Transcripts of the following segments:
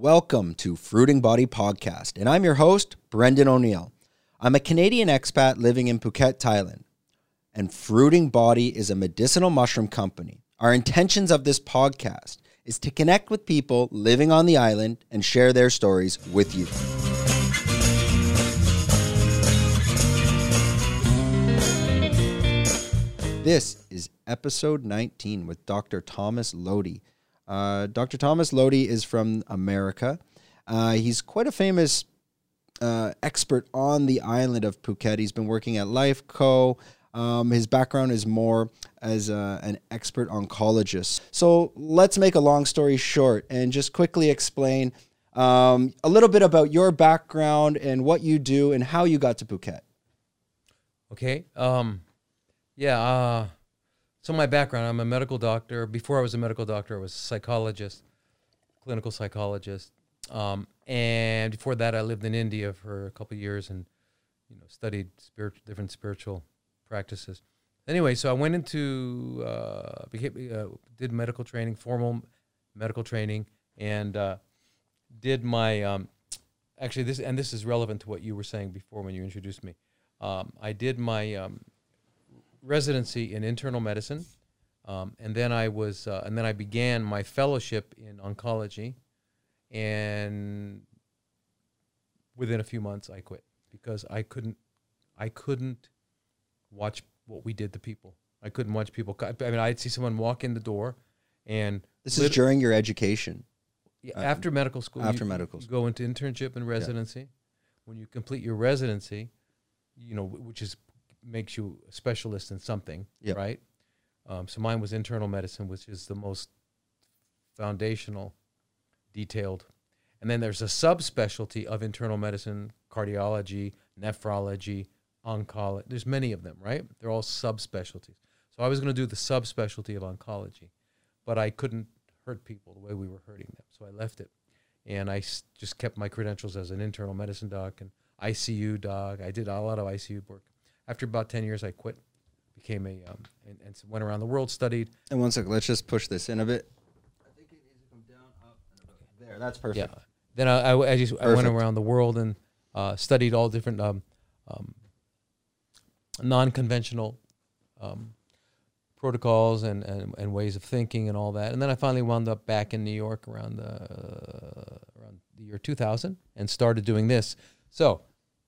Welcome to Fruiting Body Podcast, and I'm your host, Brendan O'Neill. I'm a Canadian expat living in Phuket, Thailand, and Fruiting Body is a medicinal mushroom company. Our intentions of this podcast is to connect with people living on the island and share their stories with you. This is episode 19 with Dr. Thomas Lodi. Uh, Dr. Thomas Lodi is from America. Uh, he's quite a famous uh, expert on the island of Phuket. He's been working at Life Co. Um, his background is more as a, an expert oncologist. So let's make a long story short and just quickly explain um, a little bit about your background and what you do and how you got to Phuket. Okay. Um, yeah. Uh, so my background, I'm a medical doctor. Before I was a medical doctor, I was a psychologist, clinical psychologist. Um, and before that, I lived in India for a couple years and, you know, studied spirit, different spiritual practices. Anyway, so I went into, uh, became, uh, did medical training, formal medical training, and uh, did my, um, actually this, and this is relevant to what you were saying before when you introduced me. Um, I did my um, residency in internal medicine, um, and then I was, uh, and then I began my fellowship in oncology, and within a few months I quit because I couldn't, I couldn't watch what we did to people. I couldn't watch people. I mean, I'd see someone walk in the door, and This is during your education. yeah, Uh, after medical school. after you, medical you go into internship and residency. When you complete your residency, you know, which is makes you a specialist in something, Yep. right? Um, so mine was internal medicine, which is the most foundational, detailed. And then there's a subspecialty of internal medicine, cardiology, nephrology, oncology. There's many of them, right? They're all subspecialties. So I was going to do the subspecialty of oncology, but I couldn't hurt people the way we were hurting them. So I left it. And I s- just kept my credentials as an internal medicine doc and ICU doc. I did a lot of ICU work. After about 10 years, I quit, became a, um, and, and s- went around the world, studied. And one second, let's just push this in a bit. I think it needs to come down, up, and there. That's perfect. Yeah. Then I, I, I just I went around the world and uh, studied all different um, um, non-conventional um, protocols and, and, and ways of thinking and all that. And then I finally wound up back in New York around the around the year 2000 and started doing this. So,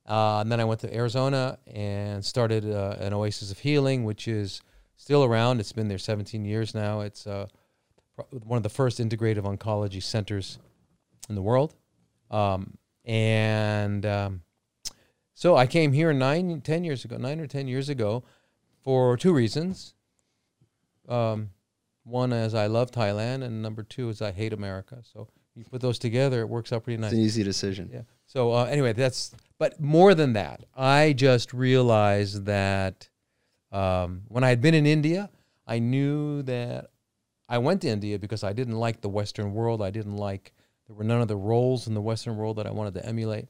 uh, and then I went to Arizona and started uh, an Oasis of Healing, which is still around. It's been there 17 years now. It's uh, one of the first integrative oncology centers in the world. Um, and um, so I came here nine, years ago, nine or ten years ago, for two reasons. Um, one is I love Thailand, and number two is I hate America. So you put those together, it works out pretty nice. It's an easy decision. Yeah. So uh, anyway, that's but more than that, I just realized that um, when I had been in India, I knew that I went to India because I didn't like the Western world. I didn't like there were none of the roles in the Western world that I wanted to emulate,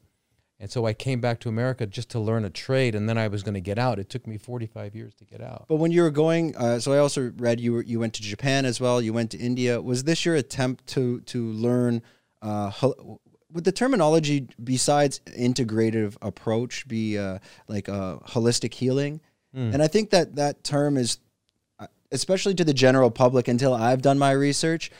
and so I came back to America just to learn a trade, and then I was going to get out. It took me forty five years to get out. But when you were going, uh, so I also read you were, you went to Japan as well. You went to India. Was this your attempt to to learn? Uh, would the terminology besides integrative approach be uh, like uh, holistic healing? Mm. And I think that that term is, uh, especially to the general public, until I've done my research,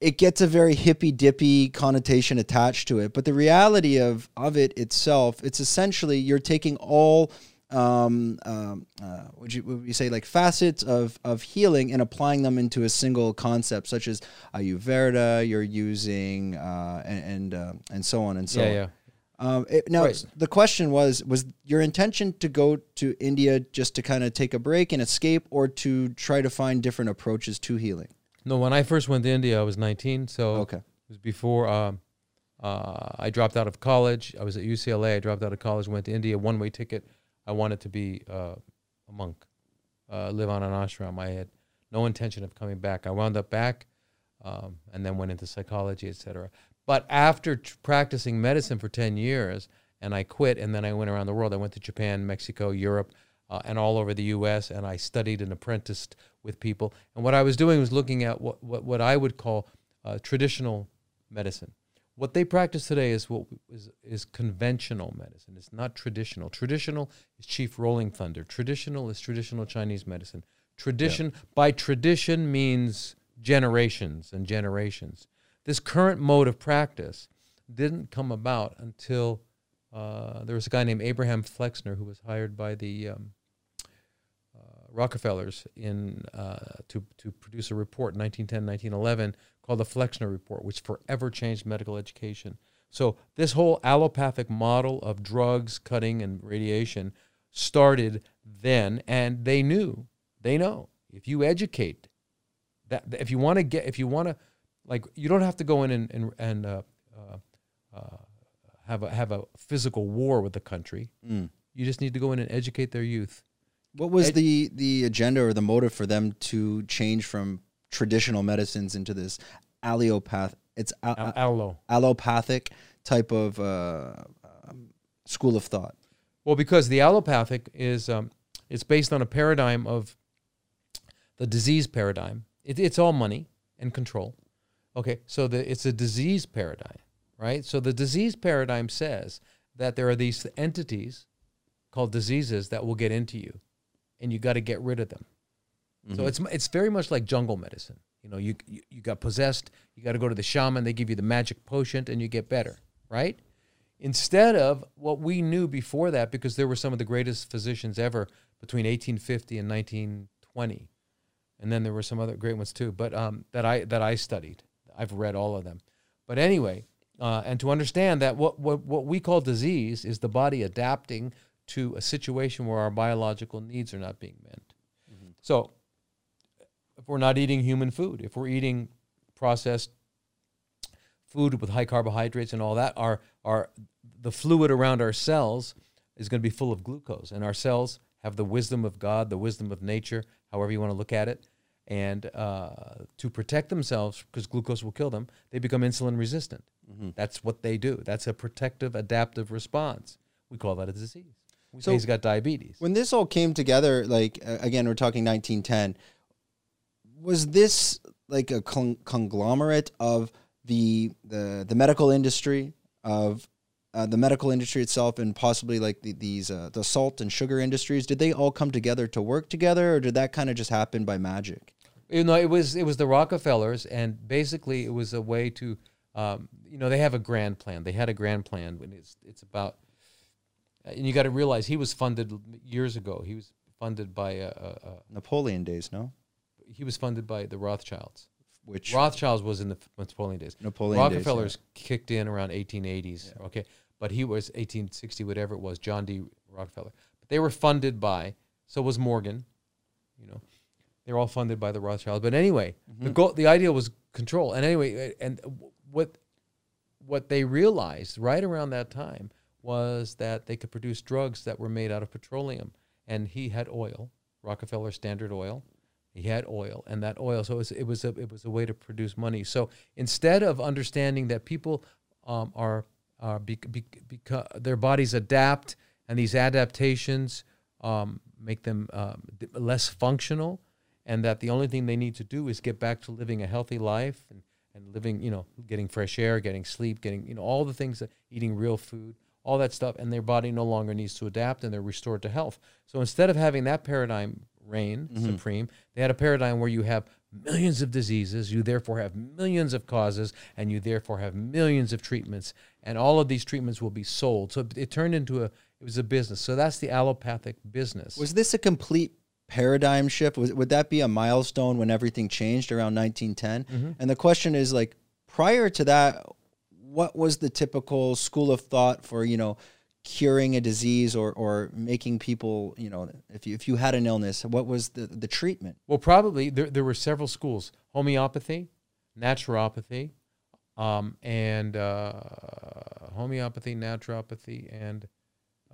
it gets a very hippy dippy connotation attached to it. But the reality of of it itself, it's essentially you're taking all um, um, uh, would you would you say like facets of of healing and applying them into a single concept, such as Ayurveda. You're using uh, and and, uh, and so on and so yeah, on. yeah. Um, it, now, Right. the question was: Was your intention to go to India just to kind of take a break and escape, or to try to find different approaches to healing? No, when I first went to India, I was nineteen. So Okay, It was before um, uh, I dropped out of college. I was at UCLA. I dropped out of college, went to India, one way ticket. I wanted to be uh, a monk, uh, live on an ashram. I had no intention of coming back. I wound up back um, and then went into psychology, etc. But after tr- practicing medicine for 10 years, and I quit, and then I went around the world. I went to Japan, Mexico, Europe, uh, and all over the U.S. And I studied and apprenticed with people. And what I was doing was looking at what what, what I would call uh, traditional medicine, what they practice today is what is is conventional medicine. It's not traditional. Traditional is Chief Rolling Thunder. Traditional is traditional Chinese medicine. Tradition by tradition means generations and generations. This current mode of practice didn't come about until uh, there was a guy named Abraham Flexner who was hired by the um, Rockefellers in uh, to to produce a report in 1910 1911 called the Flexner Report, which forever changed medical education. So this whole allopathic model of drugs, cutting, and radiation started then, and they knew, they know, if you educate, that if you want to get, if you want to, like, you don't have to go in and and, and uh, uh, uh, have a have a physical war with the country. Mm. You just need to go in and educate their youth. What was Ed- the the agenda or the motive for them to change from traditional medicines into this allopath? It's Al- Allo. allopathic type of uh, um, school of thought. Well, because the allopathic is um, it's based on a paradigm of the disease paradigm. It, it's all money and control. Okay, so the, it's a disease paradigm, right? So the disease paradigm says that there are these entities called diseases that will get into you, and you got to get rid of them. So it's it's very much like jungle medicine. You know, you you, you got possessed, you got to go to the shaman. They give you the magic potion, and you get better, right? Instead of what we knew before that, because there were some of the greatest physicians ever between 1850 and 1920, and then there were some other great ones too. But um, that I that I studied, I've read all of them. But anyway, uh, and to understand that what, what what we call disease is the body adapting to a situation where our biological needs are not being met. So if we're not eating human food, if we're eating processed food with high carbohydrates and all that, our our the fluid around our cells is going to be full of glucose, and our cells have the wisdom of God, the wisdom of nature, however you want to look at it, and uh, to protect themselves because glucose will kill them, they become insulin resistant. That's what they do. That's a protective adaptive response. We call that a disease. We So- he's got diabetes. When this all came together, like uh, again, we're talking 1910. Was this like a con- conglomerate of the the the medical industry of uh, the medical industry itself and possibly like the, these uh, the salt and sugar industries? Did they all come together to work together, or did that kind of just happen by magic? you know it was it was the rockefellers and basically it was a way to um, you know they have a grand plan they had a grand plan when it's it's about and you got to realize he was funded years ago. He was funded by a, a, a Napoleon days, no? he was funded by the rothschilds. Which rothschilds was in the Napoleon days. Napoleon days, yeah. rockefellers kicked in around 1880s okay? But he was 1860 whatever it was john d. Rockefeller. But they were funded by so was morgan you know? They're all funded by the Rothschilds. But anyway, the mm-hmm. goal, the idea was control. And anyway, and what what they realized right around that time was that they could produce drugs that were made out of petroleum. And he had oil, Rockefeller Standard Oil. He had oil, and that oil. So it was, it was a it was a way to produce money. So instead of understanding that people um, are are be, their bodies adapt, and these adaptations um, make them um, less functional, and that the only thing they need to do is get back to living a healthy life and, and living, you know, getting fresh air, getting sleep, getting, you know, all the things that eating real food, all that stuff, and their body no longer needs to adapt and they're restored to health. So instead of having that paradigm reign mm-hmm. supreme, they had a paradigm where you have millions of diseases, you therefore have millions of causes, and you therefore have millions of treatments, and all of these treatments will be sold. So it turned into a, it was a business. So that's the allopathic business. Was this a complete paradigm shift? Was, would that be a milestone when everything changed around 1910? Mm-hmm. And the question is like, prior to that, what was the typical school of thought for, you know, curing a disease or, or making people, you know, if you, if you had an illness, what was the, the treatment? Well, probably there, there were several schools: homeopathy, naturopathy, um, and uh, homeopathy, naturopathy, and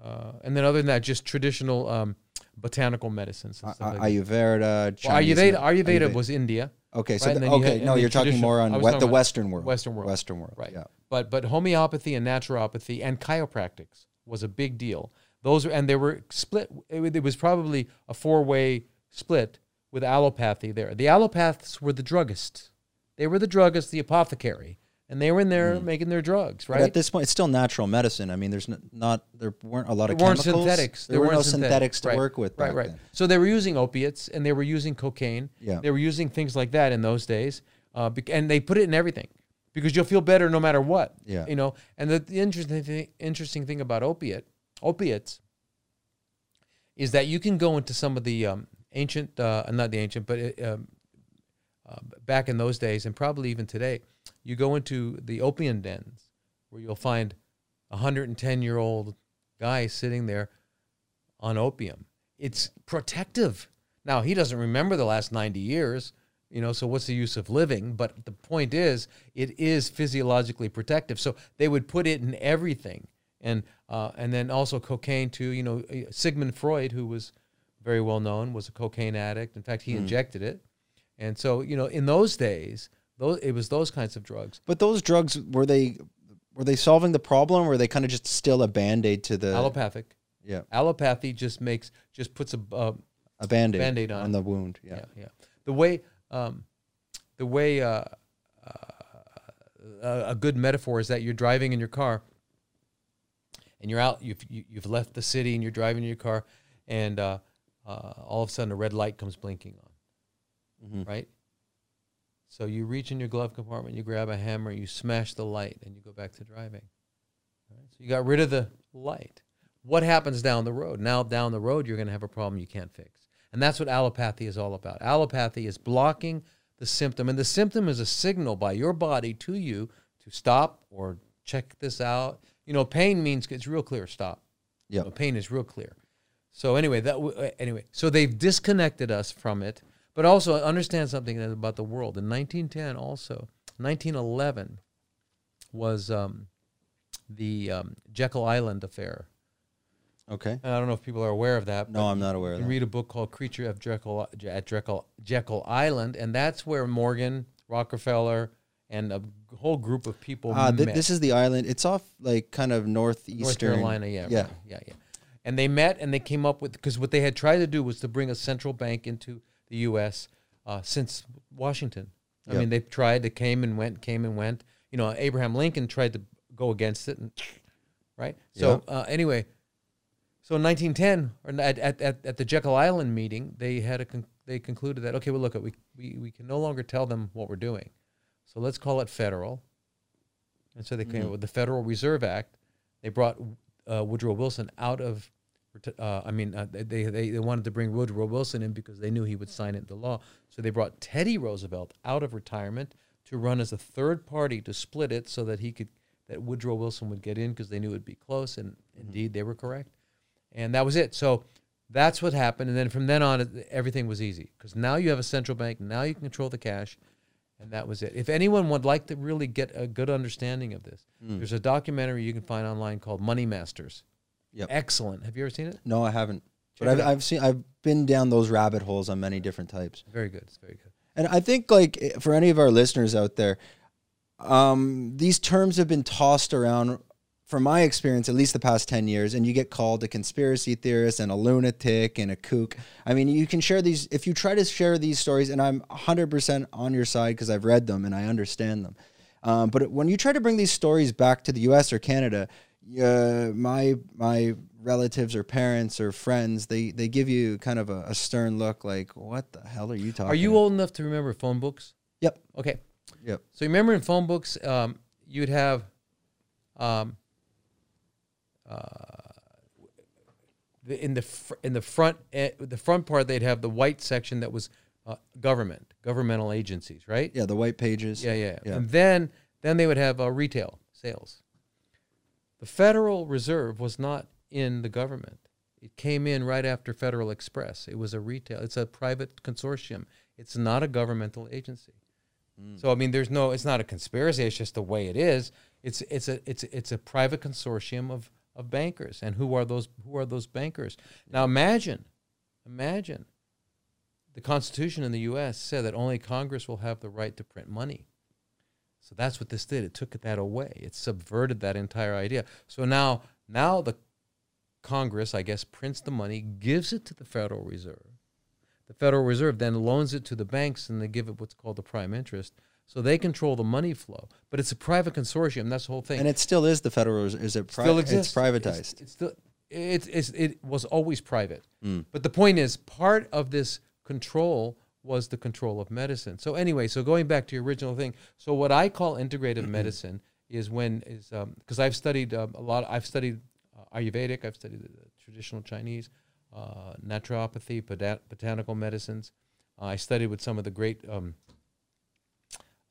uh, and then other than that, just traditional um, botanical medicines. And stuff a- like that. Ayurveda, Well, Ayurveda, Ayurveda was India, okay. So right, the- then you okay, had- no, you're talking more on we- the Western world. Western world. Western world, right? Yeah. But but homeopathy and naturopathy and chiropractics was a big deal. Those and they were split. It, it was probably a four way split with allopathy there. The allopaths were the druggists. They were the druggists, the apothecary, and they were in there making their drugs, But right? at this point, it's still natural medicine. I mean, there's n- not there weren't a lot of there weren't chemicals. synthetics. There, were weren't no synthetics to right, work with. Right, right. then. So they were using opiates and they were using cocaine. Yeah. They were using things like that in those days, uh, and they put it in everything because you'll feel better no matter what. Yeah. You know, and the, the interesting thing, interesting thing about opiate opiates is that you can go into some of the um, ancient, uh, not the ancient, but uh, um, uh, back in those days, and probably even today, you go into the opium dens where you'll find a 110 year old guy sitting there on opium. It's protective. Now, he doesn't remember the last 90 years, you know, so what's the use of living? But the point is, it is physiologically protective. So they would put it in everything. And, uh, and then also cocaine, too. You know, uh, Sigmund Freud, who was very well known, was a cocaine addict. In fact, he injected it. And so, you know, in those days, those, it was those kinds of drugs. But those drugs were they were they solving the problem? Or were they kind of just still a band aid to the Allopathic. yeah Allopathy just makes, just puts a, uh, a band aid Band-Aid on on the wound? Yeah. yeah, yeah. The way, um, the way uh, uh, a a good metaphor is that you're driving in your car, and you're out. You've you, you've left the city, and you're driving in your car, and uh, uh, all of a sudden a red light comes blinking on, Mhm. right? So you reach in your glove compartment, you grab a hammer, you smash the light, and you go back to driving. Right? So you got rid of the light. What happens down the road? Now down the road, you're going to have a problem you can't fix. And that's what allopathy is all about. Allopathy is blocking the symptom, and the symptom is a signal by your body to you to stop or check this out. You know, pain means it's real clear. Stop. You know, pain is real clear. So anyway, that w- uh, anyway, so they've disconnected us from it, but also understand something about the world. In 1910, also 1911 was um, the um, Jekyll Island affair. Okay. And I don't know if people are aware of that. No, I'm not aware You of can that. read a book called Creature of Jekyll at Jekyll, Jekyll Island, and that's where Morgan, Rockefeller, and a whole group of people Ah, th- this is the island. It's off like kind of northeastern. North Carolina, yeah, Yeah. right, yeah, yeah. And they met and they came up with because what they had tried to do was to bring a central bank into the U.S. Uh, since Washington. I Yep. mean, they tried. They came and went, came and went. You know, Abraham Lincoln tried to go against it, and right. So uh, anyway, so in 1910, or at, at, at, at the Jekyll Island meeting, they had a con- they concluded that okay, well, look, we, we we can no longer tell them what we're doing, so let's call it federal. And so they came up with the Federal Reserve Act. They brought uh, Woodrow Wilson out of. Uh, I mean, uh, they, they they wanted to bring Woodrow Wilson in because they knew he would sign it into law. So they brought Teddy Roosevelt out of retirement to run as a third party to split it so that he could that Woodrow Wilson would get in because they knew it would be close, and indeed they were correct. And that was it. So that's what happened. And then from then on, everything was easy because now you have a central bank. Now you can control the cash. And that was it. If anyone would like to really get a good understanding of this, there's a documentary you can find online called Money Masters. Yep. Excellent. Have you ever seen it? No, I haven't. But I've. I've seen I've been down those rabbit holes on many different types. Very good. It's very good. And I think like eh, for any of our listeners out there, um, these terms have been tossed around from my experience, at least the past 10 years, and you get called a conspiracy theorist and a lunatic and a kook. I mean, you can share these, if you try to share these stories, and I'm 100% on your side because I've read them and I understand them. Um, but when you try to bring these stories back to the US or Canada, uh, my my relatives or parents or friends, they, they give you kind of a, a stern look like, what the hell are you talking Are you about? old enough to remember phone books? Yep. Okay. Yep. So you remember in phone books, um, you'd have, um, in the fr- in the front eh, the front part they'd have the white section that was uh, government governmental agencies, right? Yeah, the white pages. Yeah, yeah. Yeah. And then then they would have uh, retail sales. The Federal Reserve was not in the government. It came in right after Federal Express. It was a retail. It's a private consortium. It's not a governmental agency. So I mean, there's no. It's not a conspiracy. It's just the way it is. It's it's a it's it's a private consortium of of bankers. And who are those? Who are those bankers? Now imagine, imagine. The Constitution in the U.S. said that only Congress will have the right to print money. So that's what this did. It took that away. It subverted that entire idea. So now, now the Congress, I guess, prints the money, gives it to the Federal Reserve. The Federal Reserve then loans it to the banks, and they give it what's called the prime interest. So they control the money flow, but it's a private consortium. That's the whole thing. And it still is the federal. Is is it pri- still exists. It's privatized. It's, it's still, it's, it's, it was always private. Mm. But the point is, part of this control was the control of medicine. So anyway, so going back to your original thing, so what I call integrative medicine is when is because I've studied um, a lot. I've studied uh, Ayurvedic. I've studied traditional Chinese, uh, naturopathy, bota- botanical medicines. Uh, I studied with some of the great um,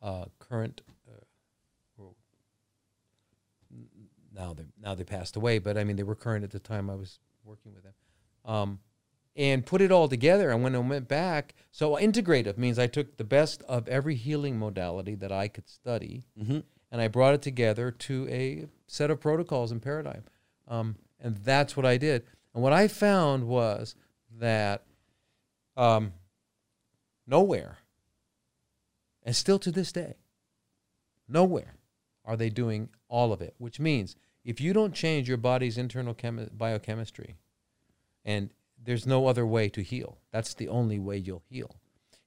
uh, current. Uh, now they now they passed away, but I mean they were current at the time I was working with them. Um, and put it all together. And when I went back, so integrative means I took the best of every healing modality that I could study, hmm and I brought it together to a set of protocols and paradigm. Um, and that's what I did. And what I found was that um, nowhere, and still to this day, nowhere are they doing all of it, which means if you don't change your body's internal chemi- biochemistry, and there's no other way to heal, that's the only way you'll heal.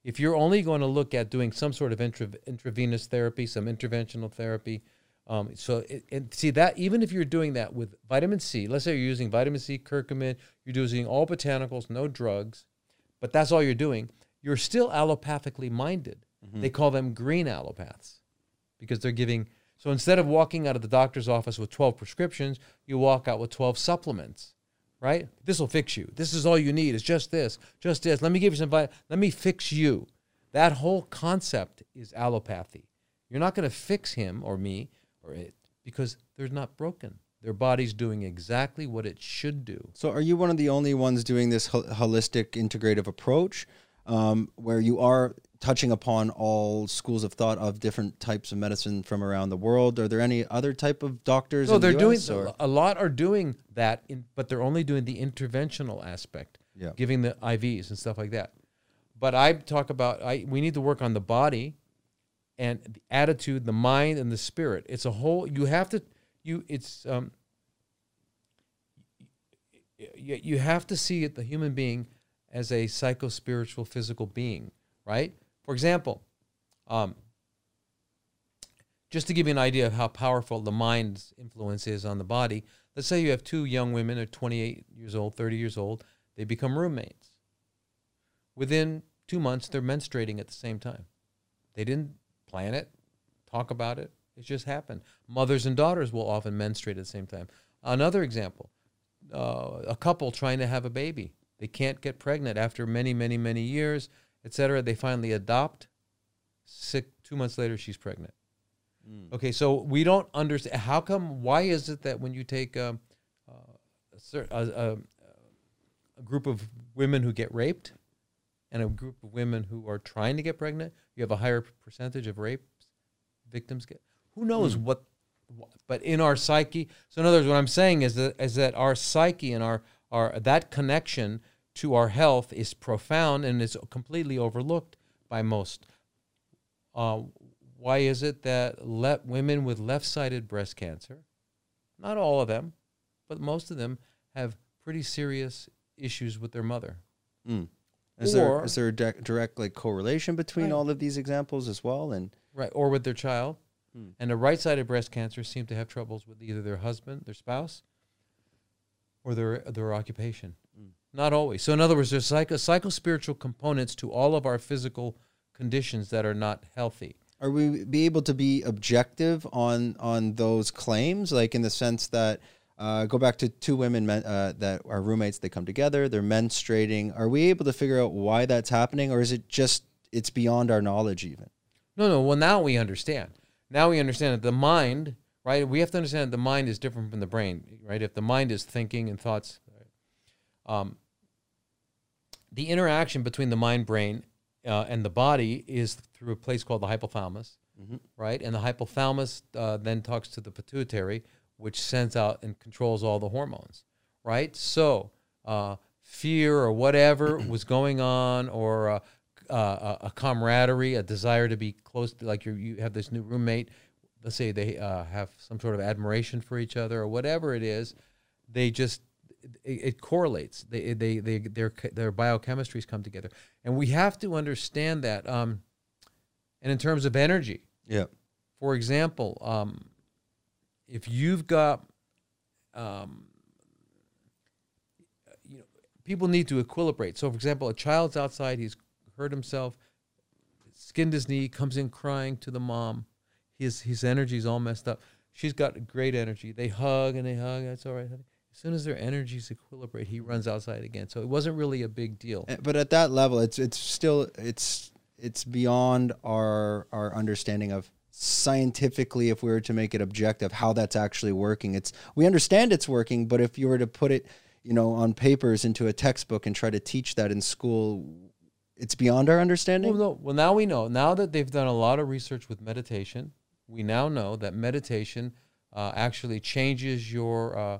If you're only going to look at doing some sort of intra- intravenous therapy, some interventional therapy, um, so it, and see that even if you're doing that with vitamin C, let's say you're using vitamin C, curcumin, you're using all botanicals, no drugs, but that's all you're doing, you're still allopathically minded. They call them green allopaths because they're giving. So instead of walking out of the doctor's office with 12 prescriptions, you walk out with 12 supplements, right? This will fix you. This is all you need. It's just this, just this. Let me give you some. Let me fix you. That whole concept is allopathy. You're not going to fix him or me or it because they're not broken. Their body's doing exactly what it should do. So, are you one of the only ones doing this hol- holistic integrative approach, um, where you are touching upon all schools of thought of different types of medicine from around the world? Are there any other type of doctors? No, they're doing US, or? a lot are doing that, in, but they're only doing the interventional aspect, Yeah. giving the IVs and stuff like that. But I talk about I we need to work on the body, and the attitude, the mind, and the spirit. It's a whole. You have to you. It's um. You, you have to see it, the human being as a psycho spiritual physical being, right? For example, um, just to give you an idea of how powerful the mind's influence is on the body, let's say you have two young women, they're 28 years old, 30 years old, they become roommates. Within two months, they're menstruating at the same time. They didn't plan it, talk about it, it just happened. Mothers and daughters will often menstruate at the same time. Another example uh, a couple trying to have a baby. They can't get pregnant after many, many, many years, etc. They finally adopt. Sick, two months later, she's pregnant. Mm. Okay, so we don't understand how come. Why is it that when you take um, uh, a, a, a, a group of women who get raped and a group of women who are trying to get pregnant, you have a higher percentage of rape victims get? Who knows what? wh- But in our psyche, so in other words, what I'm saying is that is that our psyche and our our that connection to our health is profound and is completely overlooked by most. Uh, why is it that le- women with left-sided breast cancer, not all of them, but most of them have pretty serious issues with their mother? Mm. Is there Or- is there a di- direct like correlation between Right. all of these examples as well? And right, or with their child. Hmm. And the right-sided breast cancer seem to have troubles with either their husband, their spouse, or their their occupation. Not always. So, in other words, there's psycho psycho spiritual components to all of our physical conditions that are not healthy. are we be able to be objective on on those claims, like in the sense that uh, go back to two women men, uh, that are roommates, they come together, they're menstruating. Are we able to figure out why that's happening, or is it just it's beyond our knowledge even? No, no. Well, now we understand. Now we understand that the mind, right? We have to understand that the mind is different from the brain, right? If the mind is thinking and thoughts, um, the interaction between the mind, brain, uh, and the body is through a place called the hypothalamus, Mhm. right? And the hypothalamus uh, then talks to the pituitary, which sends out and controls all the hormones, right? So, uh, fear or whatever was going on, or uh, uh, a a camaraderie, a desire to be close, to, like you you have this new roommate. Let's say they uh, have some sort of admiration for each other, or whatever it is. They just it, it correlates. They they they their their biochemistries come together, and we have to understand that. Um, and in terms of energy, Yeah. For example, um, if you've got, um, you know, people need to equilibrate. So, for example, a child's outside, he's hurt himself, skinned his knee, comes in crying to the mom. His his energy's all messed up. She's got great energy. They hug and they hug. That's all right, honey. As soon as their energies equilibrate, he runs outside again. So it wasn't really a big deal. Eh, But at that level, it's it's still it's it's beyond our our understanding of scientifically if we were to make it objective how that's actually working it's we understand it's working but if you were to put it you know on papers into a textbook and try to teach that in school it's beyond our understanding Well, no. Well, now we know. Now that they've done a lot of research with meditation, we now know that meditation uh, actually changes your uh,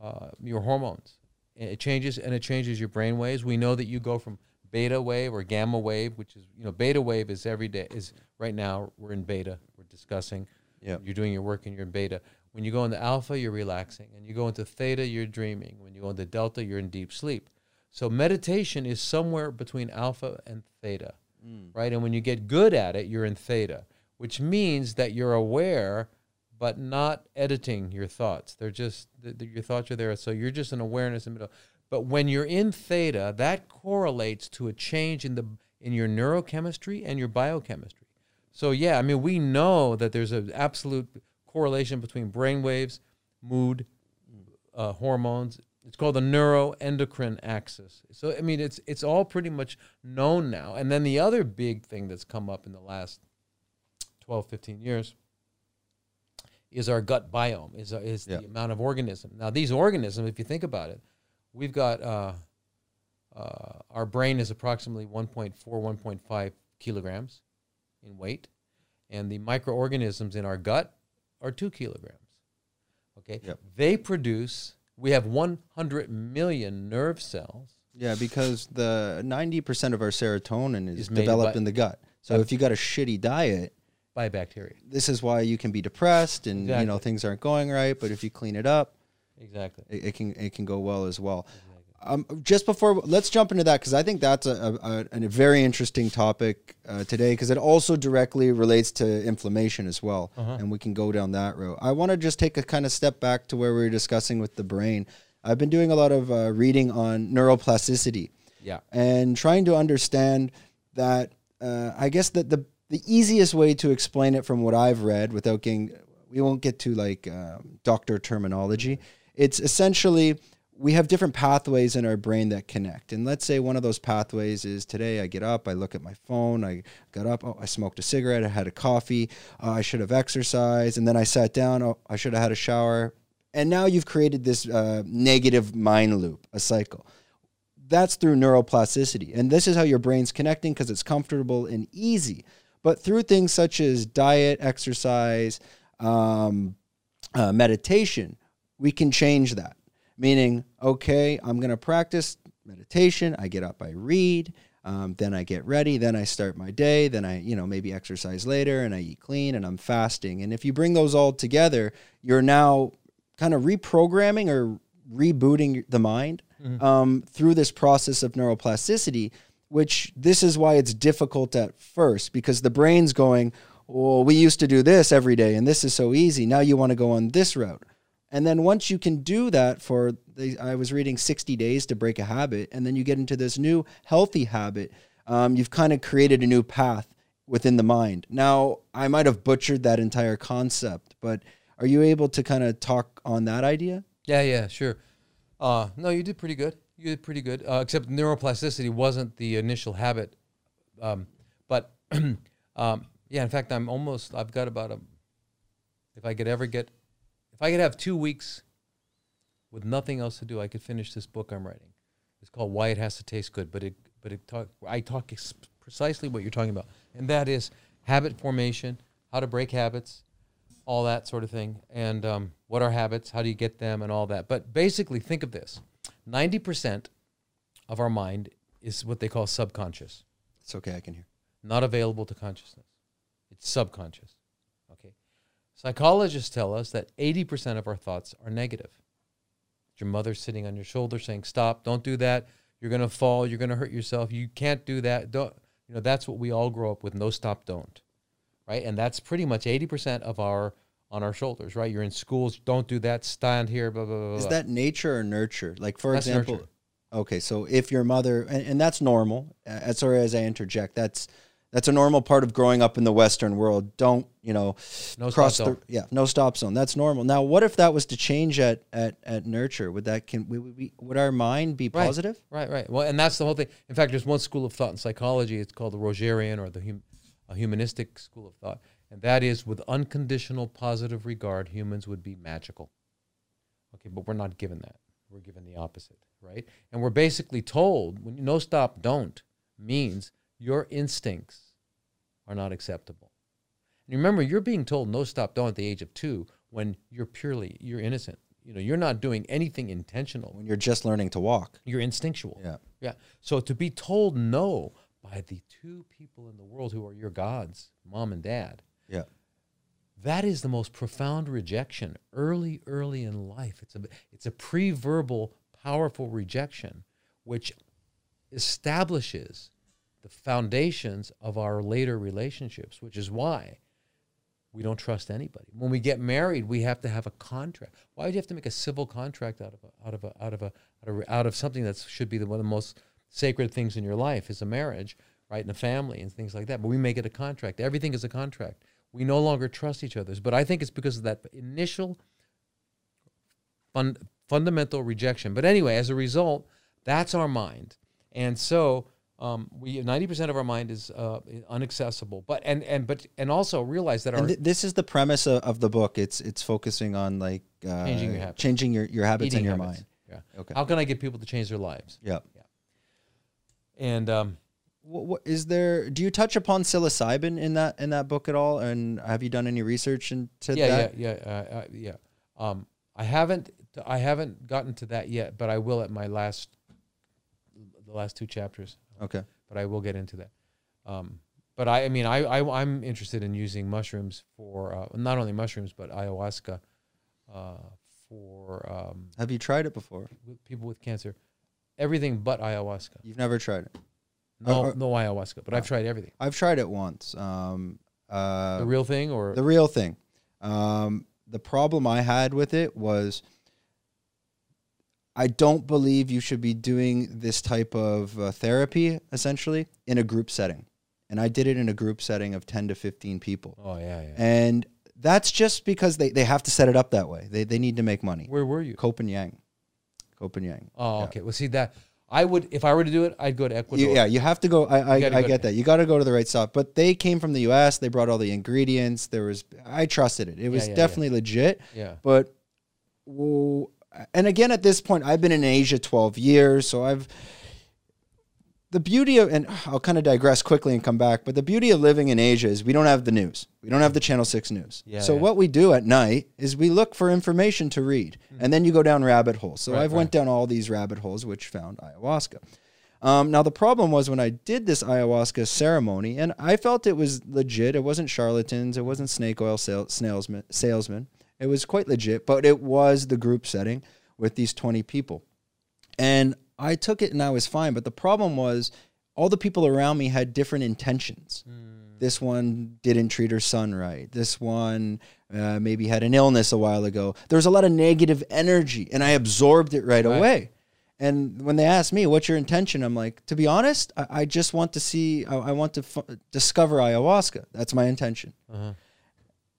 uh, your hormones. It changes and it changes your brain waves. We know that you go from beta wave or gamma wave, which is you know beta wave is every day is right now we're in beta. We're discussing. Yep. You're doing your work and you're in beta. When you go into alpha, you're relaxing, and you go into theta, you're dreaming. When you go into delta, you're in deep sleep. So meditation is somewhere between alpha and theta, right? And when you get good at it, you're in theta, which means that you're aware, but not editing your thoughts. They're just the, the, your thoughts are there, so you're just an awareness in the middle. But when you're in theta, that correlates to a change in the in your neurochemistry and your biochemistry. So yeah, I mean we know that there's an absolute correlation between brain waves, mood, uh, hormones. It's called the neuroendocrine axis. So I mean, it's it's all pretty much known now. And then the other big thing that's come up in the last 12, 15 years is our gut biome, is uh, is Yeah. the amount of organism. Now these organisms, if you think about it, we've got uh, uh, our brain is approximately 1.4, 1.5 kilograms in weight, and the microorganisms in our gut are two kilograms. Okay, Yep. they produce. We have 100 million nerve cells. yeah because the 90% of our serotonin is, Is developed by- in the gut so if you got a shitty diet by bacteria. this is why you can be depressed and you know things aren't going right but if you clean it up Exactly. it, it can it can go well as well. Um, just before let's jump into that because I think that's a, a, a, very interesting topic uh, today because it also directly relates to inflammation as well, and we can go down that road. I want to just take a kind of step back to where we were discussing with the brain. I've been doing a lot of uh, reading on neuroplasticity Yeah. and trying to understand that. Uh, I guess that the the easiest way to explain it from what I've read, without getting, we won't get to like um, doctor terminology. It's essentially we have different pathways in our brain that connect. And let's say one of those pathways is today I get up, I look at my phone, I got up, oh, I smoked a cigarette, I had a coffee, uh, I should have exercised, and then I sat down, oh, I should have had a shower. And now you've created this uh, negative mind loop, a cycle that's through neuroplasticity. And this is how your brain's connecting because it's comfortable and easy. But through things such as diet, exercise, um, uh, meditation, we can change that. Meaning, okay, I'm going to practice meditation. I get up, I read, um, then I get ready, then I start my day, then I, you know, maybe exercise later and I eat clean and I'm fasting. And if you bring those all together, you're now kind of reprogramming or rebooting the mind um, through this process of neuroplasticity, which this is why it's difficult at first because the brain's going, well, we used to do this every day and this is so easy. Now you want to go on this route. And then once you can do that for, the, I was reading 60 days to break a habit, and then you get into this new healthy habit, um, you've kind of created a new path within the mind. Now, I might have butchered that entire concept, but are you able to kind of talk on that idea? Yeah, yeah, sure. Uh, no, you did pretty good. You did pretty good. Uh, except neuroplasticity wasn't the initial habit. Um, but um, yeah, in fact, I'm almost. I've got about a. If I could ever get, if I could have two weeks with nothing else to do, I could finish this book I'm writing. It's called Why It Has to Taste Good. But it, but it talk. I talk precisely what you're talking about, and that is habit formation, how to break habits, all that sort of thing. And um, what are habits? How do you get them? And all that. But basically, think of this 90% of our mind is what they call subconscious, It's okay, I can hear. not available to consciousness. It's subconscious. Okay. Psychologists tell us that 80% of our thoughts are negative. Your mother sitting on your shoulder saying, Stop, don't do that. You're going to fall. You're going to hurt yourself. You can't do that. Don't, you know, that's what we all grow up with no stop, don't. right? And that's pretty much 80% of our on our shoulders, right? You're in schools, don't do that, stand here, blah blah blah. Is that nature or nurture? Like for That's example, nurture. okay, so if your mother and, and that's normal. Uh, sorry, as I interject, that's that's a normal part of growing up in the Western world. Don't you know? No cross stop the zone. yeah, no stop zone. That's normal. Now, what if that was to change at at at nurture? Would that can we, we, would our mind be Right. positive? Right, right. Well, and that's the whole thing. In fact, there's one school of thought in psychology. It's called the Rogerian or the hum, a humanistic school of thought, and that is with unconditional positive regard, humans would be magical. Okay, but we're not given that. We're given the opposite, right? And we're basically told when no stop don't means your instincts are not acceptable. And remember, you're being told no stop don't at the age of two when you're purely you're innocent. You know, you're not doing anything intentional. When you're just learning to walk. You're instinctual. Yeah. Yeah. So to be told no by the two people in the world who are your gods, mom and dad, Yeah. that is the most profound rejection early, early in life. It's a it's a pre-verbal, powerful rejection, which establishes the foundations of our later relationships, which is why we don't trust anybody. When we get married, we have to have a contract. Why would you have to make a civil contract out of a, out of a, out of a, out of, out of something that should be the, one of the most sacred things in your life is a marriage, right, and a family and things like that. But we make it a contract. Everything is a contract. We no longer trust each other. But I think it's because of that initial fun, fundamental rejection. But anyway, as a result, that's our mind, and so um, we ninety percent of our mind is uh, inaccessible. But and and but and also realize that our th- this is the premise of, of the book. It's it's focusing on like uh, Changing your habits. changing your, your habits eating in your habits. mind. Yeah. Okay. How can I get people to change their lives? Yeah. And um, What, what is there? Do you touch upon psilocybin in that in that book at all? And have you done any research into yeah, that? yeah, yeah, uh, uh, yeah. Um, I haven't, I haven't gotten to that yet, but I will at my last, the last two chapters. Okay. But I will get into that. Um, but I, I mean, I, I, I'm interested in using mushrooms for uh, not only mushrooms but ayahuasca uh, for um, Have you tried it before? with people with cancer. Everything but ayahuasca. You've never tried it. No, Or- or- no ayahuasca. But I've tried everything. I've tried it once. Um, uh, The real thing, or the real thing. Um, the problem I had with it was I don't believe you should be doing this type of uh, therapy essentially in a group setting. And I did it in a group setting of 10 to 15 people. oh yeah, yeah. And that's just because they, they have to set it up that way. They, they need to make money. Where were you? Copenhagen. Copenhagen. Oh, Yeah. okay. Well, see that I would if I were to do it, I'd go to Ecuador. You, yeah, you have to go. I, I, go get to- that. You got to go to the right spot. But they came from the U.S. They brought all the ingredients. There was, I trusted it. It was yeah, yeah. definitely legit. Yeah. But, well, and again, at this point, I've been in Asia 12 years. So I've, the beauty of, and I'll kind of digress quickly and come back, but the beauty of living in Asia is we don't have the news. We don't have the Channel 6 news. Yeah, so yeah. what we do at night is we look for information to read. And then you go down rabbit holes. So Right, I've went down all these rabbit holes, which found ayahuasca. Um, now the problem was when I did this ayahuasca ceremony, and I felt it was legit. It wasn't charlatans. It wasn't snake oil sale, salesman. Salesman. It was quite legit, but it was the group setting with these twenty people, and I took it and I was fine. But the problem was all the people around me had different intentions. This one didn't treat her son right. This one uh, maybe had an illness a while ago. There was a lot of negative energy, and I absorbed it right, Right. away. And when they asked me, "What's your intention?" I'm like, "To be honest, I, I just want to see. I, I want to f- discover ayahuasca. That's my intention." Uh-huh.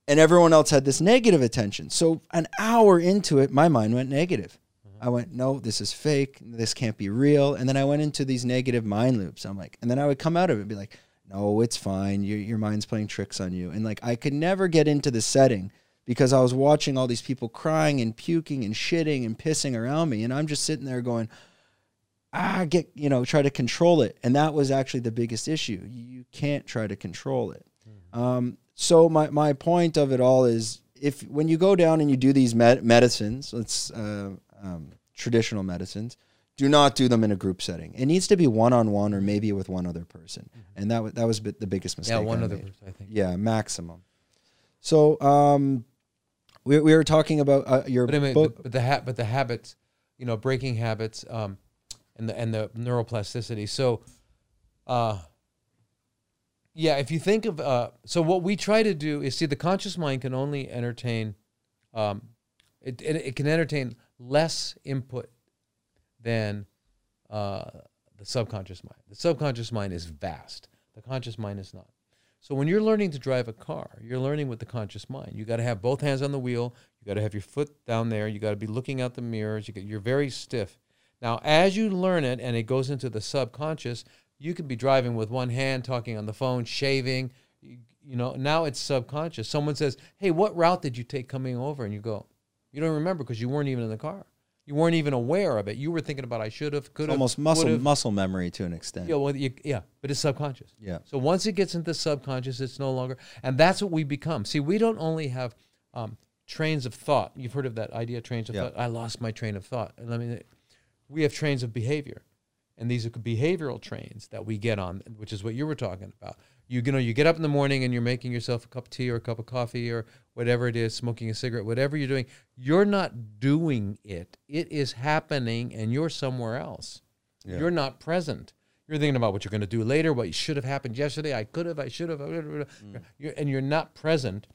And everyone else had this negative attention. So an hour into it, my mind went negative. I went, "No, this is fake. This can't be real." And then I went into these negative mind loops. I'm like, and then I would come out of it and be like, "No, it's fine. Your your mind's playing tricks on you." And like I could never get into the setting because I was watching all these people crying and puking and shitting and pissing around me, and I'm just sitting there going, "Ah, get you know, try to control it." And that was actually the biggest issue. You can't try to control it. Um, so my my point of it all is if when you go down and you do these med- medicines, let's uh, um, traditional medicines, do not do them in a group setting. It needs to be one on one or maybe with one other person, and that that was bit- the biggest mistake. Yeah, one I other made. person, I think. Yeah, maximum. So um, we we were talking about uh, your But I mean, book. but, but the ha- but the habits, you know, breaking habits, um, and the and the neuroplasticity. So, uh, yeah, if you think of uh, so what we try to do is see the conscious mind can only entertain, um, it, it it can entertain less input than uh, the subconscious mind. The subconscious mind is vast. The conscious mind is not. So when you're learning to drive a car, you're learning with the conscious mind. You got to have both hands on the wheel. You got to have your foot down there. You got to be looking out the mirrors. You you're very stiff. Now, as you learn it and it goes into the subconscious, you could be driving with one hand, talking on the phone, shaving. You, you know, now it's subconscious. Someone says, "Hey, what route did you take coming over?" And you go, "You don't remember because you weren't even in the car. You weren't even aware of it. You were thinking about I should have, could have, almost muscle would've." muscle memory to an extent. Yeah, well, you, yeah, but it's subconscious. Yeah. So once it gets into subconscious, it's no longer, and that's what we become. See, we don't only have um, trains of thought. You've heard of that idea, trains of Yeah. thought. I lost my train of thought. And I mean, we have trains of behavior, and these are behavioral trains that we get on, which is what you were talking about. You, you know, you get up in the morning and you're making yourself a cup of tea or a cup of coffee or whatever it is, smoking a cigarette, whatever you're doing. You're not doing it. It is happening, and you're somewhere else. Yeah. You're not present. You're thinking about what you're going to do later, what should have happened yesterday. I could have, I should have, you're, and you're not present,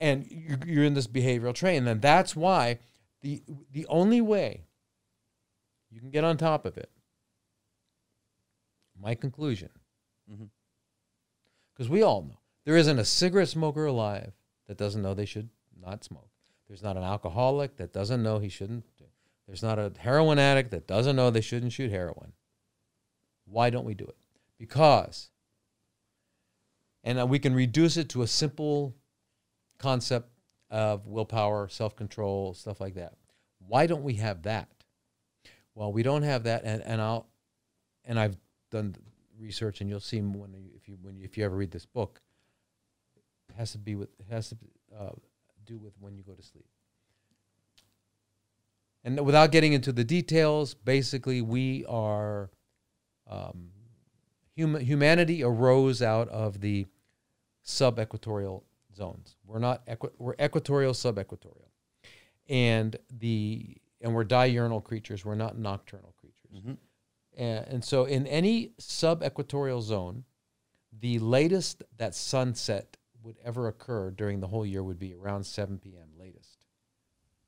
and you're, you're in this behavioral train. And that's why the the only way you can get on top of it. My conclusion, Mhm. Because we all know there isn't a cigarette smoker alive that doesn't know they should not smoke. There's not an alcoholic that doesn't know he shouldn't. There's not a heroin addict that doesn't know they shouldn't shoot heroin. Why don't we do it? Because, and uh, we can reduce it to a simple concept of willpower, self control, stuff like that. Why don't we have that? Well, we don't have that, and, and I'll, and I've done research, and you'll see when you, if you when you, if you ever read this book, it has to be with it has to uh, do with when you go to sleep. And without getting into the details, basically, we are um, hum- humanity arose out of the subequatorial zones. We're not equi- we're equatorial, subequatorial, and the and we're diurnal creatures. We're not nocturnal creatures. Mhm. And, and so, in any sub-equatorial zone, the latest that sunset would ever occur during the whole year would be around 7 p.m. latest.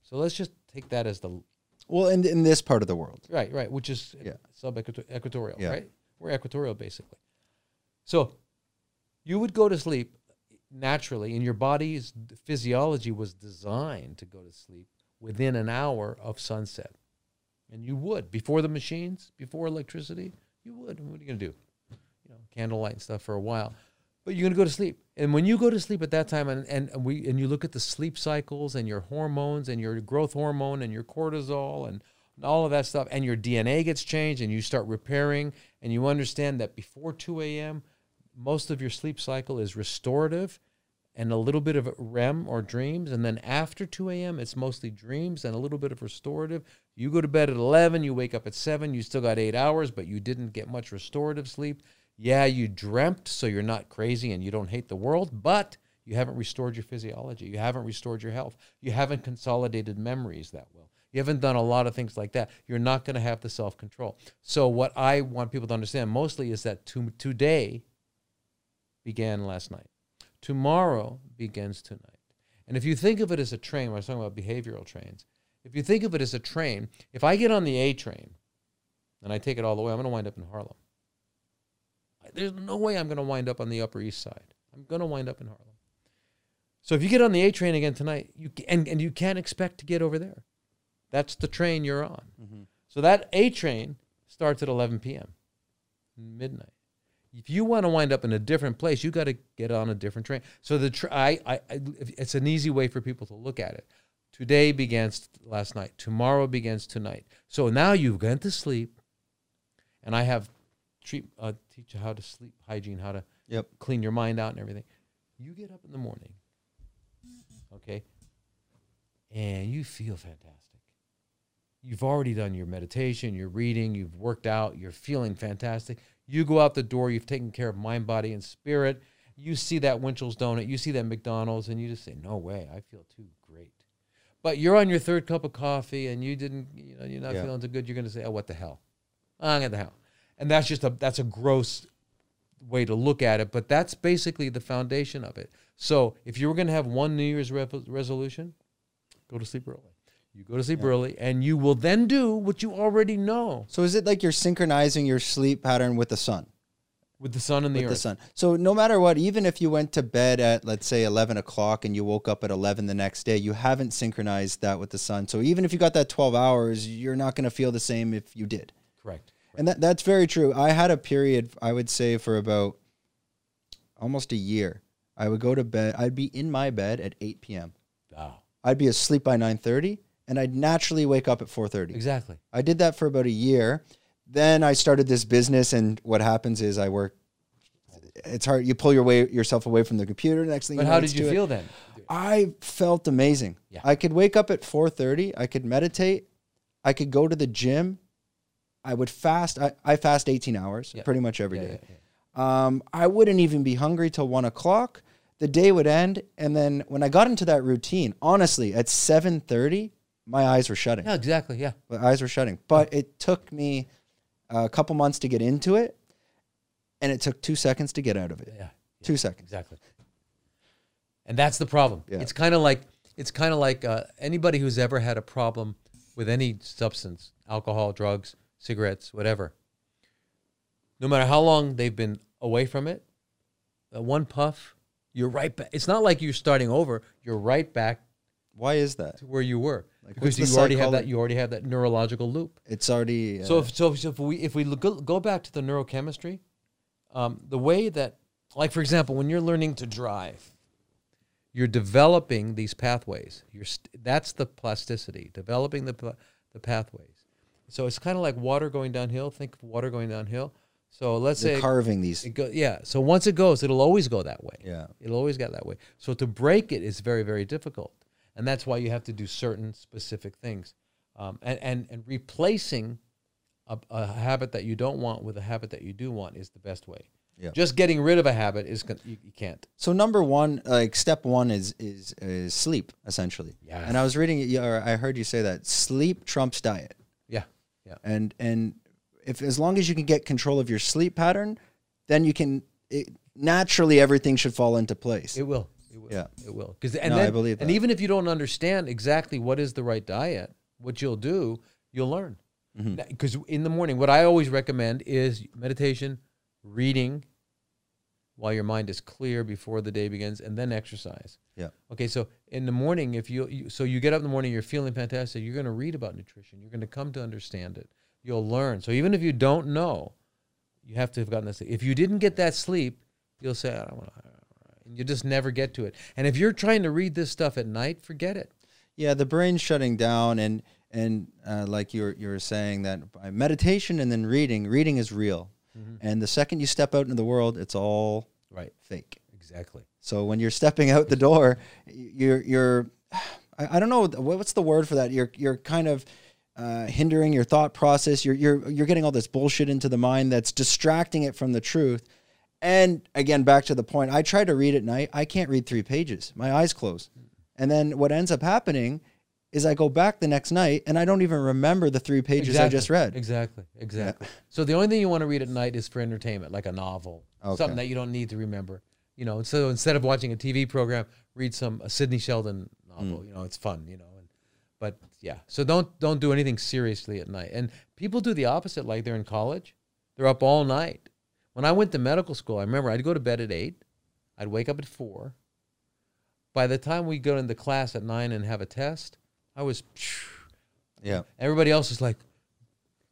So let's just take that as the Well, in in this part of the world. Right, right, which is Yeah. sub-equatorial, Yeah. right? We're equatorial basically. So you would go to sleep naturally, and your body's physiology was designed to go to sleep within an hour of sunset. And you would before the machines, before electricity, you would. What are you gonna do? You know, candlelight and stuff for a while. But you're gonna go to sleep. And when you go to sleep at that time and, and we and you look at the sleep cycles and your hormones and your growth hormone and your cortisol and all of that stuff, and your DNA gets changed and you start repairing and you understand that before 2 a.m., most of your sleep cycle is restorative and a little bit of REM or dreams. And then after 2 a.m., it's mostly dreams and a little bit of restorative. You go to bed at 11, you wake up at 7, you still got eight hours, but you didn't get much restorative sleep. Yeah, you dreamt, so you're not crazy and you don't hate the world, but you haven't restored your physiology. You haven't restored your health. You haven't consolidated memories that well. You haven't done a lot of things like that. You're not going to have the self control. So, what I want people to understand mostly is that to, today began last night. Tomorrow begins tonight. And if you think of it as a train, I was talking about behavioral trains, if you think of it as a train, if I get on the A train and I take it all the way, I'm going to wind up in Harlem. There's no way I'm going to wind up on the Upper East Side. I'm going to wind up in Harlem. So if you get on the A train again tonight, you and, and you can't expect to get over there. That's the train you're on. Mhm. So that A train starts at 11 p.m. midnight. If you want to wind up in a different place, you got to get on a different train. So the tra- I, I, I, it's an easy way for people to look at it. Today begins last night. Tomorrow begins tonight. So now you've gone to sleep, and I have treat uh, teach you how to sleep hygiene, how to Yep. clean your mind out and everything. You get up in the morning, okay, and you feel fantastic. You've already done your meditation, your reading, you've worked out, you're feeling fantastic. You go out the door, you've taken care of mind, body, and spirit. You see that Winchell's donut, you see that McDonald's, and you just say, "No way, I feel too great." But you're on your third cup of coffee, and you didn't, you know, you're not Yeah. feeling too good. You're going to say, "Oh, what the hell? Ah, oh, what the hell?" And that's just a that's a gross way to look at it, but that's basically the foundation of it. So if you were going to have one New Year's rev- resolution, go to sleep early. You go to sleep early, and you will then do what you already know So is it like you're synchronizing your sleep pattern with the sun? With the sun and the With earth. the sun. So no matter what, even if you went to bed at let's say eleven o'clock and you woke up at eleven the next day, you haven't synchronized that with the sun. So even if you got that twelve hours, you're not going to feel the same if you did. Correct. And that that's very true. I had a period, I would say, for about almost a year. I would go to bed. I'd be in my bed at eight p.m. Wow. I'd be asleep by nine thirty, and I'd naturally wake up at four thirty. Exactly. I did that for about a year. Then I started this business, and what happens is I work. It's hard. You pull your way yourself away from the computer. Next thing, But you know, how did you to it. feel then? I felt amazing. Yeah. I could wake up at 4:30. I could meditate. I could go to the gym. I would fast. I, I fast 18 hours Yeah. pretty much every Yeah, day. Um, I wouldn't even be hungry till one o'clock. The day would end, and then when I got into that routine, honestly, at 7:30, my eyes were shutting. Yeah, exactly. Yeah. My eyes were shutting. But it took me a couple months to get into it, and it took two seconds to get out of it. Yeah. Two seconds. Exactly. And that's the problem. Yeah. It's kind of like it's kind of like uh, anybody who's ever had a problem with any substance, alcohol, drugs, cigarettes, whatever. No matter how long they've been away from it, uh, one puff, you're right back. It's not like you're starting over. You're right back Why is that? to where you were Like, because you already have that. You already have that neurological loop. It's already. Uh, So if, so, if, so if we if we look, go, go back to the neurochemistry, um, the way that, like for example, when you're learning to drive, you're developing these pathways. You're st- that's the plasticity, developing the the pathways. So it's kind of like water going downhill. Think of water going downhill. So let's you're say carving these. it go, yeah. So once it goes, it'll always go that way. Yeah. It'll always go that way. So to break it is very, very difficult. And that's why you have to do certain specific things. Um, and, and, and replacing a, a habit that you don't want with a habit that you do want is the best way. Yeah. Just getting rid of a habit is you, you can't. So number one, like step one is is is sleep essentially. Yeah. And I was reading, it, or I heard you say that sleep trumps diet. Yeah. Yeah. and and if as long as you can get control of your sleep pattern, then you can it, naturally everything should fall into place. It will. It will. Yeah. It will. Because and No, I then, believe and even if you don't understand exactly what is the right diet, what you'll do, you'll learn. Mm-hmm. Because in the morning, what I always recommend is meditation, reading, while your mind is clear before the day begins, and then exercise. Yeah. Okay. So in the morning, if you, you so you get up in the morning, you're feeling fantastic. You're going to read about nutrition. You're going to come to understand it. You'll learn. So even if you don't know, you have to have gotten that sleep. If you didn't get that sleep, you'll say, I don't want to. And you just never get to it. And if you're trying to read this stuff at night, forget it. yeah, the brain's shutting down, and and uh, like you're you're saying that by meditation and then reading, reading is real, and the second you step out into the world, it's all Right. fake. Exactly. So when you're stepping out the door, you're you're I, I don't know what's the word for that. You're you're kind of uh, hindering your thought process. You're you're you're getting all this bullshit into the mind that's distracting it from the truth. And again, back to the point, I try to read at night. I can't read three pages. My eyes close. And then what ends up happening is I go back the next night and I don't even remember the three pages I just read. Exactly. Exactly. So the only thing you want to read at night is for entertainment, like a novel, Okay. something that you don't need to remember. You know, so instead of watching a TV program, read some a Sidney Sheldon Mm. novel. You know, it's fun. You know, and but yeah. So don't don't do anything seriously at night. And people do the opposite. Like they're in college, they're up all night. When I went to medical school, I remember I'd go to bed at eight, I'd wake up at four. By the time we go into class at nine and have a test, I was. Yeah. Everybody else is like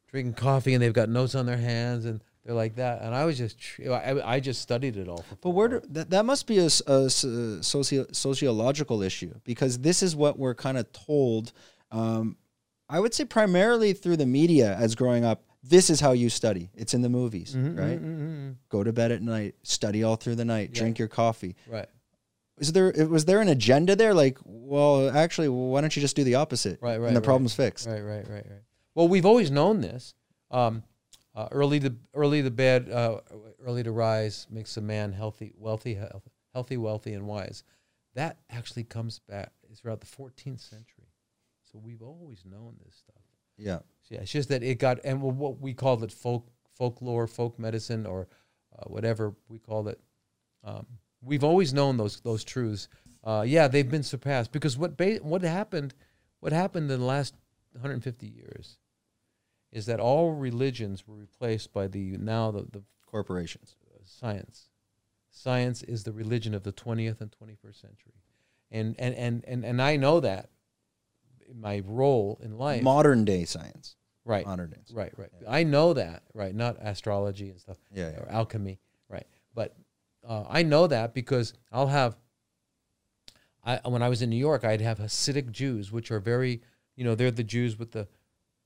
drinking coffee and they've got notes on their hands and they're like that. And I was just, I, I just studied it all. But where do, that, that must be a, a socio, sociological issue because this is what we're kind of told. Um, I would say primarily through the media as growing up. This is how you study. It's in the movies, right? Go to bed at night, study all through the night, Yeah. drink your coffee. right, Is there was there an agenda there? Like, well, actually, why don't you just do the opposite? Right, right, And the right. problem's fixed. right, right, right, right. Well, we've always known this. Um, uh, early to early to bed, uh, early to rise makes a man healthy, wealthy, health, healthy, wealthy, and wise. That actually comes back is throughout the 14th century. So we've always known this stuff. Yeah. Yeah, it's just that it got and what we called it folk folklore, folk medicine, or uh, whatever we call it. Um, we've always known those those truths. Uh, yeah, they've been surpassed because what ba- what happened, what happened in the last 150 years, is that all religions were replaced by the now the, the Corporations. science. Science is the religion of the 20th and 21st century. And, and, and, and, and I know that in my role in life. Modern day science. Right. Right, right. I know that, right? Not astrology and stuff Yeah, yeah. or alchemy, right? But uh, I know that because I'll have. I when I was in New York, I'd have Hasidic Jews, which are very, you know, they're the Jews with the,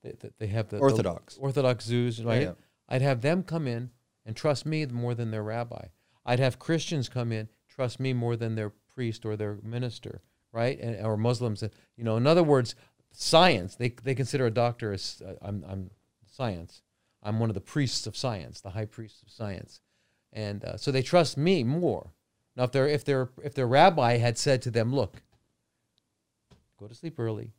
they, they- have the the Orthodox. Orthodox Jews, right? yeah. I'd have them come in and trust me more than their rabbi. I'd have Christians come in trust me more than their priest or their minister, right? And, or Muslims, you know. In other words, science. They they consider a doctor as uh, I'm I'm science. I'm one of the priests of science, the high priest of science, and uh, so they trust me more. Now, if their if their if their rabbi had said to them, "Look, go to sleep early,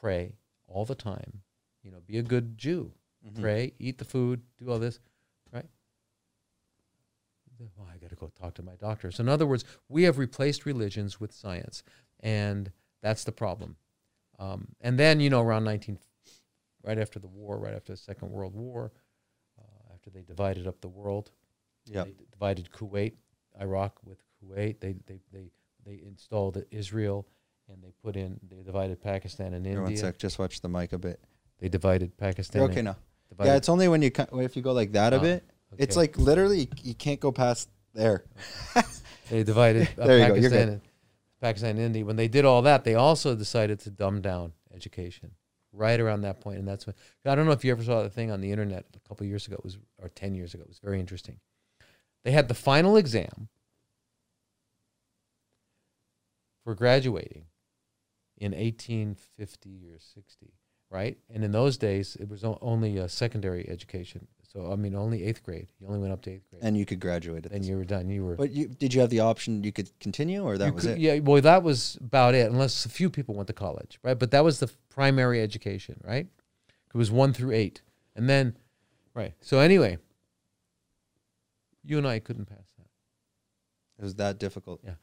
pray all the time, you know, be a good Jew, Mhm. pray, eat the food, do all this, right? Oh, I got to go talk to my doctor. So, in other words, we have replaced religions with science, and that's the problem. Um, and then, you know, around 19, right after the war, right after the Second World War, uh, after they divided up the world, Yeah. divided Kuwait, Iraq with Kuwait. They they they they installed Israel, and they put in they divided Pakistan and Here, one India. sec. Just watch the mic a bit. They divided Pakistan. Okay no. Yeah, it's only when you if you go like that a Ah, bit. It's like literally you can't go past there. They divided uh, There you go, you're Pakistan, good. Pakistan and India. When they did all that, they also decided to dumb down education right around that point. And that's when I don't know if you ever saw the thing on the internet a couple years ago. It was or ten years ago. It was very interesting. They had the final exam for graduating in 1850 or 60, right? And in those days, it was only a secondary education. So I mean, only eighth grade. You only went up to eighth grade, And you could graduate at then you were done. You were But you did you have the option you could continue or that you was could- it? Yeah, well, that was about it, unless a few people went to college, right? But that was the primary education, right? It was one through eight, and then, right. So anyway, you and I couldn't pass that, It was that difficult. Yeah.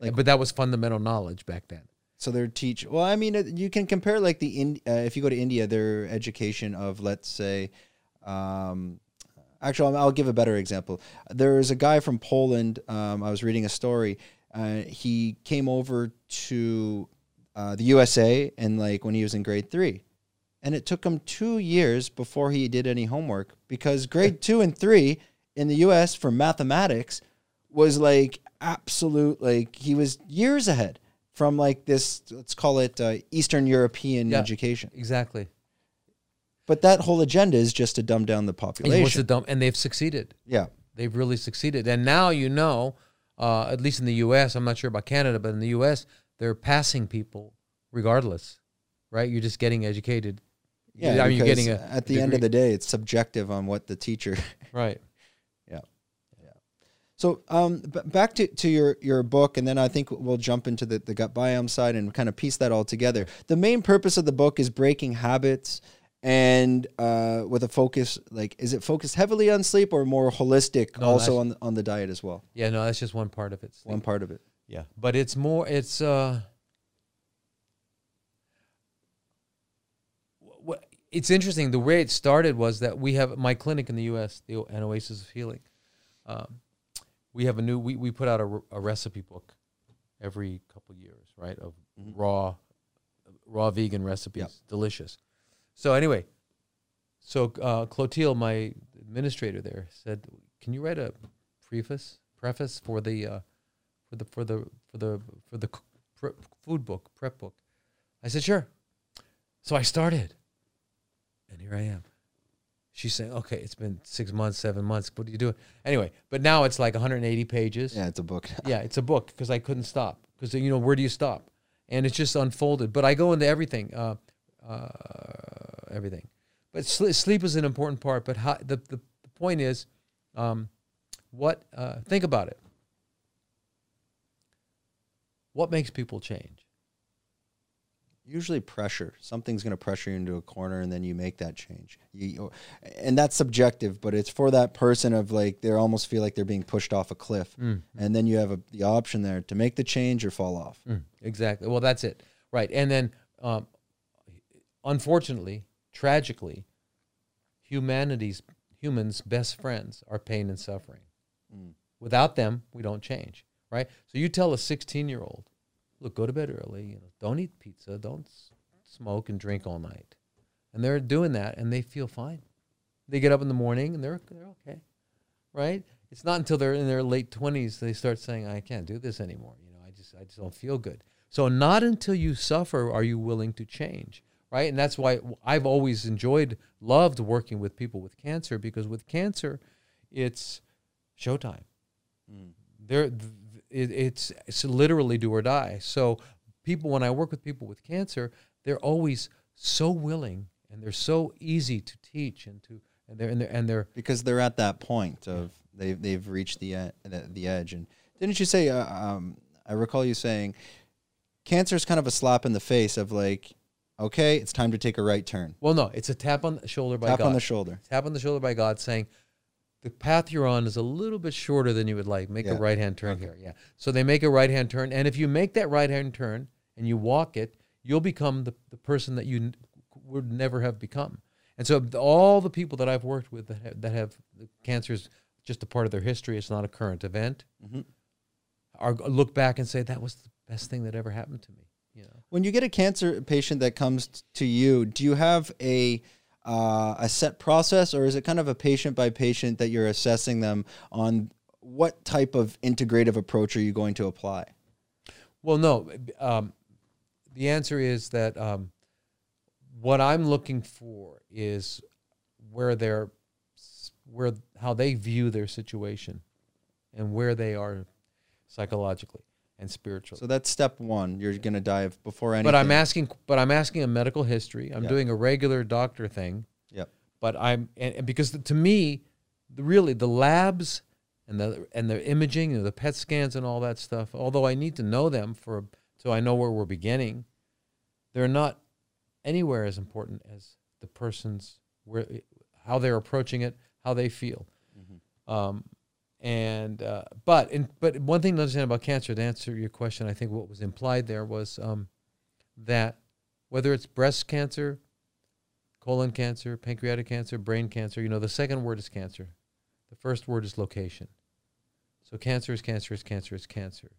Like- but that was fundamental knowledge back then. So they're teach. Well, I mean, you can compare like the in uh, if you go to India, their education of let's say, um, actually, I'll, give a better example. There is a guy from Poland. Um, I was reading a story. Uh, he came over to uh, the USA and like when he was in grade three, and it took him two years before he did any homework because grade two and three in the U.S. for mathematics was like absolute like he was years ahead from like this let's call it uh, Eastern European Yeah. education. Exactly. But that whole agenda is just to dumb down the And what's the population. dumb? And they've succeeded. yeah, They've really succeeded. And now you know, uh, at least in the U.S., I'm not sure about Canada, but in the U.S., they're passing people regardless, right? You're just getting educated. yeah. I mean, you're getting a at the end of the day, it's subjective on what the teacher. right. Yeah, yeah. So um, b- back to, to your, your book, and then I think we'll jump into the, the gut biome side and kind of piece that all together. The main purpose of the book is breaking habits and uh, with a focus, like, is it focused heavily on sleep or more holistic No, also on, the- on the diet as well? Yeah, no, that's just one part of it. One part of it. Yeah, but it's more. It's uh. wh- wh- It's interesting. The way it started was that we have my clinic in the U.S., the O- an Oasis of Healing. Um, we have a new. We, we put out a, re- a recipe book every couple years, right? Of Mhm. raw, raw vegan recipes, Yep. delicious. So anyway, so uh, Clotilde, my administrator there, said, "Can you write a preface, preface for the uh, for the for the for the for the pre- food book, prep book?" I said, "Sure." So I started, and here I am. She's saying, "Okay, it's been six months, seven months. What are you doing?" Anyway, but now it's like 180 pages Yeah, it's a book. yeah, it's a book because I couldn't stop because you know where do you stop? And it's just unfolded. But I go into everything, uh, uh, everything. But sl- sleep is an important part. But how, the, the the point is, um, what? Uh, think about it. What makes people change? usually pressure. Something's going to pressure you into a corner, and then you make that change. You, and that's subjective, but it's for that person of like they almost feel like they're being pushed off a cliff, Mm. and then you have a, the option there to make the change or fall off. Mm, exactly. Well, that's it. Right. And then, um, unfortunately, tragically, humanity's humans' best friends are pain and suffering. Mm. Without them, we don't change. Right. So you tell a 16 year old, look, go to bed early. You know, don't eat pizza. Don't s- smoke and drink all night. And they're doing that, and they feel fine. They get up in the morning, and they're they're okay. Right. It's not until they're in their late 20s they start saying, I can't do this anymore. You know, I just I just don't feel good. So not until you suffer are you willing to change, right? And that's why I've always enjoyed, loved working with people with cancer because with cancer, it's showtime. Mm. There, it, it's it's literally do or die. So people, when I work with people with cancer, they're always so willing and they're so easy to teach and to and they're and they're, and they're because they're at that point of they've they've reached the, the the edge. And didn't you say? Uh, um, I recall you saying, cancer is kind of a slap in the face of like, okay, it's time to take a right turn. well, no, it's a tap on the shoulder by Tap God. Tap on the shoulder. tap on the shoulder by God, saying, "The path you're on is a little bit shorter than you would like. Make Yeah. a right hand turn here." Yeah. So they make a right hand turn, and if you make that right hand turn and you walk it, you'll become the, the person that you would never have become. And so all the people that I've worked with that have, that have cancer is just a part of their history. It's not a current event. Mhm. Are look back and say that was the best thing that ever happened to me. You know. When you get a cancer patient that comes to you, do you have a uh, a set process, or is it kind of a patient by patient that you're assessing them on what type of integrative approach are you going to apply? Well, no. Um, the answer is that um, what I'm looking for is where they're, where how they view their situation, and where they are psychologically and spiritually. So that's step one. You're going to dive before anything. but I'm asking, but I'm asking a medical history. I'm Yeah. doing a regular doctor thing. Yep. But I'm and, and because to me, the, really the labs and the and the imaging and the PET scans and all that stuff. Although I need to know them for so I know where we're beginning, they're not anywhere as important as the person's where how they're approaching it, how they feel. Mhm. Um, and uh, but in, but one thing to understand about cancer to answer your question, I think what was implied there was um, that whether it's breast cancer, colon cancer, pancreatic cancer, brain cancer, you know, the second word is cancer. The first word is location. So cancer is cancer is cancer is cancer.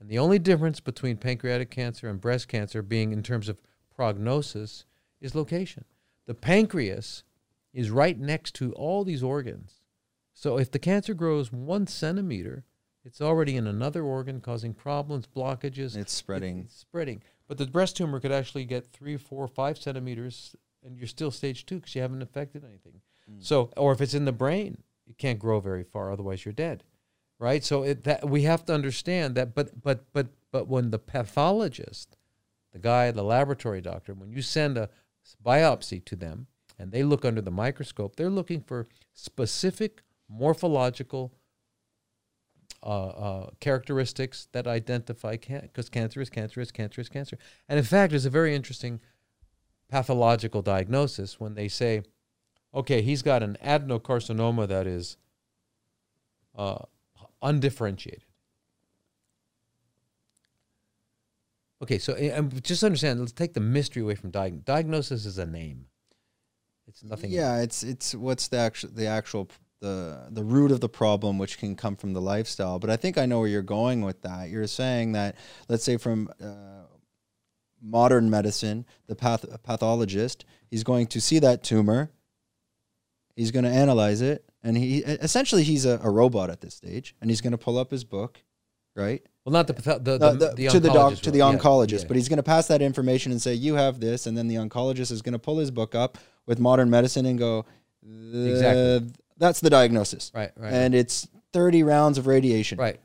And the only difference between pancreatic cancer and breast cancer being in terms of prognosis is location. The pancreas is right next to all these organs. So if the cancer grows one centimeter, it's already in another organ causing problems, blockages. It's spreading. It's spreading. But the breast tumor could actually get three, four, five centimeters, and you're still stage two because you haven't affected anything. Mm. So, or if it's in the brain, it can't grow very far, otherwise you're dead, right? So it, that we have to understand that. But but but but when the pathologist, the guy, the laboratory doctor, when you send a biopsy to them and they look under the microscope, they're looking for specific morphological uh, uh, characteristics that identify because cancer is cancer is cancer is cancer. And in fact, it's a very interesting pathological diagnosis when they say, okay, he's got an adenocarcinoma that is uh, undifferentiated. Okay, so um, just understand. Let's take the mystery away from diagnosis. Diagnosis is a name. It's nothing. Yeah, it's it's what's the actual the actual the the root of the problem, which can come from the lifestyle. But I think I know where you're going with that. You're saying that let's say from uh, modern medicine, the path pathologist, he's going to see that tumor. He's going to analyze it, and he essentially he's a, a robot at this stage, and he's going to pull up his book, right? Well, not the the, Uh, the, the- the to the doc, oncologist to the. Yeah, oncologist, yeah. but he's going to pass that information and say, "You have this," and then the oncologist is going to pull his book up with modern medicine and go, Exactly. "Uh, That's the diagnosis, right, right, and it's thirty rounds of radiation. right,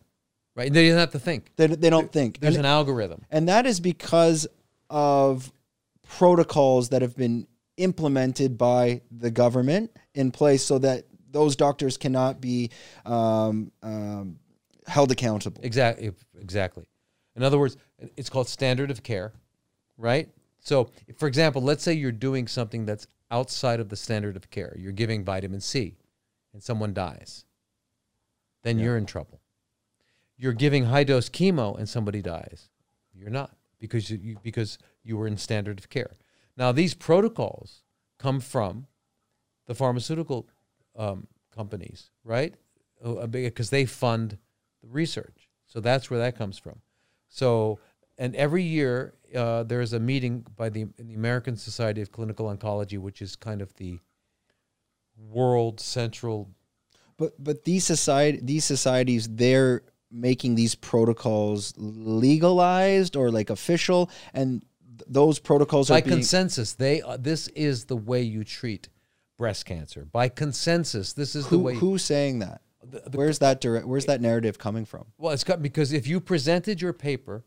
right. They don't have to think. They, they don't think, There's and, an algorithm. and that is because of protocols that have been implemented by the government in place, so that those doctors cannot be um, um, held accountable. Exactly. Exactly. In other words, it's called standard of care, right? So, for example, let's say you're doing something that's outside of the standard of care. You're giving vitamin C and someone dies. Then Yeah. you're in trouble. You're giving high dose chemo and somebody dies. You're not because you, because you were in standard of care. Now these protocols come from the pharmaceutical um, companies, right? Uh, Because they fund the research. So that's where that comes from. So, and every year uh, there's a meeting by the, the American Society of Clinical Oncology, which is kind of the world central. But but these society these societies they're making these protocols legalized or like official, and th- those protocols By are being consensus, they uh, this is the way you treat breast cancer. By consensus, this is the who, way. who's saying that? the- the- Where's that direct? Where's that narrative coming from? well, it's got because if you presented your paper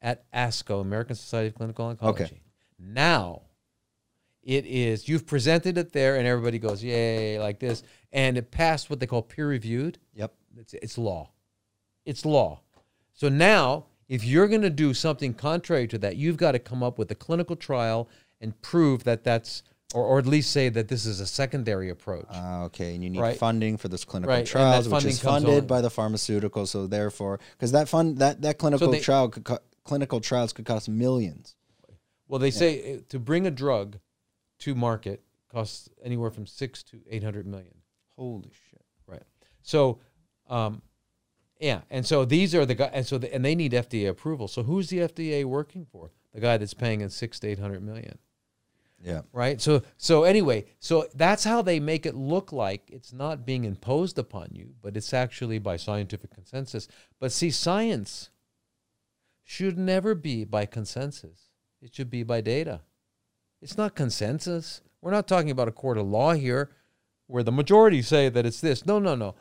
at ASCO, American Society of Clinical Oncology, Okay. now it is you've presented it there, and everybody goes yay like this, and it passed what they call peer reviewed. Yep. It's, it's law. It's law. So now, if you're going to do something contrary to that, you've got to come up with a clinical trial and prove that that's, or, or at least say that this is a secondary approach. Ah, okay, and you need Right. funding for this clinical Right, trials, which is funded on- by the pharmaceutical. So therefore, because that fund that that clinical they- trial could co- clinical trials could cost millions. well, they say uh, to bring a drug to market costs anywhere from six to eight hundred million. Holy shit! Right. So, um, yeah, and so these are the guys, and so the, and they need FDA approval. So who's the FDA working for? The guy that's paying in six to eight hundred million. Yeah. right so so anyway so that's how they make it look like it's not being imposed upon you but it's actually by scientific consensus but see science should never be by consensus it should be by data it's not consensus we're not talking about a court of law here where the majority say that it's this no no no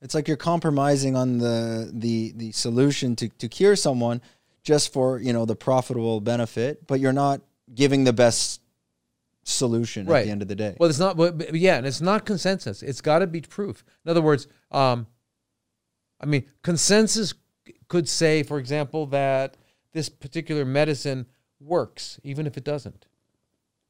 It's like you're compromising on the the the solution to to cure someone just for you know the profitable benefit, but you're not giving the best solution at the end of the day. Well, it's not. Yeah, and it's not consensus. It's got to be proof. In other words, um, I mean, consensus could say, for example, that this particular medicine works, even if it doesn't.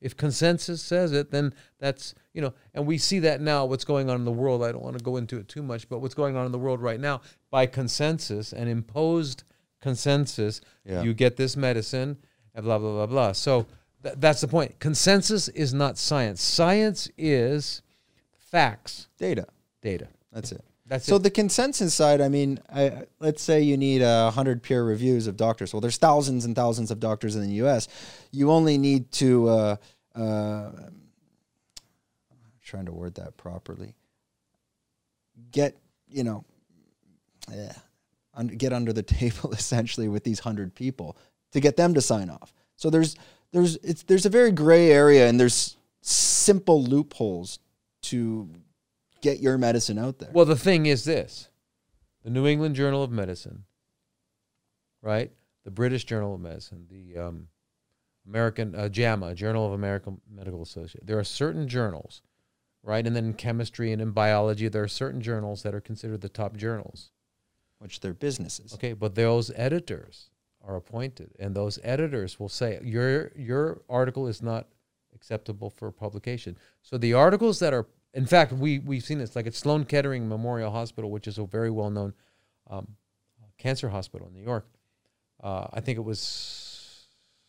If consensus says it, then that's you know, and we see that now. What's going on in the world? I don't want to go into it too much, but what's going on in the world right now by consensus and imposed consensus, Yeah. you get this medicine, and blah blah blah blah. So th- that's the point. Consensus is not science. Science is facts, Data. data. That's it. That's So it. the consensus side, I mean, I, let's say you need a hundred peer reviews of doctors. Well, there's thousands and thousands of doctors in the U.S. You only need to. Uh, uh, trying to word that properly. Get you know, yeah, get under the table essentially with these hundred people to get them to sign off. So there's there's it's there's a very gray area and there's simple loopholes to get your medicine out there. Well, the thing is this the New England Journal of Medicine, right? The British Journal of Medicine, the um, American uh, JAMA, Journal of American Medical Association. There are certain journals, right? And then in chemistry and in biology, there are certain journals that are considered the top journals. which they're businesses. Okay, but those editors are appointed, and those editors will say your your article is not acceptable for publication. So the articles that are, in fact, we we've seen this like at Sloan Kettering Memorial Hospital, which is a very well known um, cancer hospital in New York. Uh, I think it was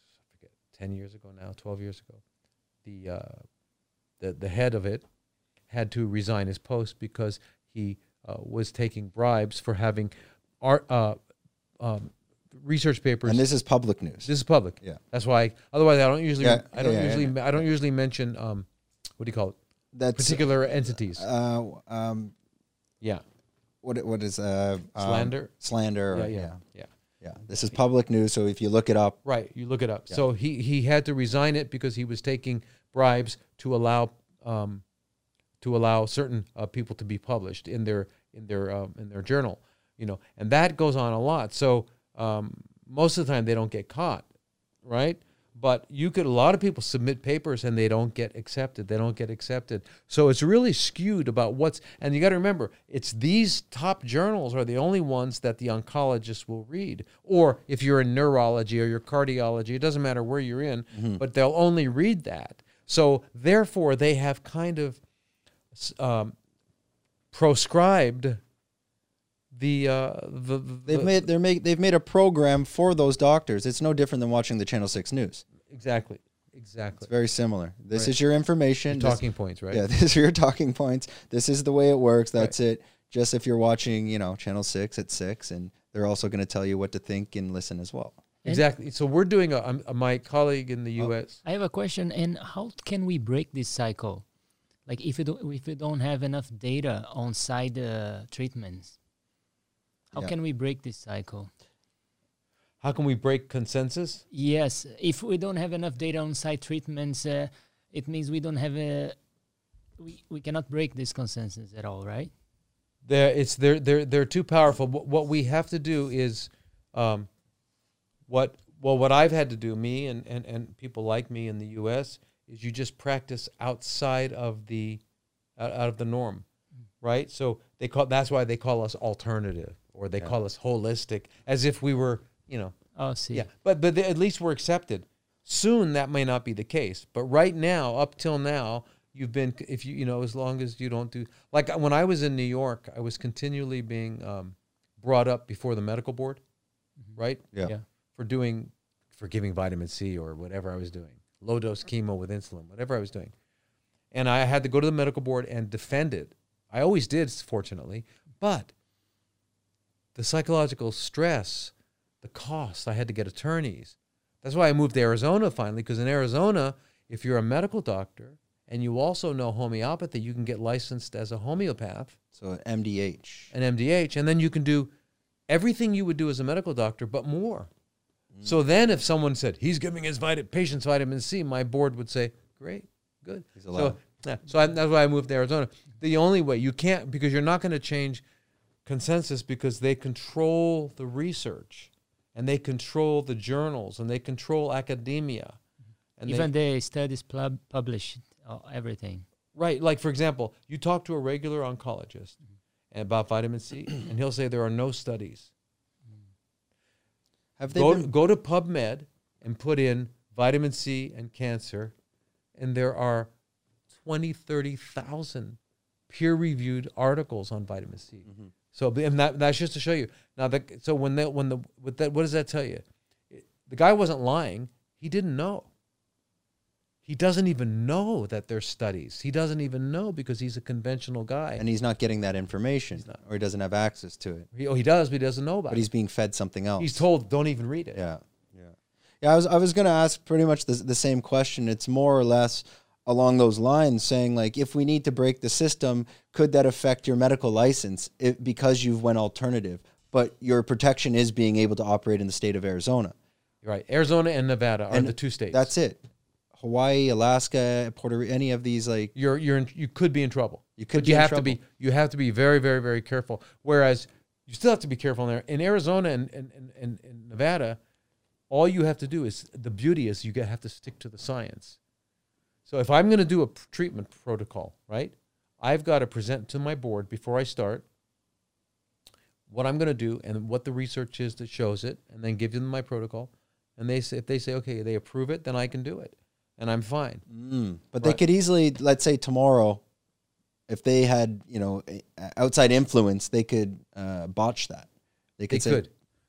I forget ten years ago now, twelve years ago. The uh, the the head of it had to resign his post because he uh, was taking bribes for having art uh, um, research papers. And this is public news. This is public. Yeah. That's why. Otherwise, I don't usually. Yeah, I don't yeah, usually. I don't usually mention. Um, what do you call it? That's Particular entities. uh, um, yeah. what what is uh um, Slander. slander? Yeah, or- yeah. yeah, Yeah. yeah. This is public news, so if you look it up, Right. You look it up. Yeah. So he he had to resign it because he was taking bribes to allow um, to allow certain uh, people to be published in their in their um, in their journal. You know, and that goes on a lot. So um, most of the time they don't get caught, right? But you could a lot of people submit papers and they don't get accepted. They don't get accepted. So it's really skewed about what's and you got to remember it's these top journals are the only ones that the oncologists will read. Or if you're in neurology or your cardiology it doesn't matter where you're in but they'll only read that. So therefore they have kind of um, proscribed the uh the, the They've made they're make they've made a program for those doctors. It's no different than watching the Channel Six News. Exactly exactly It's very similar. This Right. is your information. This- talking points right Yeah, these are your talking points. This is the way it works. That's it. Just if you're watching, you know, Channel Six at six, and they're also going to tell you what to think and listen as well. Exactly. So we're doing a, um, a my colleague in the U.S. I have a question. And how can we break this cycle? Like if you don't if you don't have enough data on side uh, treatments, how Yeah. can we break this cycle? How can we break consensus? Yes, if we don't have enough data on site treatments, uh, it means we don't have a we, we cannot break this consensus at all, right? They're, it's they're they're they're too powerful. What, what we have to do is, um, what well what I've had to do, me and, and and people like me in the U.S. is you just practice outside of the out, out of the norm, right? So they call that's why they call us alternative or they Yeah. call us holistic, as if we were you know Oh, see. Yeah, but but the, at least we're accepted. Soon that may not be the case, but right now, up till now, you've been if you you know as long as you don't do like when I was in New York, I was continually being um, brought up before the medical board, right? Yeah. Yeah. For doing for giving vitamin C or whatever I was doing, low dose chemo with insulin, whatever I was doing, and I had to go to the medical board and defend it. I always did, fortunately, but the psychological stress, the cost. I had to get attorneys. That's why I moved to Arizona finally, because in Arizona, if you're a medical doctor and you also know homeopathy, you can get licensed as a homeopath, So an MDH. an MDH, and then you can do everything you would do as a medical doctor, but more. So then, if someone said he's giving his vit- patients vitamin C, my board would say, "Great, good." He's So, yeah, so I, that's why I moved to Arizona. The only way you can't because you're not going to change consensus because they control the research and they control the journals and they control academia. And they- Even the studies pub- published uh, everything. right, like for example, you talk to a regular oncologist about vitamin C, and he'll say there are no studies. Have they Go been, go to PubMed and put in vitamin C and cancer, and there are 20, 30,000 peer-reviewed articles on vitamin C. Mm-hmm. So, and that, that's just to show you. Now, the, so when that, when the, with that, what does that tell you? It- the guy wasn't lying. He didn't know. He doesn't even know that there's studies. He doesn't even know because he's a conventional guy. and he's not getting that information, He's not. or he doesn't have access to it. he, oh, he does, but he doesn't know about But it. he's being fed something else. He's told, don't even read it. Yeah, yeah, yeah. I was I was gonna ask pretty much the the same question. It's more or less along those lines, saying like, if we need to break the system, could that affect your medical license if, because you've went alternative? But your protection is being able to operate in the state of Arizona. Right. Arizona and Nevada are And the two states. That's it. Hawaii, Alaska, Puerto Rico, any of these like you're you're in, you could be in trouble. You could you in have to be you have to be very very very careful. Whereas you still have to be careful in there. In Arizona and and, and, and, Nevada, all you have to do is the beauty is you have to stick to the science. So if I'm going to do a treatment protocol, right? I've got to present to my board before I start what I'm going to do and what the research is that shows it, and then give them my protocol. And they say if they say okay, they approve it, then I can do it, and I'm fine. Mm. But they could easily, let's say tomorrow, if they had, you know, a- outside influence, they could uh, botch that. They could They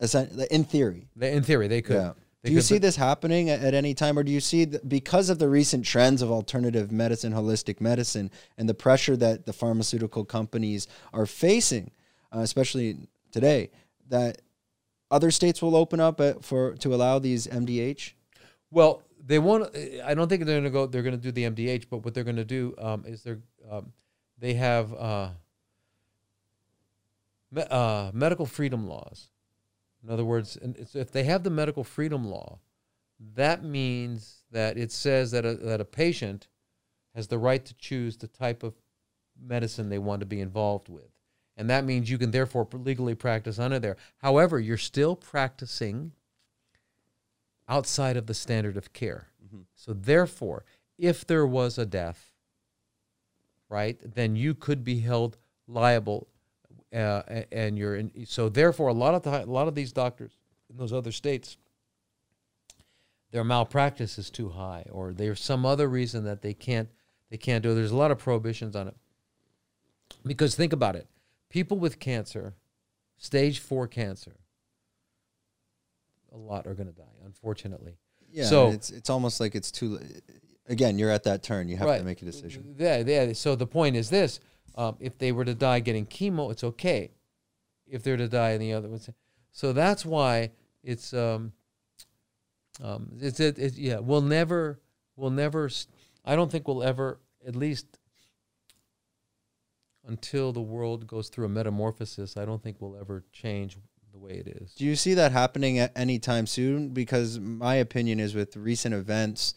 say, could. in theory. They, in theory, they could. Yeah. Do you see this happening at, at any time, or do you see that because of the recent trends of alternative medicine, holistic medicine, and the pressure that the pharmaceutical companies are facing, uh, especially today, that other states will open up uh, for to allow these MDH? Well, they won't. I don't think they're going to go. They're going to do the MDH, but what they're going to do um, is they're um, they have uh, me, uh, medical freedom laws. In other words, if they have the medical freedom law, that means that it says that a, that a patient has the right to choose the type of medicine they want to be involved with. And that means you can therefore legally practice under there. However, you're still practicing outside of the standard of care. Mhm. So therefore, if there was a death, right, then you could be held liable, uh, and you're in, so therefore a lot of the, a lot of these doctors in those other states, their malpractice is too high, or there's some other reason that they can't they can't do. it. There's a lot of prohibitions on it. Because think about it, people with cancer, stage four cancer, a lot are going to die, unfortunately. Yeah. So- it's it's almost like it's too. Again, you're at that turn. You have to make a decision. Yeah, yeah. So the point is this: um, if they were to die getting chemo, it's okay. If they're to die in the other ones, so that's why it's um, um, it's it, it, yeah. We'll never, we'll never. I don't think we'll ever, at least until the world goes through a metamorphosis. I don't think we'll ever change the way it is. Do you see that happening at any time soon? Because my opinion is with recent events,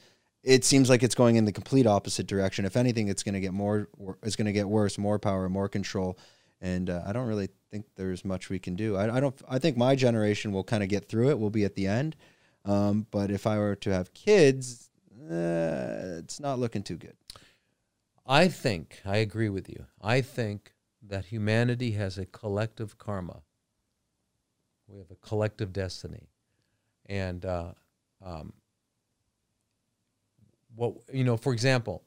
it seems like it's going in the complete opposite direction. If anything, it's going to get more. It's going to get worse. More power, more control, and uh, I don't really think there's much we can do. I, I don't. I think my generation will kind of get through it. We'll be at the end. Um, but if I were to have kids, uh, it's not looking too good. I think I agree with you. I think that humanity has a collective karma. We have a collective destiny, and uh, um, what you know, for example,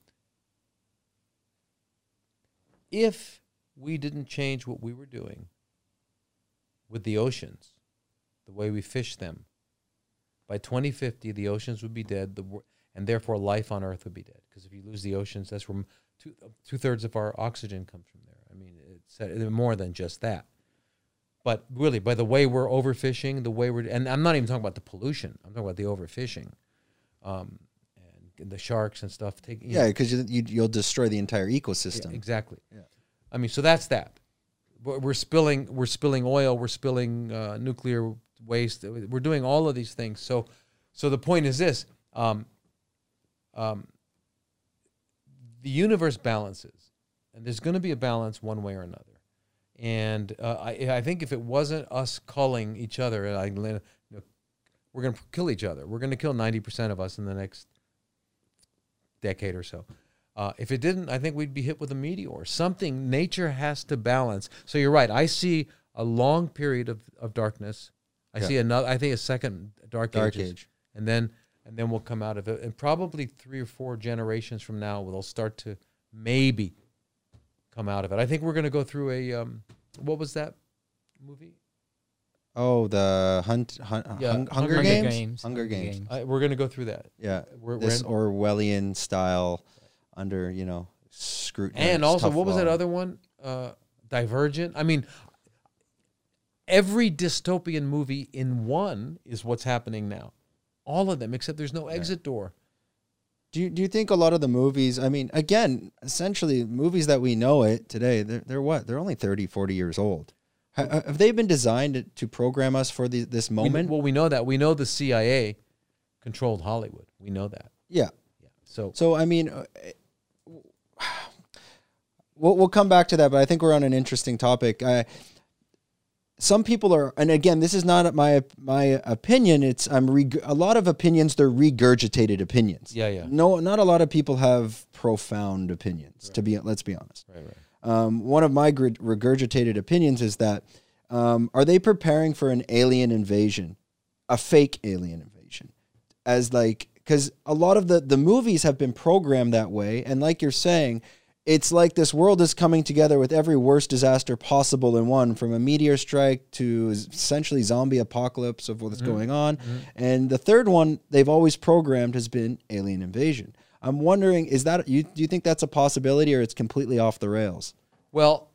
if we didn't change what we were doing with the oceans, the way we fish them, by 2050 the oceans would be dead, the and therefore life on Earth would be dead. Because if you lose the oceans, that's where two two thirds of our oxygen comes from there. I mean, it's more than just that. But really, by the way we're overfishing, the way we're, and I'm not even talking about the pollution. I'm talking about the overfishing, um, the sharks and stuff. Taking Yeah, because you, you, you'll destroy the entire ecosystem. yeah, exactly. Yeah. I mean, so that's that. We're we're spilling, we're spilling oil, we're spilling uh, nuclear waste. We're doing all of these things. So, so the point is this: um, um, the universe balances, and there's going to be a balance one way or another. And uh, I, I think if it wasn't us calling each other, like, you know, we're going to kill each other. We're going to kill ninety percent of us in the next decade or so. Uh, if it didn't, I think we'd be hit with a meteor. Something nature has to balance. So you're right. I see a long period of, of darkness. I Yeah. see another. I think a second dark, Dark ages, age. and then and then we'll come out of it. And probably three or four generations from now, we'll start to maybe come out of it. I think we're going to go through a um, what was that movie? Oh, the hunt, hunt Yeah, Hung- Hunger, Hunger Games? Games. Hunger Games. I, we're going to go through that. Yeah, We're, we're this in- Orwellian style, under you know scrutiny. and also what was that other one uh divergent i mean every dystopian movie in one is what's happening now all of them except there's no exit door Do you, do you think a lot of the movies, I mean, again, essentially movies that we know it today, they're, they're what? They're only 30, 40 years old. Ha- Have they been designed to- program us for the, this We- moment? well we know that we know the cia controlled hollywood we know that yeah. yeah so So, I mean, uh, we'll, we'll come back to that, but I think we're on an interesting topic. Uh, some people are, and again, this is not my my opinion. It's I'm reg- a lot of opinions. They're regurgitated opinions. yeah yeah No, not a lot of people have profound opinions. To be, let's be honest. right right Um, one of my regurgitated opinions is that um, are they preparing for an alien invasion, a fake alien invasion, as like because a lot of the the movies have been programmed that way, and like you're saying, it's like this world is coming together with every worst disaster possible in one, from a meteor strike to essentially zombie apocalypse of what's going on, and the third one they've always programmed has been alien invasion. I'm wondering, is that you? Do you think that's a possibility, or it's completely off the rails? Well,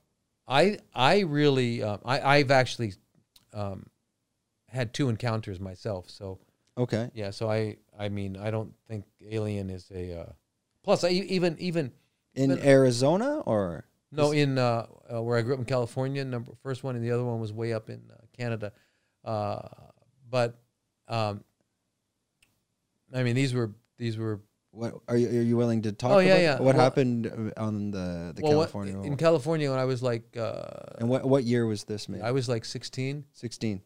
I I really uh, I I've actually um, had two encounters myself. So Okay. yeah, so I I mean I don't think Alien is a uh, plus. I, even even In But- Arizona, or no in uh, uh, where I grew up in California. Number first one, and the other one was way up in uh, Canada. Uh, but um, I mean these were these were what are you? Are you willing to talk? Oh, yeah, about yeah. What Well- happened uh, on the the well, what- in? California when I was like uh, and what what year was this made? I was like 16. Sixteen.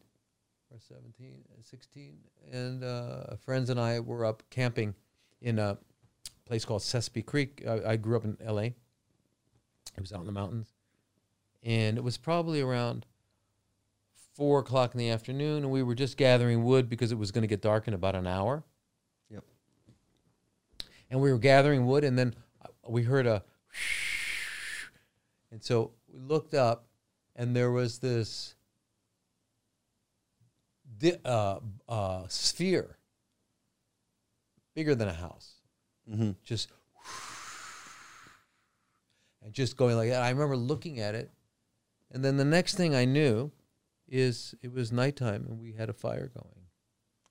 or 17, uh, 16, and uh, friends and I were up camping in a place called Sespe Creek. I, I grew up in L.A. It was out in the mountains, and it was probably around four o'clock in the afternoon, and we were just gathering wood because it was going to get dark in about an hour. And we were gathering wood, and then uh, we heard a, and so we looked up, and there was this uh, uh, sphere, bigger than a house, Mm-hmm. just and just going like that. I remember looking at it, and then the next thing I knew is it was nighttime and we had a fire going.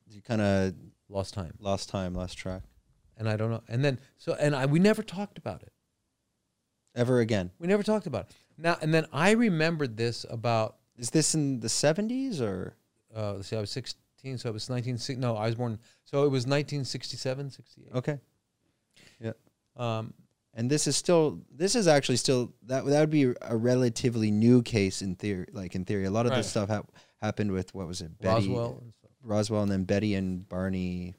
You kind of Lost time, lost time, lost track. And I don't know. And then so and I we never talked about it. Ever again? We never talked about it. Now and then I remembered this about. Is this in the seventies or? Uh, let's see, I was 16, so it was 1960. No, I was born. So it was 1967, 68. Okay. Um, And this is still this is actually still that that would be a relatively new case in theory. Like in theory, a lot of Right. this stuff hap- happened with what was it? Betty, Roswell. And. Roswell, and then Betty and Barney.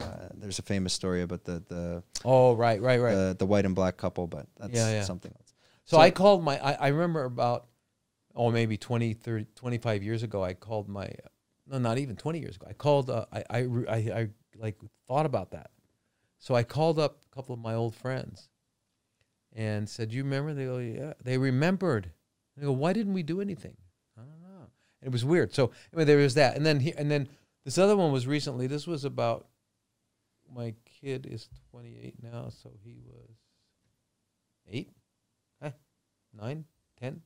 Uh, there's a famous story about the the Oh, right, right, right. the, the white and black couple, but that's Yeah, yeah. something else. So, So- I called my, I, I remember about, oh, maybe 20, 30, 25 years ago, I called my, no, not even 20 years ago. I called, uh, I, I, I, I like thought about that. So I called up a couple of my old friends and said, you remember? They go, yeah. They remembered. They go, why didn't we do anything? I don't know. And it was weird. So anyway, there was that. And then, he, and then this other one was recently, this was about, my kid is 28 now. So he was eight, eh, nine, ten.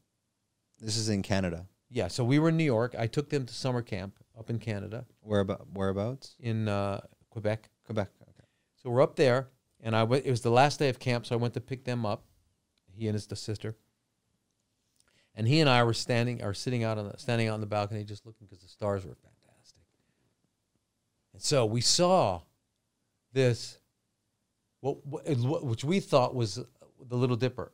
This is in Canada. Yeah, so we were in New York. I took them to summer camp up in Canada, Where about whereabouts? in uh, Quebec. Quebec. Okay. So we're up there, and I went. It was the last day of camp, so I went to pick them up. He and his sister. And he and I were standing, or sitting out on the standing out on the balcony, just looking because the stars were fantastic. And so we saw this, what, what which we thought was the Little Dipper.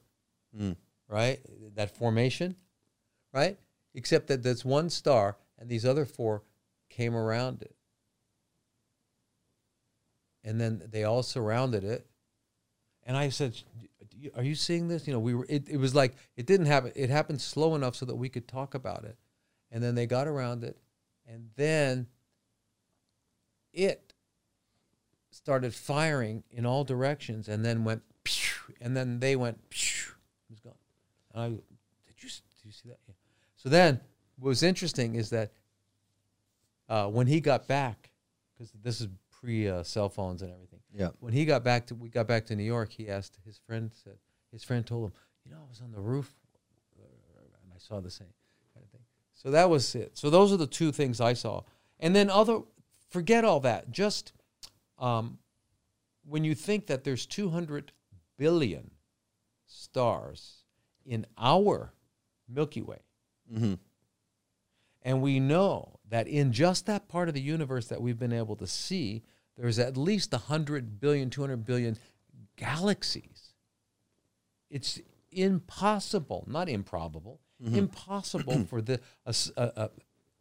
Mm. right? That formation, right? Except that there's one star and these other four came around it. And then they all surrounded it. And I said, Are you seeing this? You know, we were, it, it was like, it didn't happen. It happened slow enough so that we could talk about it. And then they got around it. And then it started firing in all directions and then went, and then they went, it was gone. And I, did you did you see that? Yeah. So then, what was interesting is that uh, when he got back, because this is pre uh, cell phones and everything. Yeah. When he got back to, we got back to New York. He asked his friend. Said his friend told him, you know, I was on the roof, uh, and I saw the same kind of thing. So that was it. So those are the two things I saw. And then other, forget all that. Just um, when you think that there's 200 billion stars in our Milky Way, Mm-hmm. and we know that in just that part of the universe that we've been able to see, there's at least 100 billion, 200 billion galaxies. It's impossible, not improbable, impossible for the a a- a-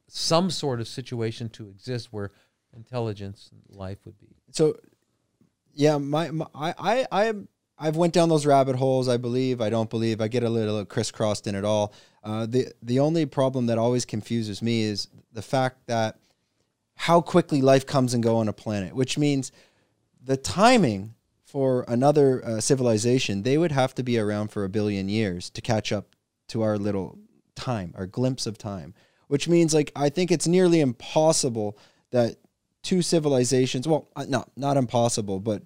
some sort of situation to exist where intelligence life would be. so yeah my, my I, I i i've went down those rabbit holes i believe i don't believe i get a little crisscrossed in it all uh, the the only problem that always confuses me is the fact that how quickly life comes and go on a planet which means the timing for another uh, civilization they would have to be around for a billion years to catch up to our little time our glimpse of time which means like i think it's nearly impossible that two civilizations well uh, no not impossible but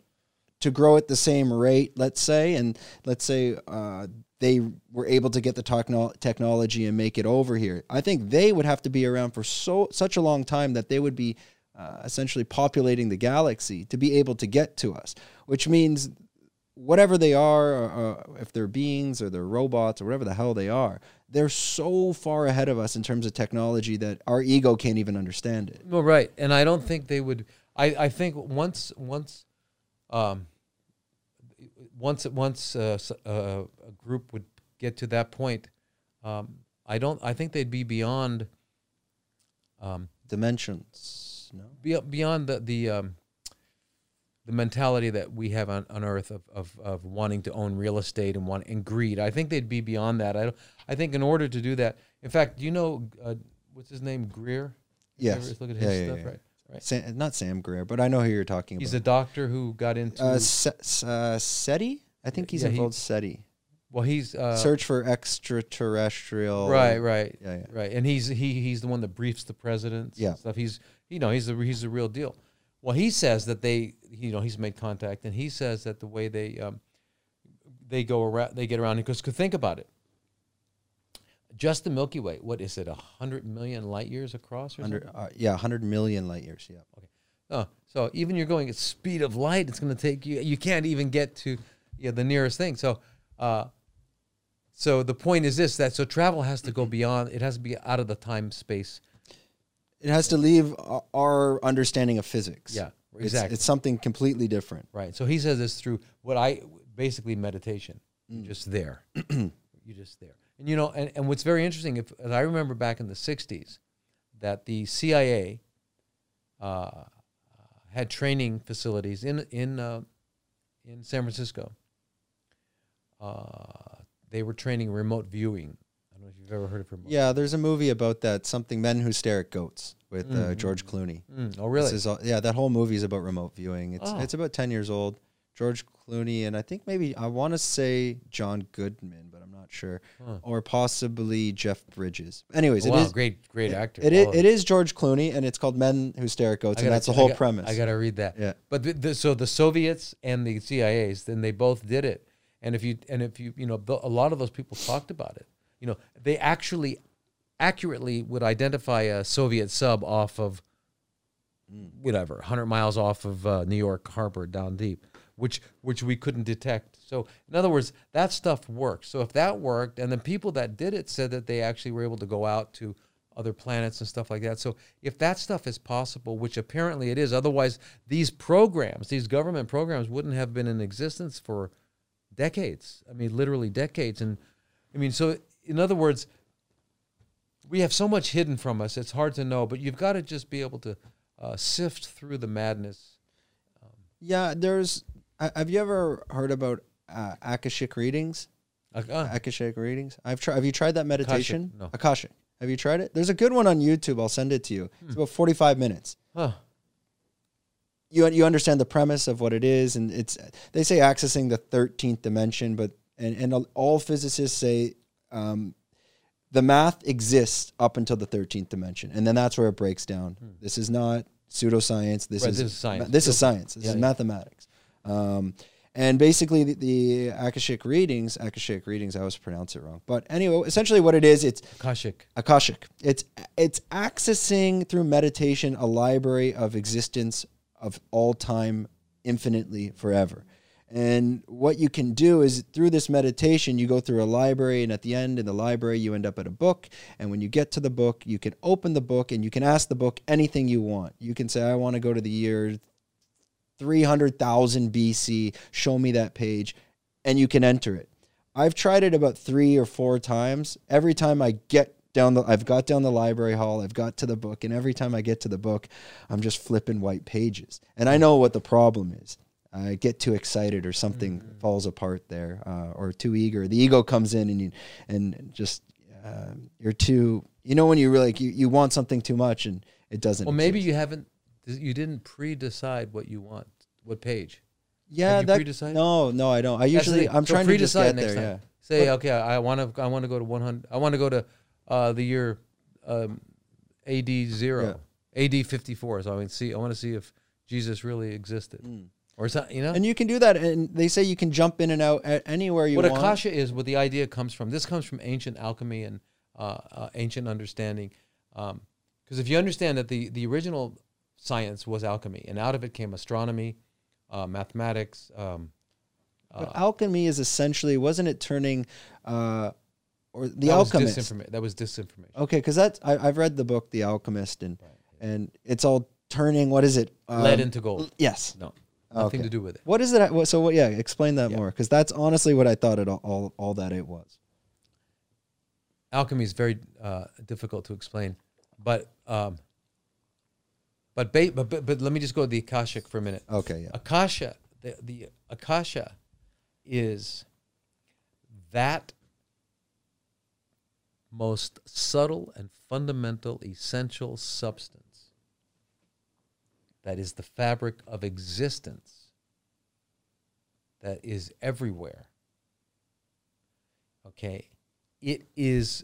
to grow at the same rate let's say and let's say uh, they were able to get the techno- technology and make it over here. I think they would have to be around for so such a long time that they would be uh, essentially populating the galaxy to be able to get to us which means whatever they are, uh, if they're beings or they're robots or whatever the hell they are, they're so far ahead of us in terms of technology that our ego can't even understand it. Well, right, and I don't think they would. I, I think once once, um, once once uh, uh, a group would get to that point, um, I don't. I think they'd be beyond um, Dimensions. No. be, beyond the the um, the mentality that we have on, on Earth of, of, of wanting to own real estate and want and greed. I think they'd be beyond that. I don't, I think in order to do that, in fact, do you know uh, what's his name? Greer. Yes. look at his yeah, stuff, yeah. right? Right. Sam, not Sam Greer, but I know who you're talking about. He's a doctor who got into. uh, S- uh, SETI? I think he's Yeah, he- involved SETI. well, he's uh, Search for extraterrestrial. right, right, Yeah, yeah. right. And he's he he's the one that briefs the presidents. Yeah. and stuff. He's you know he's the he's the real deal. Well, he says that they you know he's made contact, and he says that the way they um, they go around, they get around because think about it. Just the Milky Way, what is it, a hundred million light years across or something? uh, yeah, 100 million light years. Yeah. Oh, so even you're going at speed of light, it's going to take you. You can't even get to know, the nearest thing. So, uh, so the point is this: that so travel has to go beyond. It has to be out of the time space. It has to leave our understanding of physics. Yeah, exactly. It's, something completely different. Right. So he says this through what I basically meditation. You're just there. You're just there. And you know, and, and what's very interesting, if as I remember back in the '60s, that the CIA uh, had training facilities in in uh, in San Francisco. Uh, they were training remote viewing. I don't know if you've ever heard of remote. Yeah, there's a movie about that, something Men Who Stare at Goats with uh, Mhm. George Clooney. Mm, oh, really? This is all, yeah, that whole movie is about remote viewing. It's Oh. it's about 10 years old. George Clooney and I think maybe I want to say John Goodman, but I'm not sure, Huh. or possibly Jeff Bridges. Anyways, Oh, it wow, is great, great actor. It of it is George Clooney, and it's called Men Who Stare at Goats, and gotta- that's the I whole got- premise. I got to read that. yeah, But the, the, so the Soviets and the CIA's, then they both did it. And if you and if you you know a lot of those people talked about it. You know, they actually accurately would identify a Soviet sub off of whatever 100 miles off of uh, New York Harbor down deep, which which we couldn't detect. So in other words, that stuff worked. So if that worked, and the people that did it said that they actually were able to go out to other planets and stuff like that. So if that stuff is possible, which apparently it is, otherwise these programs, these government programs, wouldn't have been in existence for decades. I mean, literally decades. And I mean, so in other words, we have so much hidden from us. It's hard to know, but you've got to just be able to uh, sift through the madness. yeah. There's. Uh, have you ever heard about uh, akashic readings? Uh, Akashic readings. I've tried. Have you tried that meditation? no. Akashic. Have you tried it? There's a good one on YouTube. I'll send it to you. Hmm. It's about 45 minutes. huh. you you understand the premise of what it is, and it's they say accessing the thirteenth dimension, but and and all physicists say um, the math exists up until the thirteenth dimension, and then that's where it breaks down. This is not pseudoscience. This Hmm. Right, is this is science. This is science. This Yeah, is yeah. mathematics. Um, and basically, the, the Akashic readings, Akashic readings, I always pronounce it wrong. But anyway, essentially, what it is, it's Akashic. Akashic. It's it's accessing through meditation a library of existence of all time infinitely forever. And what you can do is through this meditation, you go through a library, and at the end in the library, you end up at a book. And when you get to the book, you can open the book and you can ask the book anything you want. You can say, I want to go to the year 300,000 BC, show me that page, and you can enter it. I've tried it about three or four times. Every time I get down the, I've got down the library hall, I've got to the book, and every time I get to the book, I'm just flipping white pages. And I know what the problem is. I get too excited, or something falls apart there, uh, or too eager. The ego comes in, and you, and just uh, you're too. You know when you really like, you, you want something too much, and it doesn't. Well, maybe exist. you haven't, you didn't pre-decide what you want, what page. Yeah, you that, no, no, I don't. i usually i'm So trying to just get next there. time. Yeah. Say, okay, I want to, I want to go to 100. I want to go to uh, the year um, AD zero, AD 54. So I can see. I want to see if Jesus really existed, or something. You know. And you can do that, and they say you can jump in and out at anywhere you what want. What akasha is, what the idea comes from. This comes from ancient alchemy and uh, uh, ancient understanding. Because if you understand that the the original science was alchemy, and out of it came astronomy, uh, mathematics. Um, But alchemy is essentially, wasn't it turning, uh, or the that was alchemist? disinforma- That was disinformation. Okay, because that's I, I've read the book The Alchemist, and and it's all turning. What is it? Um, Lead into gold. Yes. No, nothing Okay. to do with it. What is it? So what? Yeah, explain that Yeah. more, because that's honestly what I thought it all all, all that it was. alchemy is very uh, difficult to explain, but um, But, ba- but but but let me just go to the akashic for a minute. Okay, yeah. Akasha, the, the Akasha is that most subtle and fundamental essential substance that is the fabric of existence that is everywhere. Okay? It is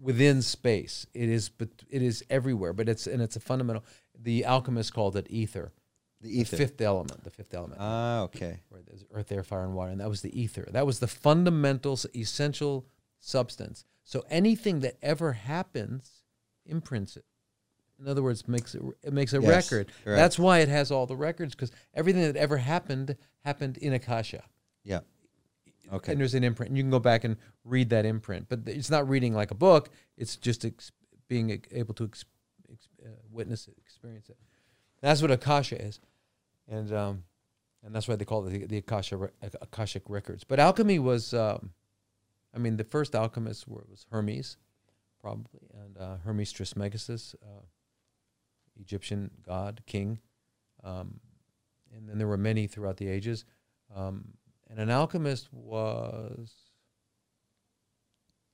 within space. It is but it is everywhere, but it's and it's a fundamental the alchemists called it ether. The The fifth element, the fifth element. Ah, okay. There's earth, air, fire, and water, and that was the ether. That was the fundamental, essential substance. So anything that ever happens imprints it. In other words, makes it, it makes a Yes, record. correct. That's why it has all the records because everything that ever happened happened in akasha. Yeah. Okay. And there's an imprint, and you can go back and read that imprint. But it's not reading like a book; it's just being able to ex- ex- uh, witness it, experience it. That's what akasha is, and um, and that's why they call it the, the akasha re- akashic records. But alchemy was, um, I mean, the first alchemist were, was Hermes, probably, and uh, Hermes Trismegistus, uh, Egyptian god king, um, and then there were many throughout the ages. Um, and an alchemist was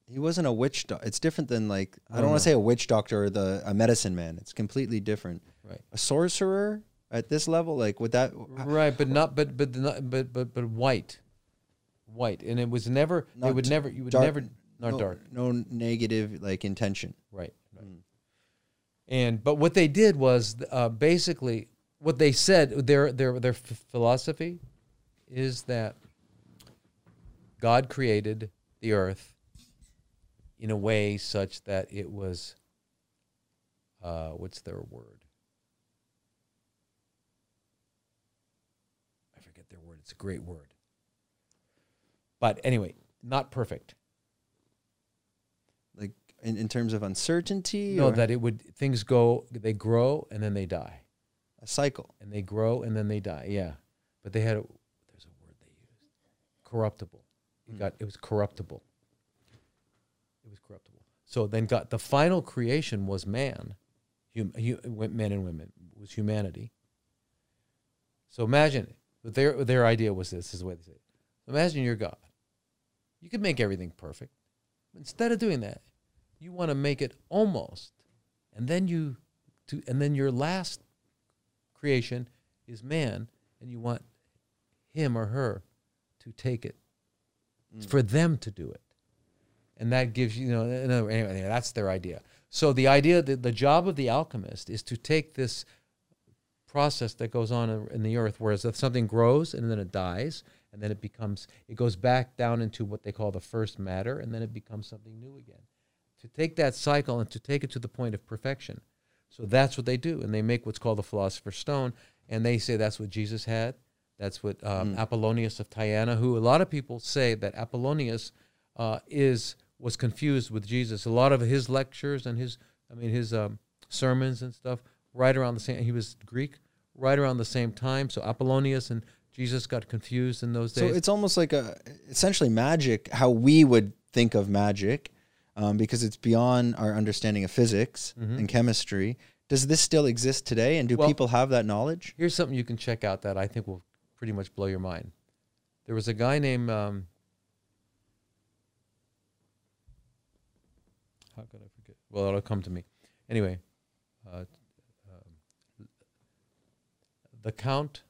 He wasn't a witch doctor. It's different than like I I don't don't want to say a witch doctor or the a medicine man. It's completely different. right, A sorcerer at this level, like would that right, but not, but but not, but but but white, white, and it was never. Not would never. You would dark- never. Not no, dark. No negative like intention. Right. right. Mm. And but what they did was uh, basically what they said. Their their their philosophy is that God created the earth in a way such that it was. Uh, what's their word? I forget their word. It's a great word. But anyway, not perfect. In, in terms of uncertainty No, or that it would things go they grow and then they die. a cycle. And they grow and then they die. Yeah. But they had a there's a word they used. Corruptible. It Mm. got it was corruptible. It was corruptible. So then got the final creation was man. Hum, hu, men and women was humanity. So imagine but their their idea was this, this is the way they say it. Imagine you're God. You could make everything perfect. Instead of doing that, you want to make it almost. And then you to and then your last creation is man and you want him or her to take it. It's mm. for them to do it. And that gives you you know another, anyway that's their idea. So the idea that the job of the alchemist is to take this process that goes on in- in the earth whereas if something grows and then it dies and then it becomes it goes back down into what they call the first matter and then it becomes something new again to take that cycle and to take it to the point of perfection so that's what they do, and they make what's called the philosopher's stone, and they say that's what Jesus had. That's what um, Mm. Apollonius of Tyana, who a lot of people say that Apollonius uh, is was confused with Jesus. A lot of his lectures and his, I mean, his um, sermons and stuff, right around the same. He was Greek, right around the same time. So Apollonius and Jesus got confused in those days. So it's almost like a essentially magic, how we would think of magic, um, because it's beyond our understanding of physics Mhm. and chemistry. Does this still exist today, and do Well- people have that knowledge? Here's something you can check out that I think will pretty much blow your mind. There was a guy named um, how could I forget? Well, it'll come to me. Anyway, uh, um, the Count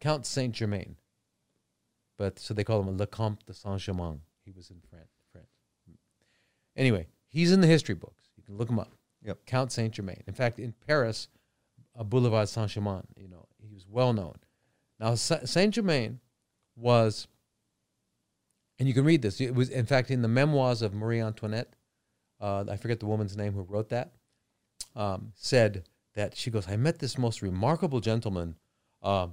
Count Saint Germain, but so they call him Le Comte de Saint Germain. He was in France. Anyway, he's in the history books. You can look him up. Yep. Count Saint Germain. In fact, in Paris, uh, Boulevard Saint Germain. You know, he was well known. Now, Saint Germain was, and you can read this. It was, in fact, in the memoirs of Marie Antoinette. Uh, I forget the woman's name who wrote that. Um, said that she goes, I met this most remarkable gentleman uh,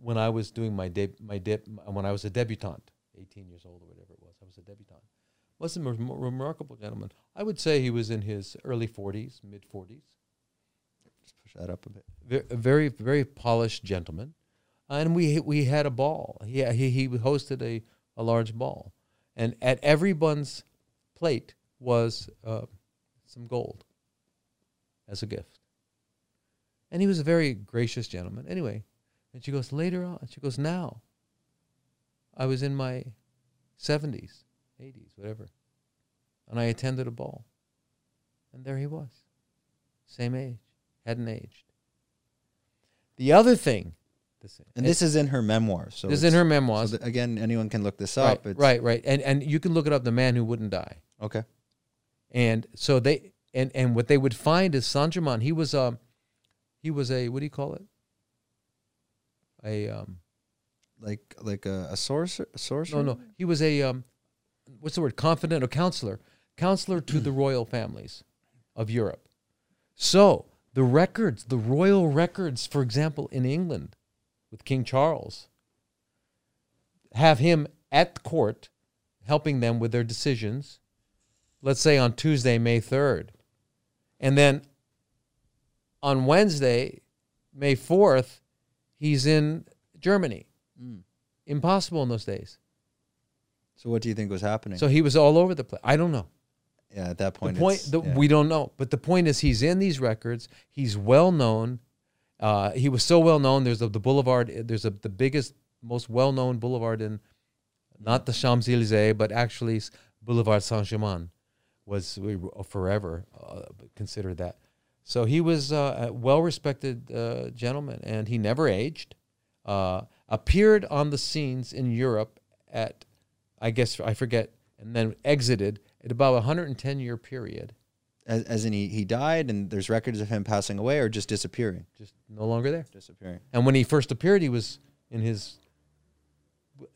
when I was doing my deb- my deb- when I was a debutante, 18 years old or whatever it was. I was a debutante. Was a rem- remarkable gentleman. I would say he was in his early 40s, mid 40s Just push that up a bit. ve- a very very polished gentleman, and we we had a ball. He he, he hosted a, a large ball, and at everyone's plate was uh, some gold as a gift. And he was a very gracious gentleman. Anyway, and she goes, later on, she goes, now. I was in my 70s, 80s, whatever. And I attended a ball. And there he was. Same age. Hadn't aged. The other thing, this, And this is in her memoir. So this is in her so memoirs. that- again, anyone can look this right, up. It's, right, right. And and you can look it up, The Man Who Wouldn't Die. Okay. And so they and and what they would find is Saint Germain. He was um he was a what do you call it? A um Like like a, a sorcerer. A sorcerer. no no he was a um what's the word confidant or counselor counselor to the royal families of Europe. So the records, the royal records, for example, in England with King Charles, have him at court helping them with their decisions. Let's say on Tuesday, May 3rd. And then on Wednesday, May 4th, he's in Germany. Mm. Impossible in those days. So what do you think was happening? So he was all over the place. I don't know. yeah, at that The point, point the, yeah. we don't know, but the point is he's in these records. He's well known. Uh, he was so well known. There's a, the boulevard. There's a, the biggest, most well known boulevard in, not the Champs Elysees, but actually Boulevard Saint Germain, was we were forever uh, considered that. So he was uh, a well respected uh, gentleman, and he never aged. Uh, appeared on the scenes in Europe at, I guess I forget, and then exited at about a 110 year period, as, as in he, he died, and there's records of him passing away or just disappearing. just no longer there. Disappearing. And when he first appeared, he was in his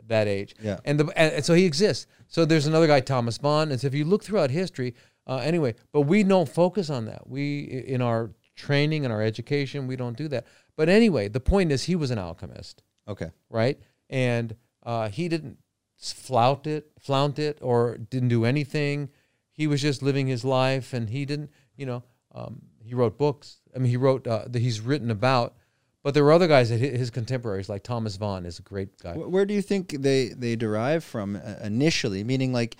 that age. Yeah. And the and, and so he exists. So there's another guy, Thomas Bond. And so if you look throughout history, uh, anyway, but we don't focus on that. We in our training and our education, we don't do that. But anyway, the point is, he was an alchemist, Okay. right? And uh, he didn't flout it, flaunt it, or didn't do anything. He was just living his life, and he didn't, you know, um, he wrote books. I mean, he wrote uh, that he's written about. But there were other guys that hi- his contemporaries, like Thomas Vaughan, is a great guy. Where do you think they they derive from uh, initially? Meaning, like,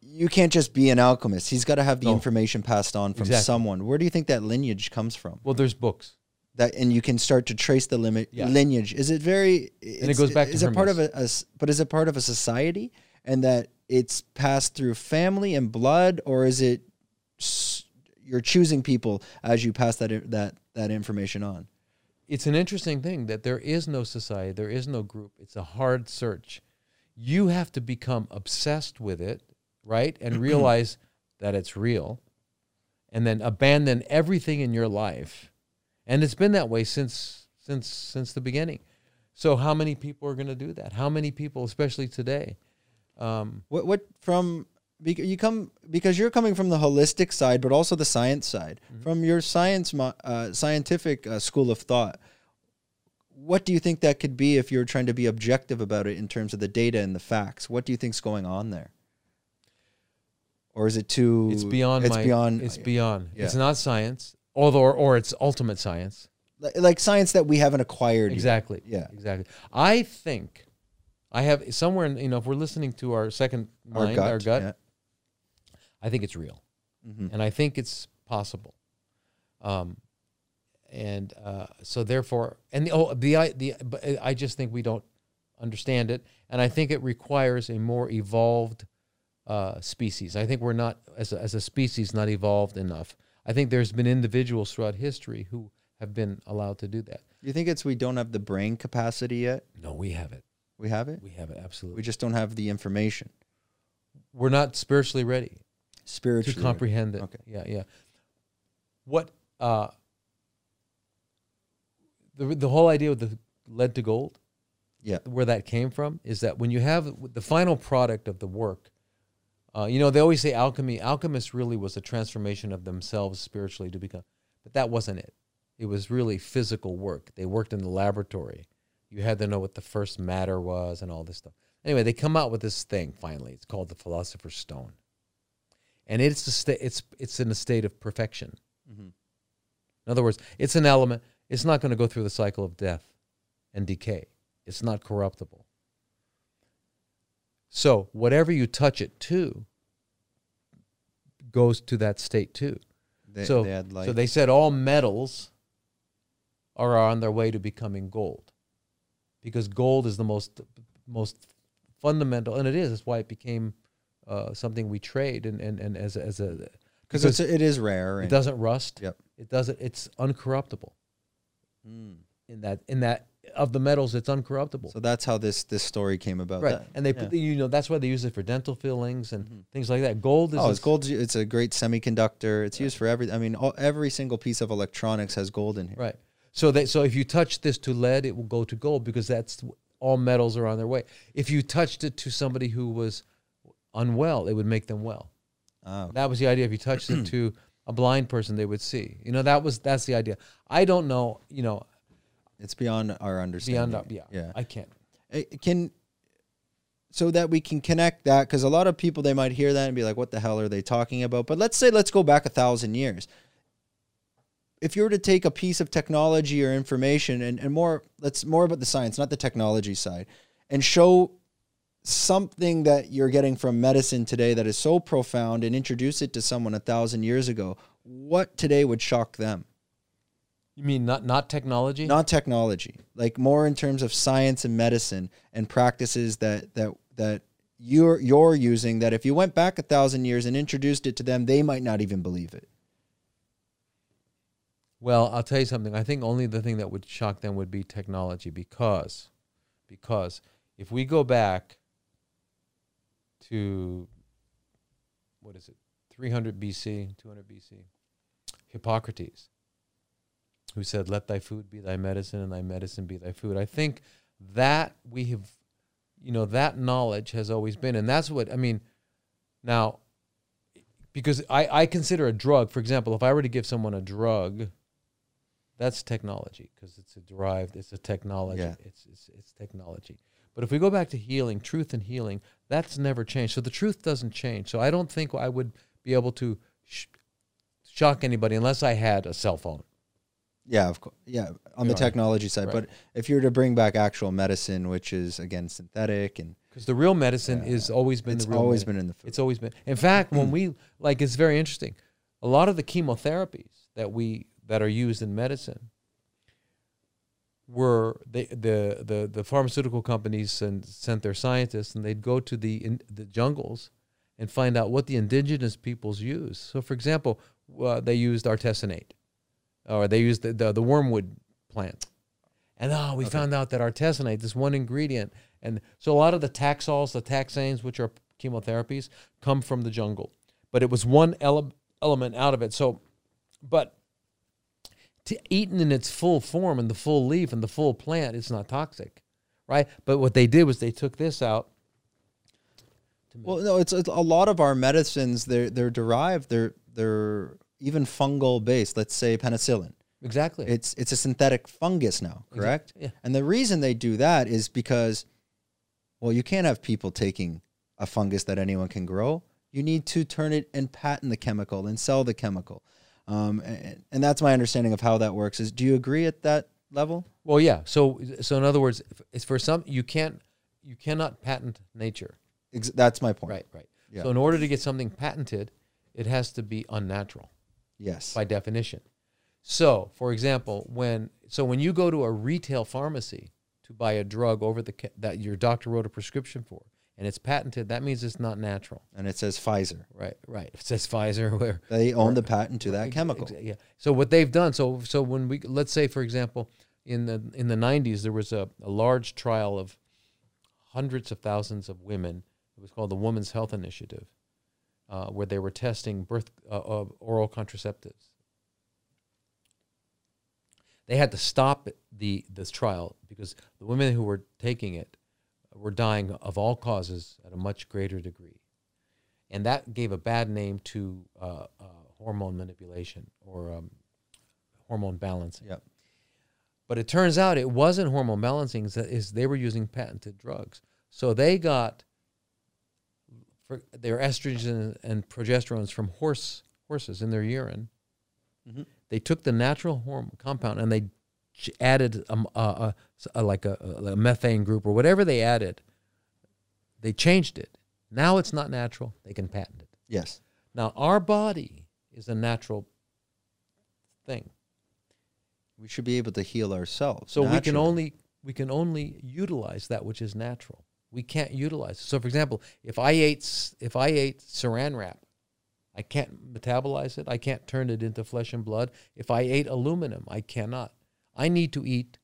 you can't just be an alchemist. He's got to have the No. information passed on from Exactly. someone. Where do you think that lineage comes from? Well, there's books. That and you can start to trace the limit Yeah. lineage. Is it very? and it goes back to Is it part of a, a But is it part of a society, and that it's passed through family and blood, or is it? You're choosing people as you pass that that that information on. It's an interesting thing that there is no society, there is no group. It's a hard search. You have to become obsessed with it, right? And realize that it's real. And then abandon everything in your life. And it's been that way since since since the beginning. So how many people are going to do that? How many people, especially today? Um, What what from you come because you're coming from the holistic side, but also the science side. Mm-hmm. From your science uh, scientific uh, school of thought, what do you think that could be if you're trying to be objective about it in terms of the data and the facts? What do you think's going on there? Or is it too? it's beyond It's my beyond. it's beyond. It's not science, or, or it's ultimate science. like science that we haven't acquired. yet. Exactly. Yeah. Exactly. I think I have somewhere in you know if we're listening to our second Our mind, gut. our gut, yeah. I think it's real, Mhm. and I think it's possible. Um, and uh, so therefore, and the oh the I the but I just think we don't understand it, and I think it requires a more evolved uh, species. I think we're not as a, as a species not evolved enough. I think there's been individuals throughout history who have been allowed to do that. You think it's we don't have the brain capacity yet? No, we have it. We have it. We have it absolutely. We just don't have the information we're not spiritually ready Spiritually. to comprehend it. Okay. Yeah, yeah. What uh the the whole idea of the lead to gold, Yeah. where that came from is that when you have the final product of the work, uh, you know, they always say alchemy. Alchemists really was a transformation of themselves spiritually to become, but that wasn't it. It was really physical work. They worked in the laboratory. You had to know what the first matter was and all this stuff. Anyway, they come out with this thing finally. It's called the Philosopher's Stone, and it's a sta- it's it's in a state of perfection. Mhm. In other words, it's an element. It's not going to go through the cycle of death and decay. It's not corruptible. So whatever you touch it to goes to that state too. They, so they had like so they said all metals are on their way to becoming gold, because gold is the most most fundamental, and it is. That's why it became uh, something we trade and and, and as a, as a because it's it is rare. it doesn't rust. Yep. It doesn't. It's uncorruptible. Mm. In that in that of the metals, it's uncorruptible. So that's how this this story came about. right, That- and they yeah. put the, you know that's why they use it for dental fillings and Mhm. things like that. Gold is Oh, it's gold. It's a great semiconductor. It's used for every. I mean, all, every single piece of electronics has gold in here. Right. So they so if you touch this to lead, it will go to gold because that's all metals are on their way. If you touched it to somebody who was unwell, it would make them well. Oh, That was the idea. If you touched it to a blind person, they would see. You know, that was that's the idea. I don't know. You know, it's beyond our understanding. beyond. Yeah, Yeah. I can't. Eh, Can so that we can connect that because a lot of people they might hear that and be like, "What the hell are they talking about?" But let's say let's go back a thousand years. If you were to take a piece of technology or information and, and more, let's more about the science, not the technology side, and show something that you're getting from medicine today that is so profound and introduce it to someone a thousand years ago, what today would shock them? You mean not not technology? not technology like more in terms of science and medicine and practices that that that you're you're using that if you went back a thousand years and introduced it to them they might not even believe it Well, I'll tell you something. I think only the thing that would shock them would be technology because because if we go back to what is it? 300 BC, 200 BC. Hippocrates who said let thy food be thy medicine and thy medicine be thy food. I think that we have you know that knowledge has always been and that's what I mean now because I, I consider a drug, for example, if I were to give someone a drug, that's technology because it's a derived, it's a technology, Yeah. it's, it's it's technology. But if we go back to healing, truth and healing, that's never changed. So the truth doesn't change. So I don't think I would be able to sh- shock anybody unless I had a cell phone. Yeah of course yeah on the Right. technology side Right. but if you were to bring back actual medicine which is again synthetic and Because the real medicine Yeah. is always been it's the real always medi- been in the food It's always been. In fact, when we like, it's very interesting. A lot of the chemotherapies that we that are used in medicine were they, the the the pharmaceutical companies and sent their scientists and they'd go to the in, the jungles and find out what the indigenous peoples use. So, for example, uh, they used artesunate, or they used the the, the wormwood plant. And oh, we Okay. found out that artesunate, this one ingredient, and so a lot of the taxols, the taxanes, which are chemotherapies, come from the jungle. But it was one ele- element out of it. So, but to eaten in its full form and the full leaf and the full plant, it's not toxic, right? But what they did was they took this out. to well no it's, it's a lot of our medicines they're they're derived they're they're even fungal based let's say penicillin exactly. it's it's a synthetic fungus now correct Yeah. And the reason they do that is because, well, you can't have people taking a fungus that anyone can grow. You need to turn it and patent the chemical and sell the chemical. Um, and, and that's my understanding of how that works. Is do you agree at that level? Well, yeah. So, so in other words, it's for some you can't, you cannot patent nature. Ex- that's my point. Right, right. Yeah. So in order to get something patented, it has to be unnatural Yes. by definition. So, for example, when so when you go to a retail pharmacy to buy a drug over the that your doctor wrote a prescription for and it's patented, that means it's not natural. and it says Pfizer. Right, right. It says Pfizer where They own the patent to that Ex- chemical. yeah. So what they've done, so so when we let's say for example, in the in the 90s there was a, a large trial of hundreds of thousands of women. It was called the Women's Health Initiative, uh, where they were testing birth uh, of oral contraceptives. They had to stop the this trial because the women who were taking it were dying of all causes at a much greater degree and that gave a bad name to uh, uh, hormone manipulation or um, hormone balancing. Yep. But it turns out it wasn't hormone balancing; is they were using patented drugs. So they got for their estrogen and progesterones from horse horses in their urine. Mhm. They took the natural hormone compound and they added a, a, a, like a, a methane group or whatever they added. They changed it. Now it's not natural. They can patent it. Yes. Now, our body is a natural thing. We should be able to heal ourselves. So we can only we can only utilize that which is natural. We can't utilize. So, for example, if I ate if I ate Saran wrap, I can't metabolize it. I can't turn it into flesh and blood. If I ate aluminum, I cannot. I need to eat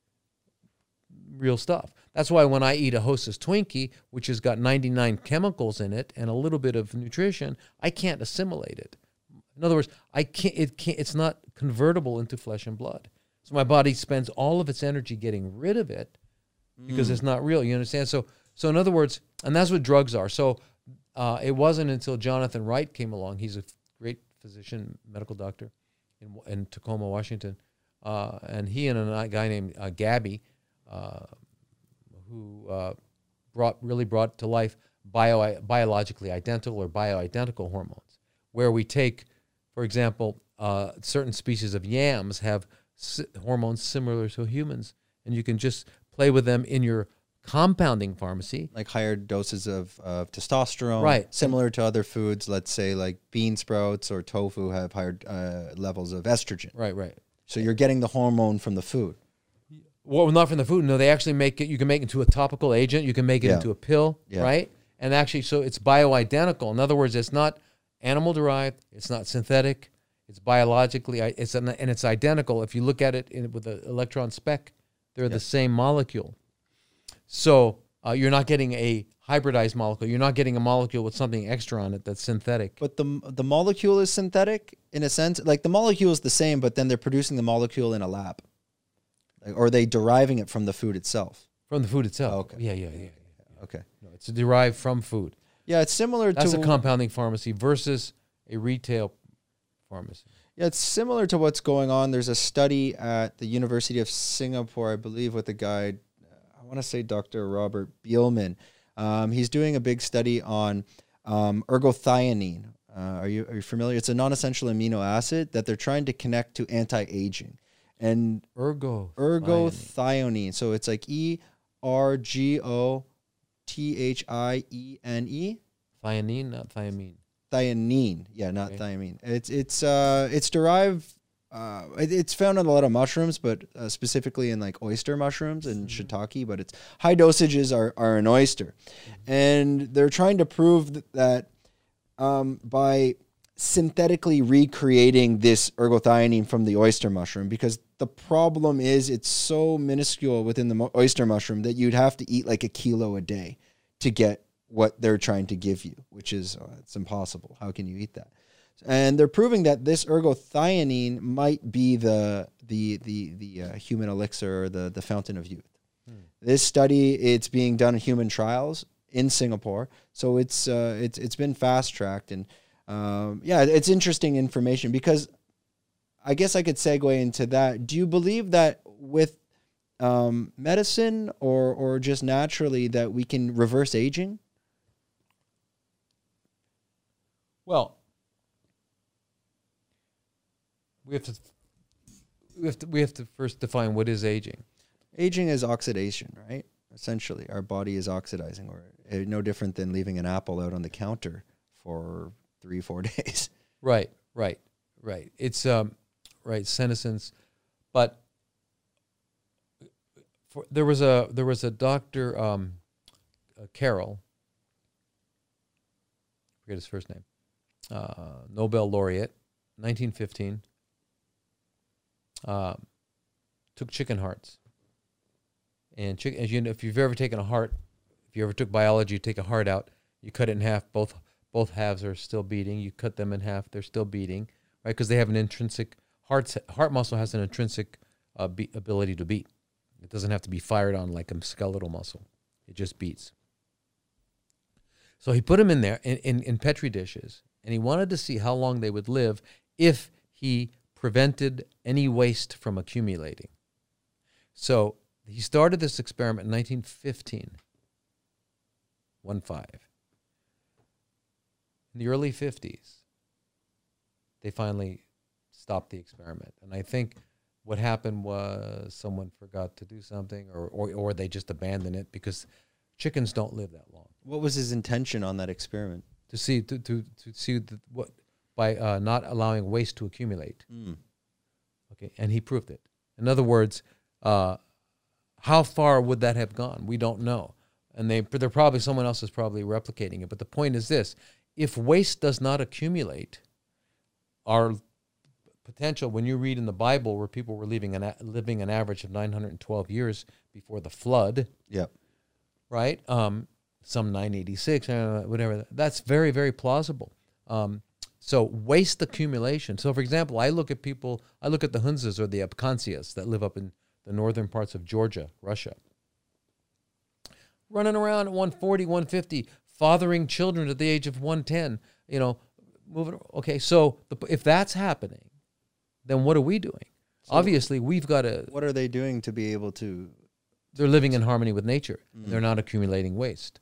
real stuff. That's why when I eat a Hostess Twinkie, which has got 99 chemicals in it and a little bit of nutrition, I can't assimilate it. In other words, I can't. It can't. It's not convertible into flesh and blood. So my body spends all of its energy getting rid of it because mm. it's not real. You understand? So, so in other words, and that's what drugs are. So, uh, it wasn't until Jonathan Wright came along. He's a great physician, medical doctor in, in Tacoma, Washington, uh, and he and a guy named uh, Gabby, uh, who uh, brought really brought to life bio, biologically identical or bioidentical hormones, where we take, for example, uh, certain species of yams have hormones similar to humans, and you can just play with them in your compounding pharmacy. like higher doses of, of testosterone, Right. Similar to other foods, let's say like bean sprouts or tofu have higher uh, levels of estrogen. Right, right. So you're getting the hormone from the food. Well, not from the food. No, they actually make it. You can make it into a topical agent. You can make it Yeah. into a pill, Yeah. right? And actually, so it's bioidentical. In other words, it's not animal derived. It's not synthetic. It's biologically. It's an, and it's identical. If you look at it in, with an electron spec, they're the same molecule. So uh, you're not getting a hybridized molecule. You're not getting a molecule with something extra on it that's synthetic. But the the molecule is synthetic in a sense. Like the molecule is the same, but then they're producing the molecule in a lab. Like, or are they deriving it from the food itself? From the food itself. Okay. Yeah, yeah, yeah. yeah. Okay. No, it's derived from food. Yeah, it's similar to That's to a compounding pharmacy versus a retail pharmacy. Yeah, it's similar to what's going on. There's a study at the University of Singapore, I believe, with a guy, want to say Dr. Robert Bielman. Um, he's doing a big study on um, ergothioneine. Uh, are you are you familiar? It's a non-essential amino acid that they're trying to connect to anti-aging, and Ergo. ergothioneine. So it's like E R G O T H I E N E Thionine, not thiamine. thionine. Yeah, not Okay. thiamine. It's it's uh it's derived. Uh, it- it's found in a lot of mushrooms, but uh, specifically in like oyster mushrooms and shiitake. But it's high dosages are are an oyster, and they're trying to prove that um, by synthetically recreating this ergothioneine from the oyster mushroom because the problem is it's so minuscule within the mo- oyster mushroom that you'd have to eat like a kilo a day to get what they're trying to give you which is uh, it's impossible. How can you eat that and they're proving that this ergothioneine might be the the the the uh, human elixir or the the fountain of youth. This study it's being done in human trials in Singapore. So it's uh, it's it's been fast tracked and um, yeah it's interesting information because I guess I could segue into that. Do you believe that with um, medicine or or just naturally that we can reverse aging? Well, we have to we have to we have to first define what is aging. aging is oxidation right essentially our body is oxidizing or uh, no different than leaving an apple out on the counter for three four days Right, right, right. It's um right senescence, but for, there was a there was a doctor um uh, Carrel. Forget his first name. Uh, Nobel laureate, 1915. Um, took chicken hearts. And chicken, as you know, if you've ever taken a heart, if you ever took biology, you take a heart out, you cut it in half. Both both halves are still beating. You cut them in half; they're still beating, right? Because they have an intrinsic heart heart muscle has an intrinsic uh, be, ability to beat. It doesn't have to be fired on like a skeletal muscle; it just beats. So he put them in there in, in, in petri dishes, and he wanted to see how long they would live if he prevented any waste from accumulating. So he started this experiment in 1915. One five. In the early 50s, they finally stopped the experiment. And I think what happened was someone forgot to do something or, or, or they just abandoned it because chickens don't live that long. what was his intention on that experiment To see, to, to, to see the, what, by uh, not allowing waste to accumulate. Mm. Okay, and he proved it. In other words, uh, how far would that have gone? We don't know, and they they're probably someone else is probably replicating it. But the point is this: if waste does not accumulate, our potential when you read in the Bible where people were living an a- living an average of 912 years before the flood, Yep. right? Um, some 986, uh, whatever. That's very, very plausible. Um, so waste accumulation. So, for example, I look at people, I look at the Hunzas or the Abkhazias that live up in the northern parts of Georgia, Russia, running around at 140, 150, fathering children at the age of 110. You know, moving. Okay, so the, if that's happening, then what are we doing? Obviously, we've got to What are they doing to be able to? they're living in harmony with nature. and They're not accumulating waste.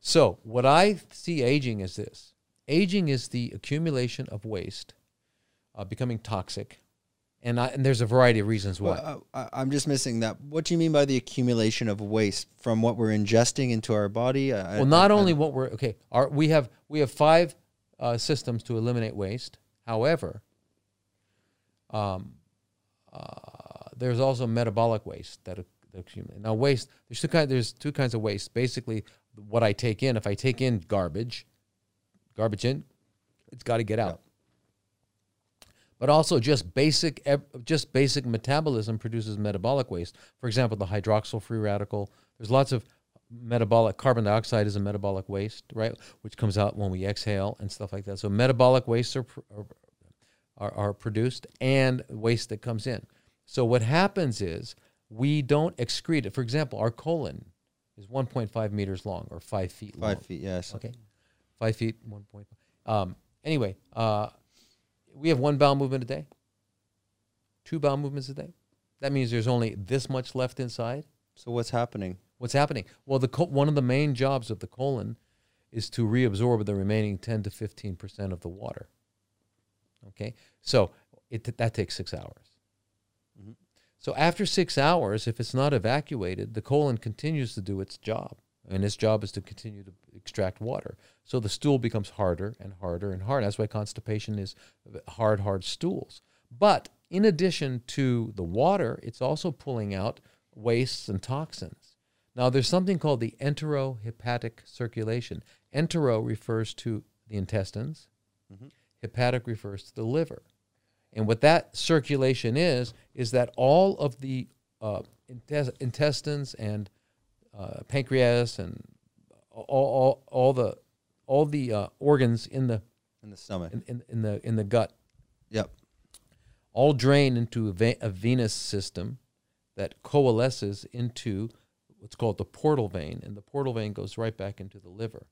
So, what I see aging is this aging is the accumulation of waste uh, becoming toxic. And, I, and there's a variety of reasons why. Well, uh, I, I'm just missing that. What do you mean by the accumulation of waste from what we're ingesting into our body? I, well, not only what we're okay. Our, we have we have five uh, systems to eliminate waste. However, um, uh, there's also metabolic waste that, that accumulate. Now, waste there's two kind there's two kinds of waste. Basically, what I take in. If I take in garbage, garbage in, it's got to get out. But also, just basic just basic metabolism produces metabolic waste. For example, the hydroxyl free radical. There's lots of metabolic carbon dioxide is a metabolic waste, right? Which comes out when we exhale and stuff like that. So metabolic wastes are, are are, are produced and waste that comes in. So what happens is we don't excrete it. For example, our colon is 1.5 meters long or five feet long. five feet. Yes. Okay, five feet, 1.5. Um, anyway, uh, we have one bowel movement a day, two bowel movements a day. That means there's only this much left inside. So what's happening? What's happening? Well, the one of the main jobs of the colon is to reabsorb the remaining 10 to 15 percent of the water. Okay, so it that takes six hours. Mhm. So after six hours, if it's not evacuated, the colon continues to do its job, and its job is to continue to extract water. So the stool becomes harder and harder and harder. That's why constipation is hard, hard stools. But in addition to the water, it's also pulling out wastes and toxins. Now, there's something called the enterohepatic circulation. Entero refers to the intestines, Mhm. hepatic refers to the liver. And what that circulation is, is that all of the uh, intes- intestines and uh, pancreas and all, all, all the all the uh, organs in the In the stomach. in, in, in the in the gut Yep. all drain into a, ve- a venous system that coalesces into what's called the portal vein, and the portal vein goes right back into the liver.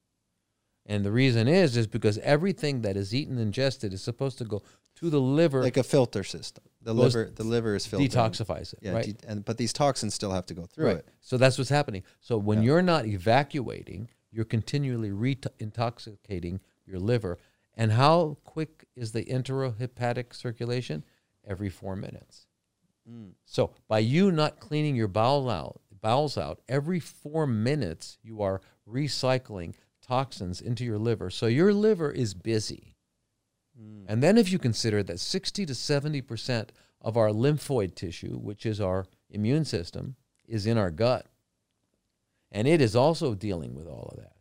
And the reason is is because everything that is eaten and ingested is supposed to go to the liver, Like a filter system. The liver. The liver is filtered. detoxifies it, Yeah. right? de- and but these toxins still have to go through right. it. So that's what's happening. So when Yeah. you're not evacuating, you're continually re-intoxicating your liver. And how quick is the enterohepatic circulation? Every four minutes. Mm. So by you not cleaning your bowel out, bowels out every four minutes, you are recycling toxins into your liver. So your liver is busy. Mm. And then if you consider that 60 to 70 percent of our lymphoid tissue, which is our immune system, is in our gut, and it is also dealing with all of that.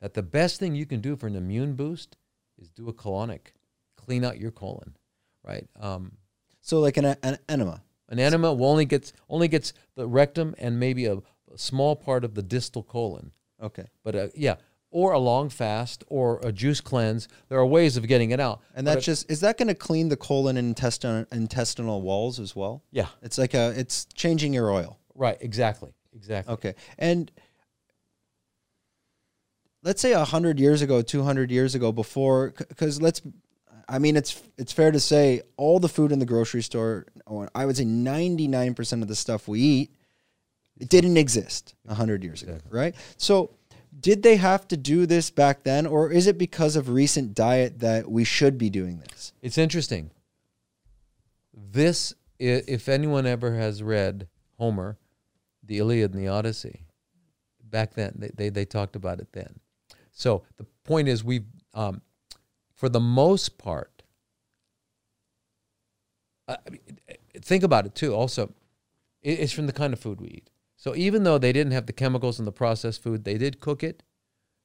That the best thing you can do for an immune boost is do a colonic, clean out your colon, right? Um, So like an, an enema. an enema only gets only gets the rectum and maybe a, a small part of the distal colon. Okay. But uh, yeah, or a long fast or a juice cleanse. There are ways of getting it out. And But that's just is that going to clean the colon and intestinal intestinal walls as well? yeah, It's like a it's changing your oil. right, exactly, exactly. Okay. And let's say 100 years ago, 200 years ago before cuz let's I mean it's it's fair to say all the food in the grocery store or I would say 99% of the stuff we eat it didn't exist 100 years ago, Exactly. right? So did they have to do this back then or is it because of recent diet that we should be doing this? It's interesting. This, if anyone ever has read Homer, the Iliad and the Odyssey, back then they, they, they talked about it then. So the point is, we, um, for the most part, mean, think about it too. Also, it's from the kind of food we eat. So even though they didn't have the chemicals in the processed food, they did cook it.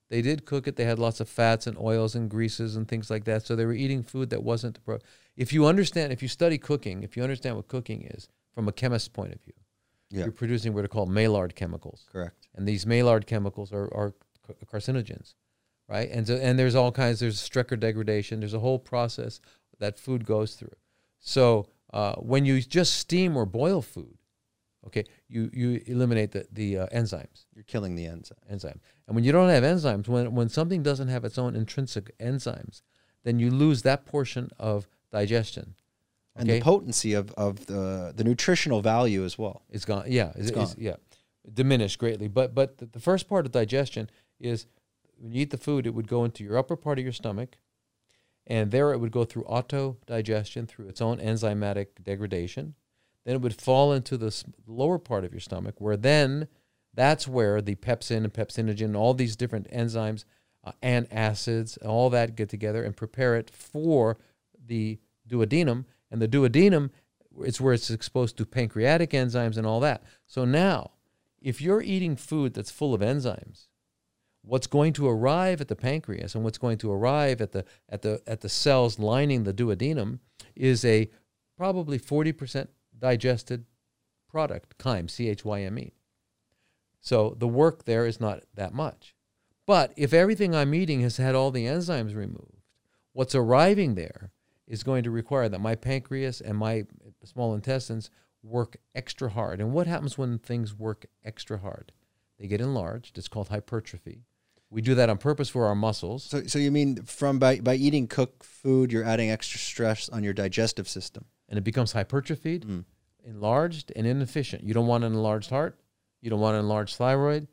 They did cook it. They had lots of fats and oils and greases and things like that. So they were eating food that wasn't. The pro- if you understand, if you study cooking, if you understand what cooking is from a chemist's point of view, Yeah. you're producing what are called Maillard chemicals Correct. and these Maillard chemicals are, are carcinogens, right? And so, and there's all kinds. There's Strecker degradation. There's a whole process that food goes through. So uh, when you just steam or boil food, okay, you you eliminate the the uh, enzymes You're killing the enzyme. enzyme. And when you don't have enzymes, when when something doesn't have its own intrinsic enzymes, then you lose that portion of digestion. And the potency of, of the, the nutritional value as well. It's gone. Yeah, it's, gone. it's- yeah, diminished greatly. But but the, the first part of digestion is when you eat the food, it would go into your upper part of your stomach, and there it would go through auto digestion through its own enzymatic degradation. Then it would fall into the lower part of your stomach, where then that's where the pepsin and pepsinogen, all these different enzymes uh, and acids, all that get together and prepare it for the duodenum. And the duodenum, it's where it's exposed to pancreatic enzymes and all that. So now, if you're eating food that's full of enzymes, what's going to arrive at the pancreas and what's going to arrive at the at the at the cells lining the duodenum is a probably 40% digested product, chyme, C H Y M E. So the work there is not that much. But if everything I'm eating has had all the enzymes removed, what's arriving there is going to require that my pancreas and my small intestines work extra hard. And what happens when things work extra hard? They get enlarged. It's called hypertrophy. We do that on purpose for our muscles. So, so you mean from by, by eating cooked food, you're adding extra stress on your digestive system? And it becomes hypertrophied, Mm. enlarged, and inefficient. You don't want an enlarged heart. You don't want an enlarged thyroid.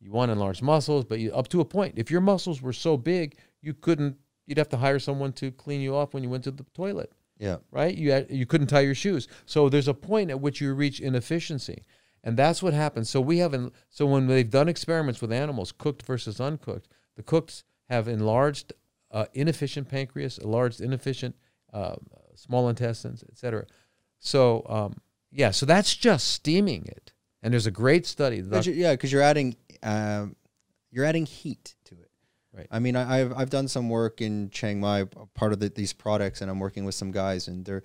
You want enlarged muscles, but you, up to a point. If your muscles were so big, you couldn't. You'd have to hire someone to clean you off when you went to the toilet, Yeah. right? You had, you couldn't tie your shoes. So there's a point at which you reach inefficiency, and that's what happens. So we haven't. So when they've done experiments with animals, cooked versus uncooked, the cooked have enlarged, uh, inefficient pancreas, enlarged, inefficient uh, small intestines, etc. So um, yeah, so that's just steaming it. And there's a great study. 'Cause yeah, because you're adding um, you're adding heat to it. Right. I mean, I, I've I've done some work in Chiang Mai, part of the, these products, and I'm working with some guys, and they're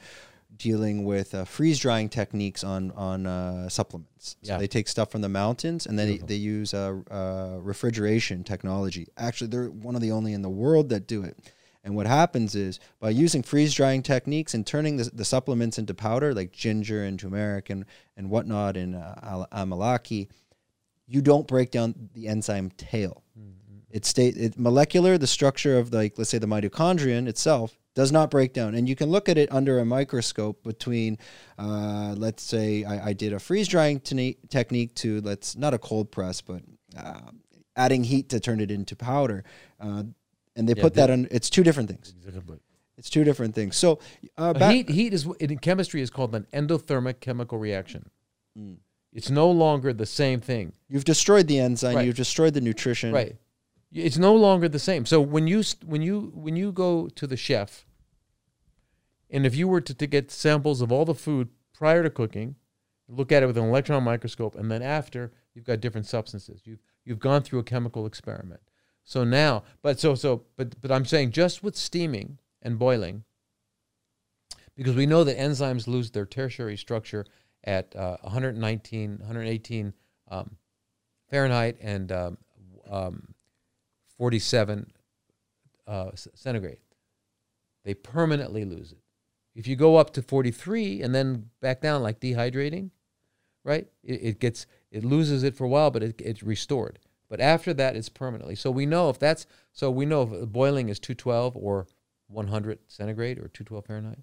dealing with uh, freeze drying techniques on on uh, supplements. So Yeah. they take stuff from the mountains, and then they, they use uh, uh, refrigeration technology. Actually, they're one of the only in the world that do it. And what happens is by using freeze drying techniques and turning the, the supplements into powder, like ginger and turmeric and, and whatnot, and uh, amalaki, you don't break down the enzyme tail. It state it molecular, the structure of like let's say the mitochondrion itself does not break down, and you can look at it under a microscope between, uh, let's say I, I did a freeze drying technique to let's not a cold press, but uh, adding heat to turn it into powder, uh, and they Yeah, put the- that on. It's two different things. It's two different things. So uh, Uh, back, heat heat is in chemistry is called an endothermic chemical reaction. Mm. It's no longer the same thing. you've destroyed the enzyme, Right. you've destroyed the nutrition. Right. It's no longer the same. So when you when you when you go to the chef, and if you were to, to get samples of all the food prior to cooking, look at it with an electron microscope, and then after, you've got different substances. You've you've gone through a chemical experiment. So now, but so so but but I'm saying just with steaming and boiling, because we know that enzymes lose their tertiary structure at uh, 119, 118 um, Fahrenheit and um, um, 47 uh, centigrade. They permanently lose it. If you go up to 43 and then back down, like dehydrating, right? It, it gets it loses it for a while, but it, it's restored. But after that, it's permanently. So we know if that's so we know if boiling is 212 or 100 centigrade or 212 Fahrenheit,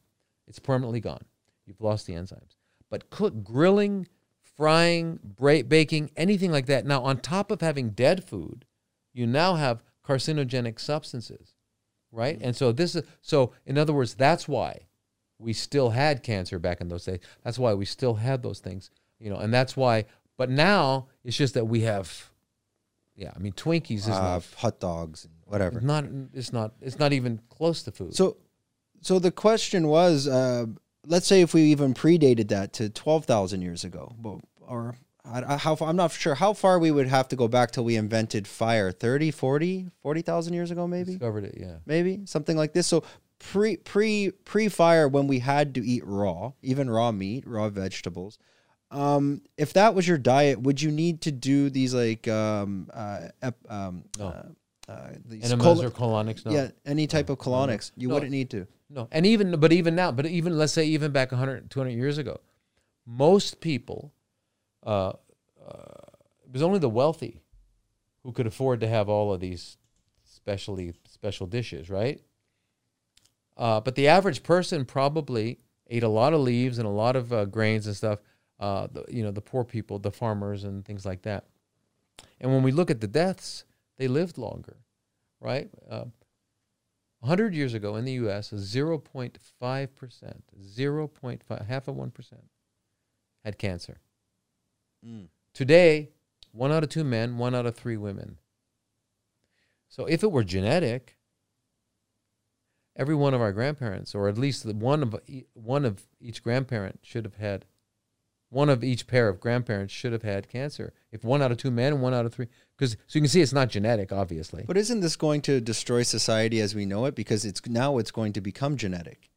it's permanently gone. You've lost the enzymes. But cook, grilling, frying, baking, anything like that. Now, on top of having dead food, you now have carcinogenic substances, right? Mm-hmm. And so this is so. In other words, that's why we still had cancer back in those days. That's why we still had those things, you know. And that's why. But now it's just that we have, yeah. I mean, Twinkies is Uh, not hot dogs and whatever. not. It's not. It's not even close to food. So, so the question was, uh, let's say if we even predated that to 12,000 years ago, well, or I, I, how far, I'm not sure how far we would have to go back till we invented fire 30, 40, 40,000 years ago, maybe, Discovered it, yeah. maybe something like this. So pre, pre, pre fire when we had to eat raw, even raw meat, raw vegetables. Um, if that was your diet, would you need to do these like, um, uh, ep, um, No. uh, uh, these Enemas col- or colonics, no. yeah, any type of colonics, you No. wouldn't need to. No, and even but even now, but even let's say even back 100, 200 years ago, most people, uh, uh, it was only the wealthy who could afford to have all of these specially special dishes, right? Uh, but the average person probably ate a lot of leaves and a lot of uh, grains and stuff. Uh, the, you know, the poor people, the farmers, and things like that. And when we look at the deaths, they lived longer, right? Uh, 100 years ago in the US, 0.5%, 0.5, half of 1% had cancer. Today, one out of two men, one out of three women. So if it were genetic, every one of our grandparents, or at least one of one of each grandparent, should have had one of each pair of grandparents should have had cancer. If one out of two men one out of three, because so you can see it's not genetic, obviously. But isn't this going to destroy society as we know it? Because it's now it's going to become genetic.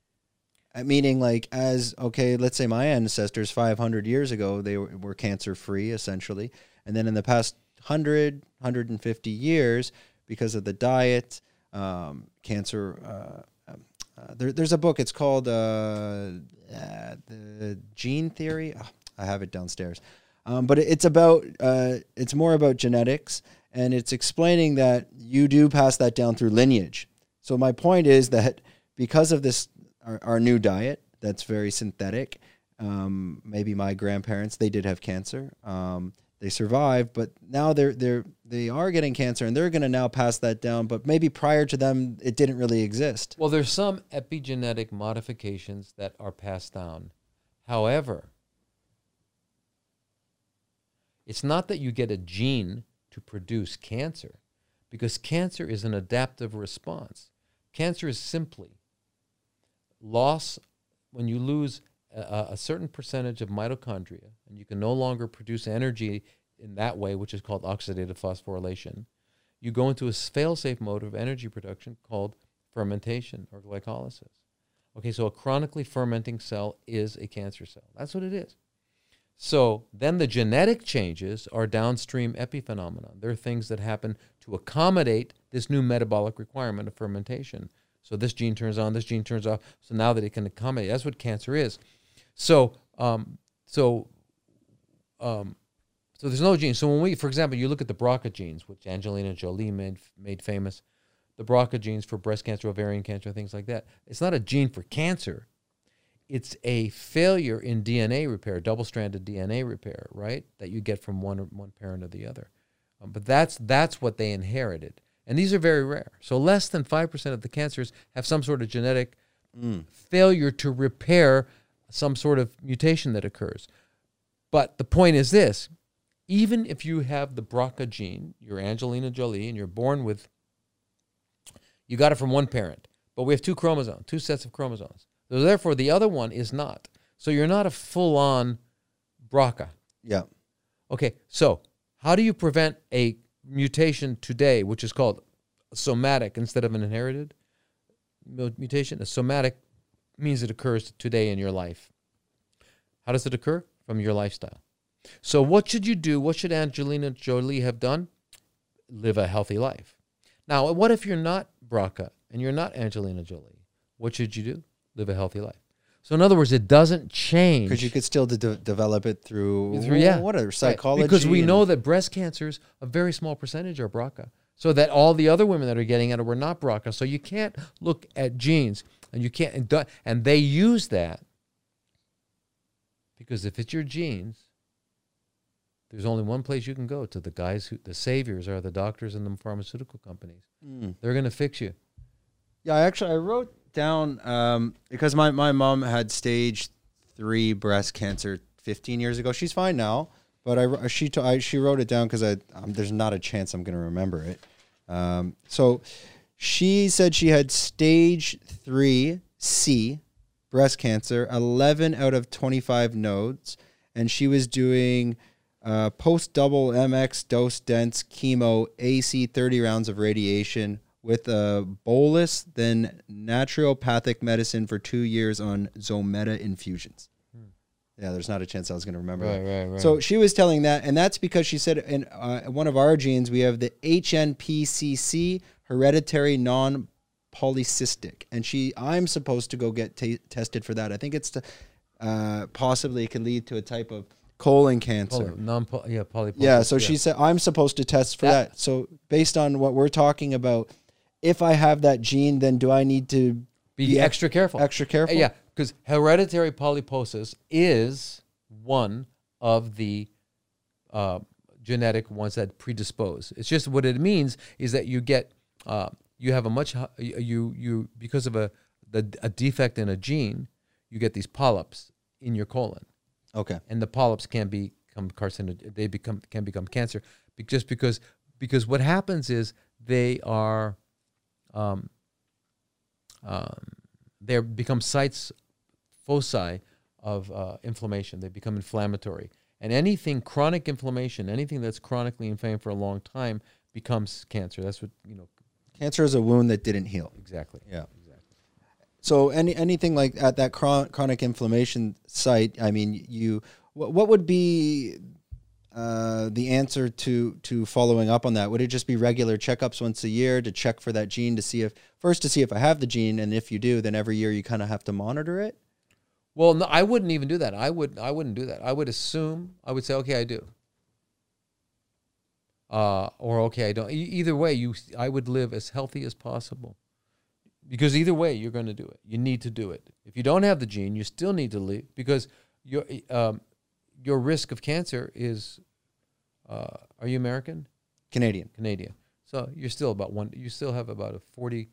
Meaning, like, as okay, let's say my ancestors 500 years ago, they were, were cancer free essentially. And then in the past 100, 150 years, because of the diet, um, cancer. Uh, um, uh, there, there's a book. It's called uh, uh, the Gene Theory. Oh, I have it downstairs. Um, but it's about uh, it's more about genetics, and it's explaining that you do pass that down through lineage. So my point is that because of this, our, our new diet that's very synthetic. Um, maybe my grandparents they did have cancer. Um, they survived, but now they're they're they are getting cancer, and they're going to now pass that down. But maybe prior to them, it didn't really exist. Well, there's some epigenetic modifications that are passed down. However, it's not that you get a gene to produce cancer, because cancer is an adaptive response. Cancer is simply loss when you lose a, a certain percentage of mitochondria and you can no longer produce energy in that way, which is called oxidative phosphorylation. You go into a fail-safe mode of energy production called fermentation or glycolysis. Okay, so a chronically fermenting cell is a cancer cell. That's what it is. So then the genetic changes are downstream epiphenomenon. They're things that happen to accommodate this new metabolic requirement of fermentation. So this gene turns on, this gene turns off. So now that it can accommodate, that's what cancer is. So, um, so, um, so there's no gene. So when we, for example, you look at the BRCA genes, which Angelina Jolie made made famous, the BRCA genes for breast cancer, ovarian cancer, things like that. It's not a gene for cancer. It's a failure in DNA repair, double-stranded DNA repair, right? That you get from one one parent or the other. Um, but that's that's what they inherited, and these are very rare. So less than five percent of the cancers have some sort of genetic failure to repair some sort of mutation that occurs. But the point is this: even if you have the BRCA gene, you're Angelina Jolie, and you're born with, you got it from one parent, but we have two chromosomes, two sets of chromosomes. So therefore, the other one is not. So you're not a full-on BRCA. Yeah. Okay, so how do you prevent a mutation today, which is called somatic instead of an inherited mutation? A somatic means it occurs today in your life. How does it occur? From your lifestyle. So, what should you do? What should Angelina Jolie have done? Live a healthy life. Now, what if you're not BRCA and you're not Angelina Jolie? What should you do? Live a healthy life. So, in other words, it doesn't change. Because you could still de- de- develop it through, Through- yeah. what are Right, psychology? Because we know that breast cancers, a very small percentage are BRCA. So that all the other women that are getting it were not BRCA. So you can't look at genes and you can't, and and they use that because if it's your genes, there's only one place you can go to the guys who, the saviors are the doctors and the pharmaceutical companies. Mm. They're going to fix you. Yeah, I actually I wrote down um, because my, my mom had stage three breast cancer 15 years ago. She's fine now, but I she t- I, she wrote it down because I um, there's not a chance I'm going to remember it. Um, so she said she had stage three C, breast cancer, 11 out of 25 nodes, and she was doing uh, post double MX dose dense chemo, AC 30 rounds of radiation with a bolus, then naturopathic medicine for two years on Zometa infusions. Yeah, there's not a chance I was going to remember that. Hmm. right, right. So she was telling that, and that's because she said in uh, one of our genes we have the HNPCC, hereditary non polycystic, and she I'm supposed to go get ta tested for that. I think it's to, uh, possibly it could lead to a type of colon cancer. Poly, non yeah polyposis. Yeah, so she said I'm supposed to test for That- that. So based on what we're talking about, if I have that gene, then do I need to be, be extra careful. extra careful? Yeah, because hereditary polyposis is one of the uh, genetic ones that predispose. It's just what it means is that you get uh, you have a much you you because of a the, a defect in a gene, you get these polyps in your colon, Okay. and the polyps can become carcinogen. They become can become cancer just because because what happens is they are um, um, they become sites foci of uh, inflammation. They become inflammatory, and anything chronic inflammation, anything that's chronically inflamed for a long time, becomes cancer. That's what you know Cancer is a wound that didn't heal. exactly. Yeah. So any anything like at that chron- chronic inflammation site, I mean, you what, what would be uh, the answer to to following up on that? Would it just be regular checkups once a year to check for that gene to see if first to see if I have the gene, and if you do, then every year you kind of have to monitor it. Well, no, I wouldn't even do that. I would. I wouldn't do that. I would assume. I would say, okay, I do. Uh, or okay, I don't. Either way, you. I would live as healthy as possible, because either way, you're going to do it. You need to do it. If you don't have the gene, you still need to live because your um, your risk of cancer is. Uh, are you American? Canadian. Canadian. So you're still about one. You still have about a forty.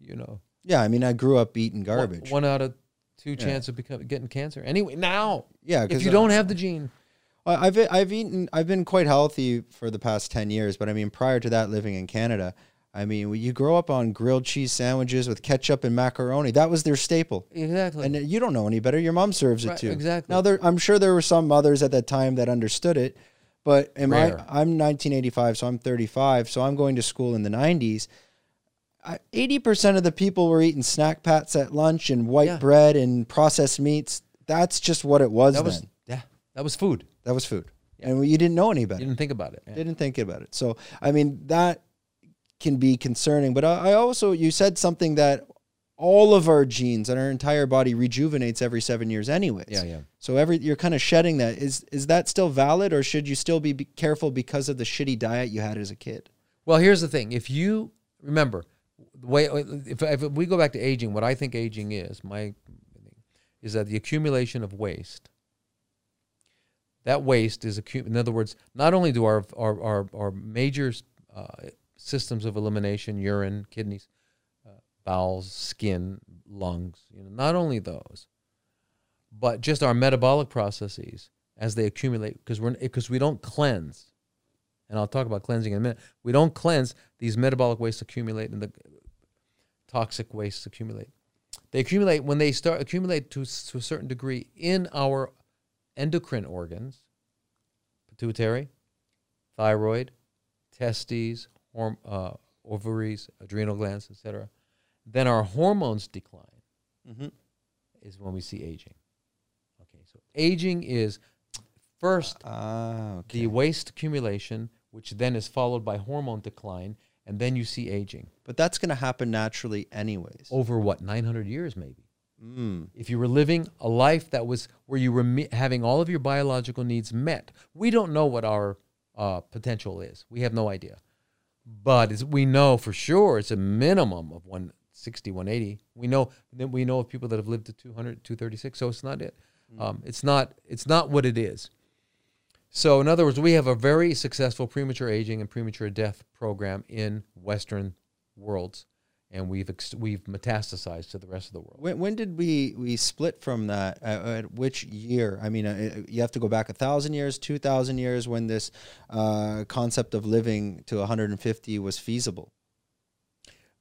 You know, Yeah, I mean, I grew up eating garbage. One, out of two Yeah. chance of becoming getting cancer. Anyway, now yeah, if you don't have the gene, I- I've I've eaten I've been quite healthy for the past ten years, but I mean prior to that, living in Canada, I mean you grow up on grilled cheese sandwiches with ketchup and macaroni. That was their staple, exactly. and you don't know any better. Your mom serves it Right, too. exactly. Now there, I'm sure there were some mothers at that time that understood it, but in my I'm 1985, so I'm 35, so I'm going to school in the 90s. Eighty percent of the people were eating snack pats at lunch and white Yeah. bread and processed meats. That's just what it was that then. was yeah, that was food. that was food, Yeah. and you didn't know any better You didn't think about it. Yeah. didn't think about it. So I mean that can be concerning. But I, I also you said something that all of our genes and our entire body rejuvenates every seven years, anyways. Yeah, yeah. So every you're kind of shedding that. Is is that still valid, or should you still be, be careful because of the shitty diet you had as a kid? Well, here's the thing: if you remember the way, if, if we go back to aging, what I think aging is, my is that the accumulation of waste. That waste is accu- in other words, not only do our our our, our major uh, systems of elimination, urine, kidneys, uh, bowels, skin, lungs, you know, not only those, but just our metabolic processes as they accumulate because we're because we don't cleanse and I'll talk about cleansing in a minute. We don't cleanse; these metabolic wastes accumulate, and the toxic wastes accumulate. They accumulate when they start accumulate to, to a certain degree in our endocrine organs: pituitary, thyroid, testes, horm- uh, ovaries, adrenal glands, etc. Then our hormones decline. Mm-hmm. Is when we see aging. Okay, so aging is first Ah, okay. the waste accumulation, which then is followed by hormone decline, and then you see aging but that's going to happen naturally, anyways. over what 900 years maybe. Mm. If you were living a life that was where you were me- having all of your biological needs met, we don't know what our uh, potential is. We have no idea, but we know for sure it's a minimum of 160, 180. We know that we know of people that have lived to 200, 236. So it's not it. Um, it's not. It's not what it is. So, in other words, we have a very successful premature aging and premature death program in Western worlds, and we've we've metastasized to the rest of the world. When, when did we we split from that? Uh, at which year? I mean, uh, you have to go back a thousand years, two thousand years, when this uh, concept of living to 150 was feasible.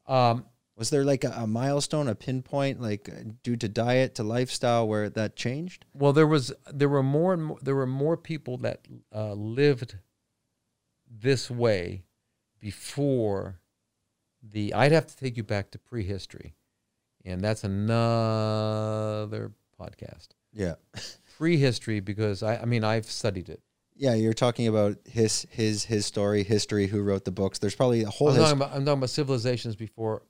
Um, Was there like a, a milestone, a pinpoint, like uh, due to diet to lifestyle, where that changed? Well, there was there were more and more, there were more people that uh, lived this way before the. I'd have to take you back to prehistory, and that's another podcast. Yeah, Prehistory, because I, I mean, I've studied it. yeah. You're talking about his his his story, history, who wrote the books. There's probably a whole. I'm talking, about, I'm talking about civilizations before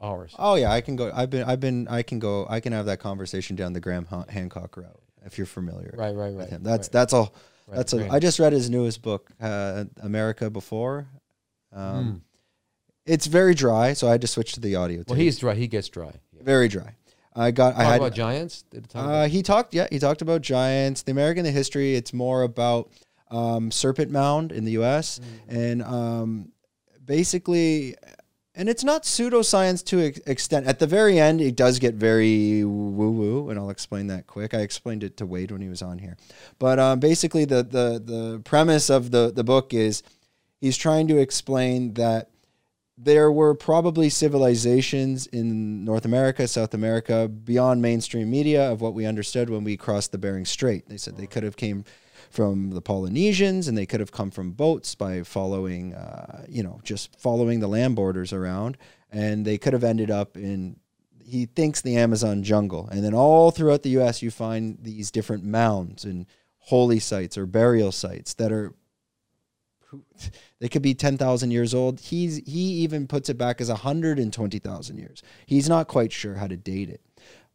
ours. oh yeah, I can go. I've been I've been I can go. I can have that conversation down the Graham Han- Hancock route if you're familiar. Right, right, with right. him. That's right, that's all. right, That's a, right. I just read his newest book, uh, America Before. Um, Mm. It's very dry, so I had to switch to the audio. Well, tape. he's dry. He gets dry. Yeah. very dry. I got. I Talk had. about giants. Did it talk Uh, about- he talked. Yeah, he talked about giants. The American the history. It's more about um, Serpent Mound in the U.S. Mm-hmm. and um, basically, and it's not pseudoscience to ex- extent. At the very end, it does get very woo woo, and I'll explain that quick. I explained it to Wade when he was on here, but um, basically, the the the premise of the the book is he's trying to explain that there were probably civilizations in North America, South America, beyond mainstream media of what we understood when we crossed the Bering Strait. They said they could have came from the Polynesians and they could have come from boats by following, uh, you know, just following the land borders around, and they could have ended up in. He thinks the Amazon jungle, and then all throughout the U.S. you find these different mounds and holy sites or burial sites that are they could be 10,000 years old. He's he even puts it back as 120,000 years. He's not quite sure how to date it.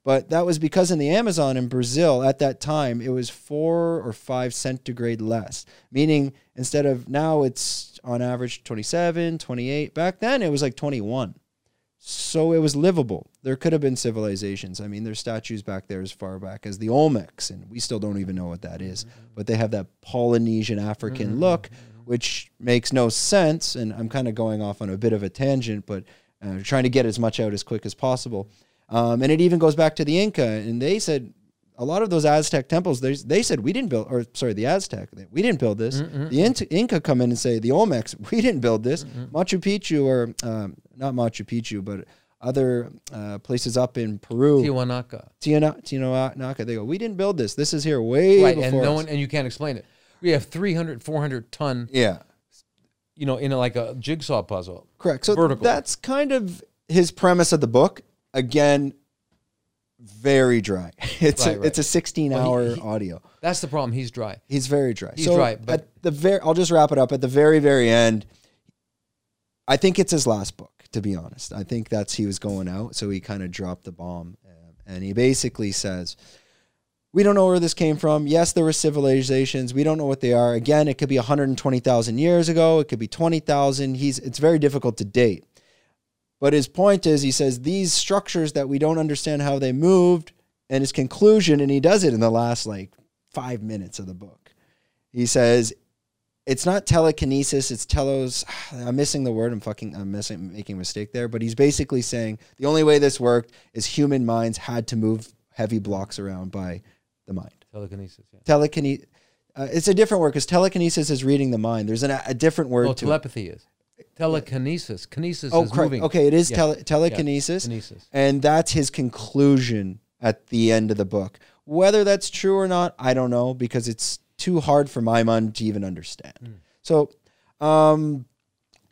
But that was because in the Amazon in Brazil at that time it was 4 or 5 centigrade less, meaning instead of now it's on average 27, 28. Back then it was like 21. So it was livable. There could have been civilizations. I mean, there's statues back there as far back as the Olmecs, and we still don't even know what that is. Mm-hmm. But they have that Polynesian African mm-hmm. look, mm-hmm. Which makes no sense. And I'm kind of going off on a bit of a tangent, but uh, trying to get as much out as quick as possible. Um, and it even goes back to the Inca, and they said a lot of those Aztec temples. They they said we didn't build, or sorry, the Aztec, we didn't build this. The Inca, Inca come in and say the Olmecs, we didn't build this. Machu Picchu, or um, not Machu Picchu, but other uh, places up in Peru, Tiwanaku. Tiana- Tiwanaku, they go, we didn't build this. This is here way Right, before and no us." one and you can't explain it. We have 300, 400 ton, Yeah, you know, in a, like a jigsaw puzzle. correct. So Vertical. that's kind of his premise of the book. Again, very dry. It's Right, a, right. it's a 16 Well, hour he- audio. That's the problem. He's dry. He's very dry. He's so dry, but- at the very, I'll just wrap it up. At the very, very end, I think it's his last book. To be honest, I think that's he was going out, so he kind of dropped the bomb, and he basically says, "We don't know where this came from. Yes, there were civilizations. We don't know what they are. Again, it could be 120,000 years ago. It could be 20,000. He's it's very difficult to date." But his point is, he says these structures that we don't understand how they moved, and his conclusion, and he does it in the last like five minutes of the book. He says, it's not telekinesis, it's telos. I'm missing the word. I'm fucking, I'm missing, making a mistake there. But he's basically saying the only way this worked is human minds had to move heavy blocks around by the mind. Telekinesis. Yeah. Telekinesis. Uh, it's a different word because telekinesis is reading the mind. There's an, a different word Oh, to telepathy is. Telekinesis. Kinesis Oh, is correct. moving. Okay, it is Yeah. tele- telekinesis. Kinesis. And that's his conclusion at the end of the book. Whether that's true or not, I don't know because it's too hard for my mind to even understand. Hmm. So, um,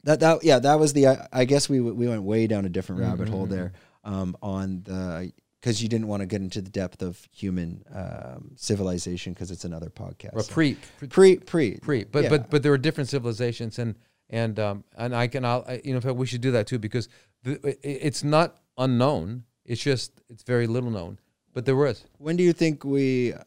that that yeah, that was the. I, I guess we we went way down a different rabbit hole Mm-hmm. there um, on the because you didn't want to get into the depth of human um, civilization because it's another podcast. So- pre, pre, pre pre pre. But yeah. but but there were different civilizations, and and um and I can I'll I, you know in fact we should do that too because the, it's not unknown. It's just it's very little known. But there was. when do you think we uh,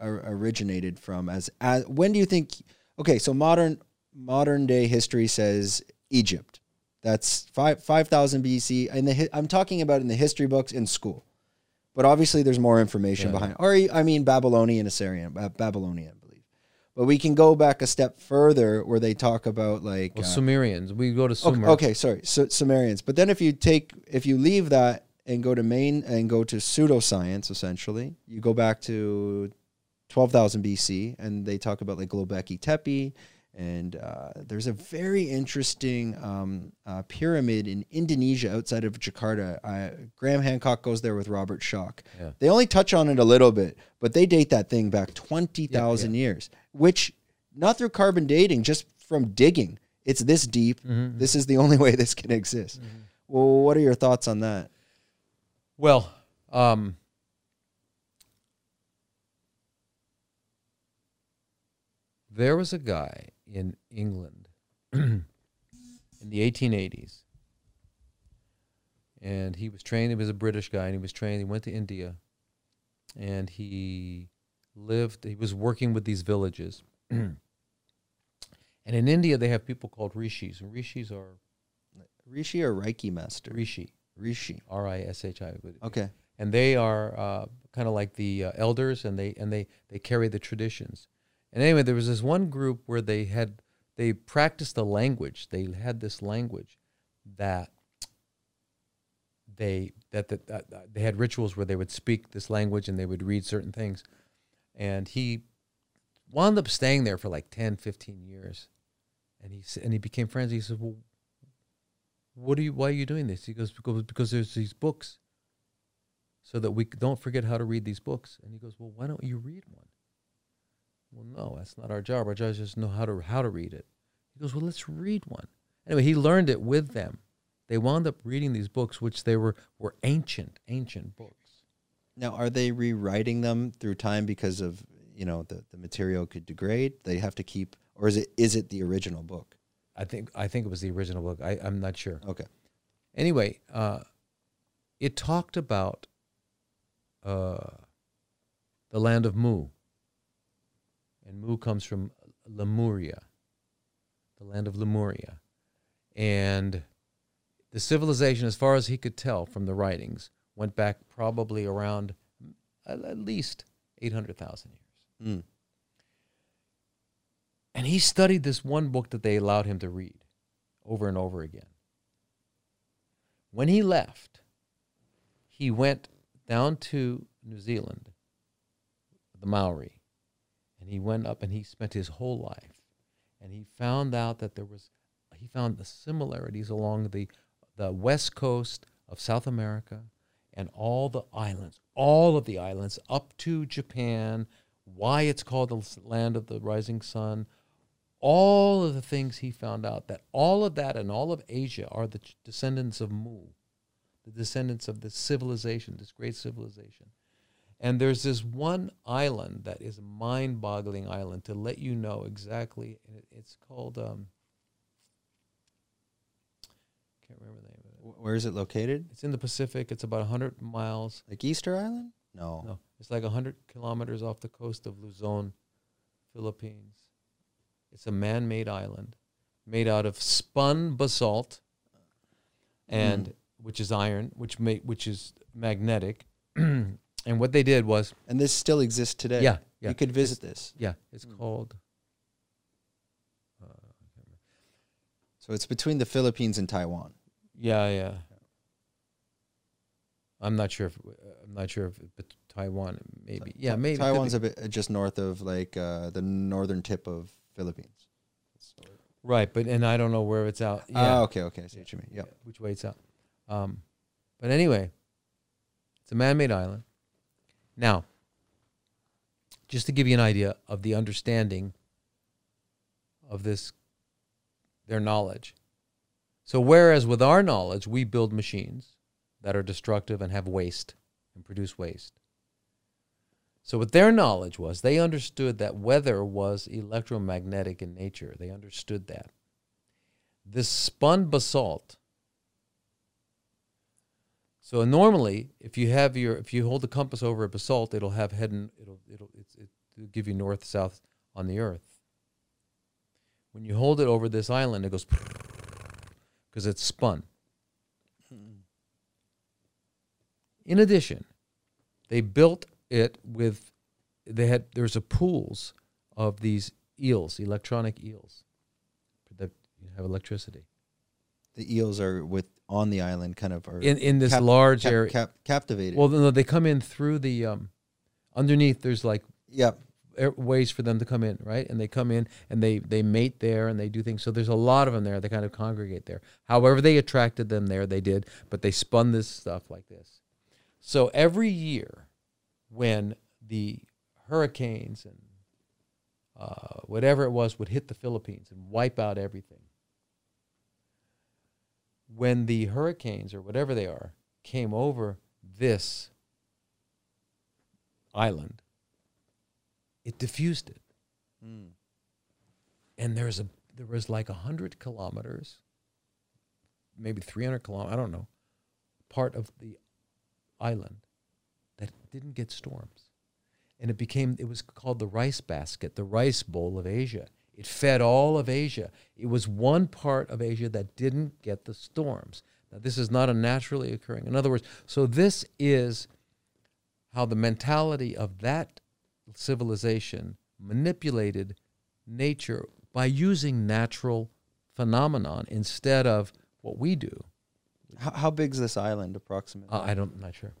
originated from as, as when do you think okay so modern modern day history says egypt that's 5 5000 bc and the i'm talking about in the history books in school but obviously there's more information Yeah. behind or i mean babylonian assyrian Ba- babylonian i believe but we can go back a step further where they talk about like Well, uh, Sumerians. We go to Okay, Sumer. okay, sorry, so, Sumerians. But then if you take, if you leave that and go to main and go to pseudoscience, essentially, you go back to twelve thousand BC, and they talk about like Göbekli Tepe And uh, there's a very interesting um, uh, pyramid in Indonesia outside of Jakarta. Uh, Graham Hancock goes there with Robert Schoch. Yeah. They only touch on it a little bit, but they date that thing back 20,000 years, which not through carbon dating, just from digging. It's this deep. Mm-hmm. This is the only way this can exist. Well, what are your thoughts on that? Well, um, there was a guy in England in the 1880s, and he was trained. He was a British guy, and he was trained. He went to India, and he lived. He was working with these villages, and in India they have people called rishis, and rishis are Rishi or Reiki master? rishi, Rishi. R I S H I. Okay. and they are uh, kind of like the uh, elders, and they and they they carry the traditions. And anyway, there was this one group where they had they practiced the language. They had this language that they that, that, they had rituals where they would speak this language and they would read certain things. And he wound up staying there for like 10, 15 years. And he and he became friends. He said, "Well, what are you? Why are you doing this?" He goes, "Because because there's these books." so that we don't forget how to read these books. And he goes, well, why don't you read one? Well, no, that's not our job. Our job is just know how to how to read it. He goes, well, let's read one. Anyway, he learned it with them. They wound up reading these books, which they were were ancient, ancient books. Now, are they rewriting them through time because of you know the, the material could degrade? They have to keep, or is it is it the original book? I think I think it was the original book. I, I'm not sure. Okay. Anyway, uh, it talked about uh, the land of Mu. And Mu comes from Lemuria, the land of Lemuria. And the civilization, as far as he could tell from the writings, went back probably around at least 800,000 years. Mm. And he studied this one book that they allowed him to read over and over again. When he left, he went down to New Zealand, the Maori, and he went up and he spent his whole life. And he found out that there was, he found the similarities along the, the west coast of South America and all the islands, all of the islands up to Japan, why it's called the land of the rising sun, all of the things he found out that all of that and all of Asia are the descendants of Mu, the descendants of this civilization, this great civilization. And there's this one island that is a mind-boggling island to let you know exactly. It's called um, can't remember the name of it. Where is it located? It's in the Pacific. It's about 100 miles. Like Easter Island? No. No, it's like 100 kilometers off the coast of Luzon, Philippines. It's a man made island made out of spun basalt, and which is iron, which ma- which is magnetic. and what they did was, And this still exists today. yeah, yeah, You could visit this. yeah, it's Mm. called. Uh, So it's between the Philippines and Taiwan. yeah, yeah. I'm not sure if uh, I'm not sure if but Taiwan maybe yeah maybe it could be. Taiwan's a bit uh, just north of like uh, the northern tip of Philippines. Right, but and I don't know where it's out. Ah, Yeah, okay, okay. I see what you mean. Yep. which way it's out. Um, but anyway, it's a man-made island. Now, just to give you an idea of the understanding of this, their knowledge. So, whereas with our knowledge, we build machines that are destructive and have waste and produce waste. So, what their knowledge was, they understood that weather was electromagnetic in nature. They understood that. This spun basalt. So normally, if you have your, if you hold the compass over a basalt, it'll have head and it'll it'll it'll give you north south on the earth. When you hold it over this island, it goes because it's spun. In addition, they built it with they had there's a pools of these eels, electronic eels that have electricity The eels are with on the island, kind of are in in this cap- large cap- area. cap- captivated. Well, no, they come in through the um, underneath. There's like yeah ways for them to come in, right? And they come in and they they mate there and they do things. So there's a lot of them there. They kind of congregate there. However, they attracted them there, they did, but they spun this stuff like this. So every year, when the hurricanes and uh, whatever it was would hit the Philippines and wipe out everything, when the hurricanes or whatever they are came over this island, it diffused it. Mm. And there's a there was like a hundred kilometers, maybe three hundred kilometers, I don't know, part of the island that didn't get storms. And it became it was called the rice basket, the rice bowl of Asia. It fed all of Asia. It was one part of Asia that didn't get the storms. Now, this is not a naturally occurring. In other words, so this is how the mentality of that civilization manipulated nature by using natural phenomenon instead of what we do. How, how is this island approximately? Uh, I don't, I'm not sure.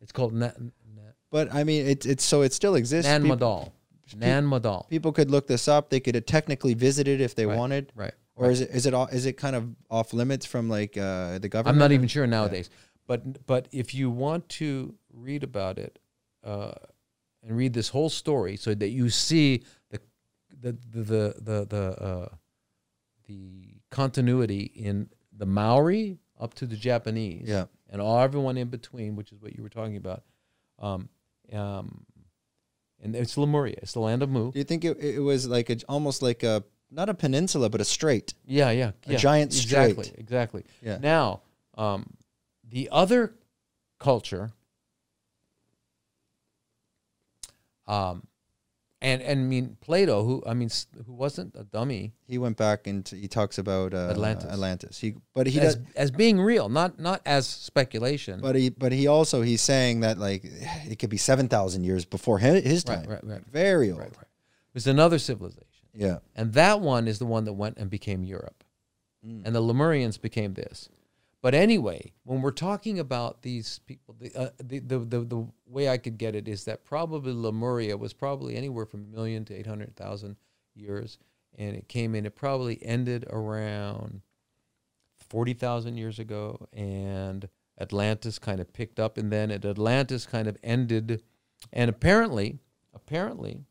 It's called Na- Na- but I mean, it's it's so it still exists. Nan Madol. Nan Madol. People could look this up. They could have technically visit it if they Right. wanted. Right. Or is it is it all, is it kind of off limits from like uh, the government? I'm not even sure nowadays. But but if you want to read about it uh, and read this whole story, so that you see the the the the the the, uh, the continuity in the Maori up to the Japanese, Yeah. and all everyone in between, which is what you were talking about. Um, um, and it's Lemuria. It's the land of Mu. Do you think it, it was like a, almost like a not a peninsula but a strait? Yeah, yeah, A yeah. giant exactly, strait. exactly. Yeah. Now, um, the other culture, um, and and I mean Plato, who I mean, who wasn't a dummy, He went back and he talks about uh, Atlantis. Atlantis. He but he as, does, as being real, not not as speculation. but he but he also he's saying that like it could be seven thousand years before his, his Right, time. right, right. Very old. right, right. There's another civilization, Yeah. and that one is the one that went and became Europe, Mm. and the Lemurians became this. But anyway, when we're talking about these people, the, uh, the, the, the, the way I could get it is that probably Lemuria was probably anywhere from a million to 800,000 years. And it came in, it probably ended around 40,000 years ago. And Atlantis kind of picked up. And then at Atlantis kind of ended. And apparently, apparently,